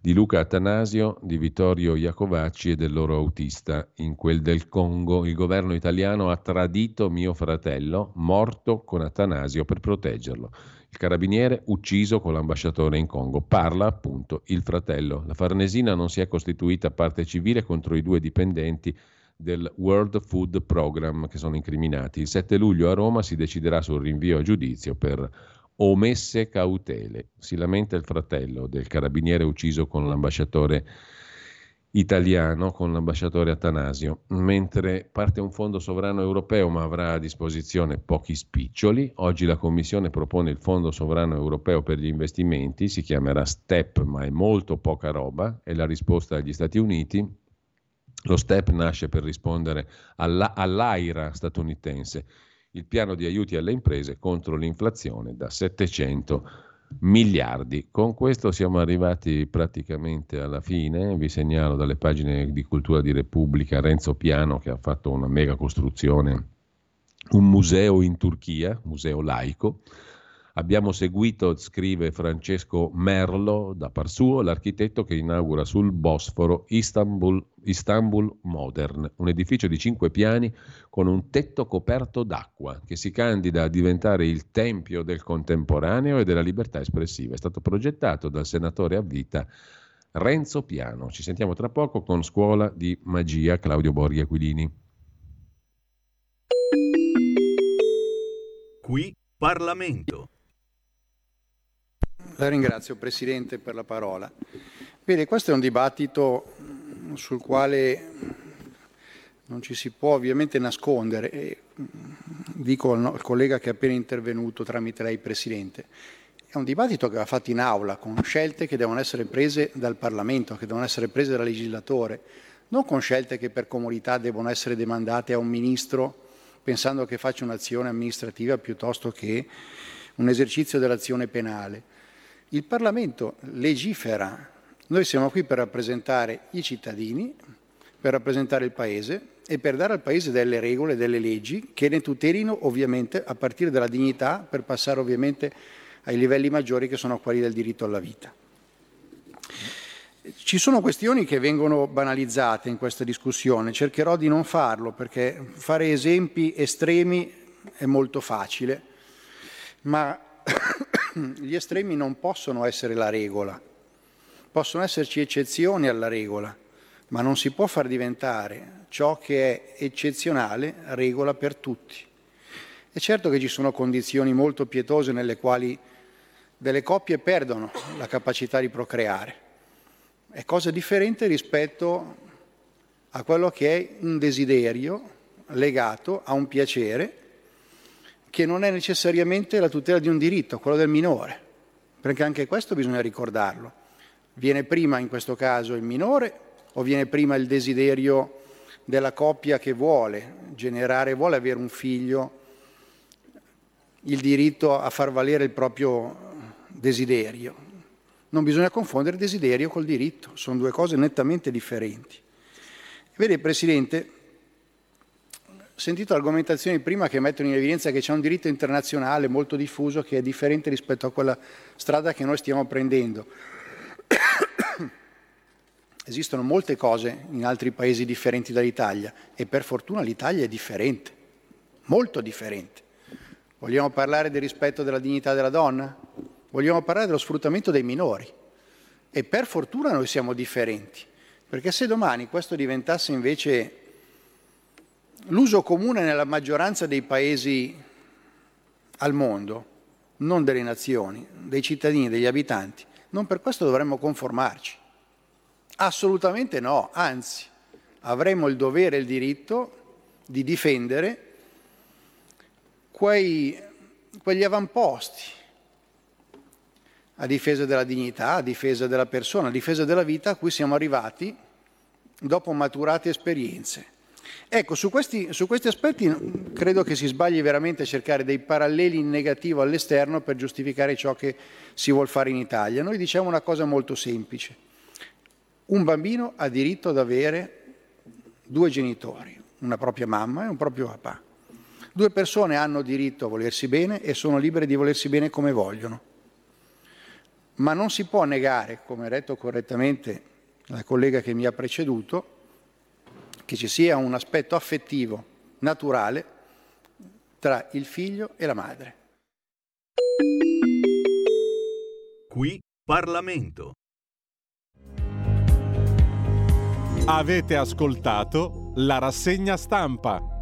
[SPEAKER 2] di Luca Atanasio, di Vittorio Iacovacci e del loro autista. In quel del Congo il governo italiano ha tradito mio fratello, morto con Atanasio per proteggerlo. Il carabiniere ucciso con l'ambasciatore in Congo. Parla appunto il fratello. La Farnesina non si è costituita parte civile contro i due dipendenti del World Food Program che sono incriminati. Il 7 luglio a Roma si deciderà sul rinvio a giudizio per omesse cautele. Si lamenta il fratello del carabiniere ucciso con l'ambasciatore italiano, con l'ambasciatore Atanasio, mentre parte un fondo sovrano europeo ma avrà a disposizione pochi spiccioli. Oggi la Commissione propone il fondo sovrano europeo per gli investimenti, si chiamerà STEP ma è molto poca roba, è la risposta agli Stati Uniti lo STEP nasce per rispondere alla, all'AIRA statunitense, il piano di aiuti alle imprese contro l'inflazione da 700 miliardi. Con questo siamo arrivati praticamente alla fine. Vi segnalo dalle pagine di cultura di Repubblica Renzo Piano che ha fatto una mega costruzione, un museo in Turchia, museo laico Abbiamo seguito, scrive Francesco Merlo da par suo, l'architetto che inaugura sul Bosforo Istanbul, Istanbul Modern, un edificio di cinque piani con un tetto coperto d'acqua che si candida a diventare il tempio del contemporaneo e della libertà espressiva. È stato progettato dal senatore a vita Renzo Piano. Ci sentiamo tra poco con Scuola di Magia Claudio Borghi Aquilini.
[SPEAKER 5] Qui Parlamento.
[SPEAKER 6] La ringrazio Presidente per la parola. Bene, questo è un dibattito sul quale non ci si può ovviamente nascondere. E dico al collega che è appena intervenuto tramite lei Presidente, è un dibattito che va fatto in aula con scelte che devono essere prese dal Parlamento, che devono essere prese dal legislatore, non con scelte che per comunità devono essere demandate a un ministro pensando che faccia un'azione amministrativa piuttosto che un esercizio dell'azione penale. Il Parlamento legifera, noi siamo qui per rappresentare i cittadini, per rappresentare il Paese e per dare al Paese delle regole, delle leggi che ne tutelino ovviamente a partire dalla dignità per passare ovviamente ai livelli maggiori che sono quelli del diritto alla vita. Ci sono questioni che vengono banalizzate in questa discussione, cercherò di non farlo perché fare esempi estremi è molto facile, ma gli estremi non possono essere la regola, possono esserci eccezioni alla regola, ma non si può far diventare ciò che è eccezionale regola per tutti. È certo che ci sono condizioni molto pietose nelle quali delle coppie perdono la capacità di procreare. È cosa differente rispetto a quello che è un desiderio legato a un piacere che non è necessariamente la tutela di un diritto, quello del minore, perché anche questo bisogna ricordarlo. Viene prima in questo caso il minore o viene prima il desiderio della coppia che vuole generare, vuole avere un figlio, il diritto a far valere il proprio desiderio. Non bisogna confondere desiderio col diritto, sono due cose nettamente differenti. Vede, Presidente, ho sentito argomentazioni prima che mettono in evidenza che c'è un diritto internazionale molto diffuso che è differente rispetto a quella strada che noi stiamo prendendo. Esistono molte cose in altri paesi differenti dall'Italia e per fortuna l'Italia è differente, molto differente. Vogliamo parlare del rispetto della dignità della donna? Vogliamo parlare dello sfruttamento dei minori? E per fortuna noi siamo differenti, perché se domani questo diventasse invece l'uso comune nella maggioranza dei paesi al mondo, non delle nazioni, dei cittadini, degli abitanti, non per questo dovremmo conformarci. Assolutamente no, anzi, avremmo il dovere e il diritto di difendere quei, quegli avamposti a difesa della dignità, a difesa della persona, a difesa della vita a cui siamo arrivati dopo maturate esperienze. Ecco, su questi, su questi, aspetti credo che si sbagli veramente a cercare dei paralleli in negativo all'esterno per giustificare ciò che si vuole fare in Italia. Noi diciamo una cosa molto semplice. Un bambino ha diritto ad avere due genitori, una propria mamma e un proprio papà. Due persone hanno diritto a volersi bene e sono libere di volersi bene come vogliono. Ma non si può negare, come ha detto correttamente la collega che mi ha preceduto, che ci sia un aspetto affettivo, naturale, tra il figlio e la madre.
[SPEAKER 5] Qui Parlamento.
[SPEAKER 3] Avete ascoltato la rassegna stampa.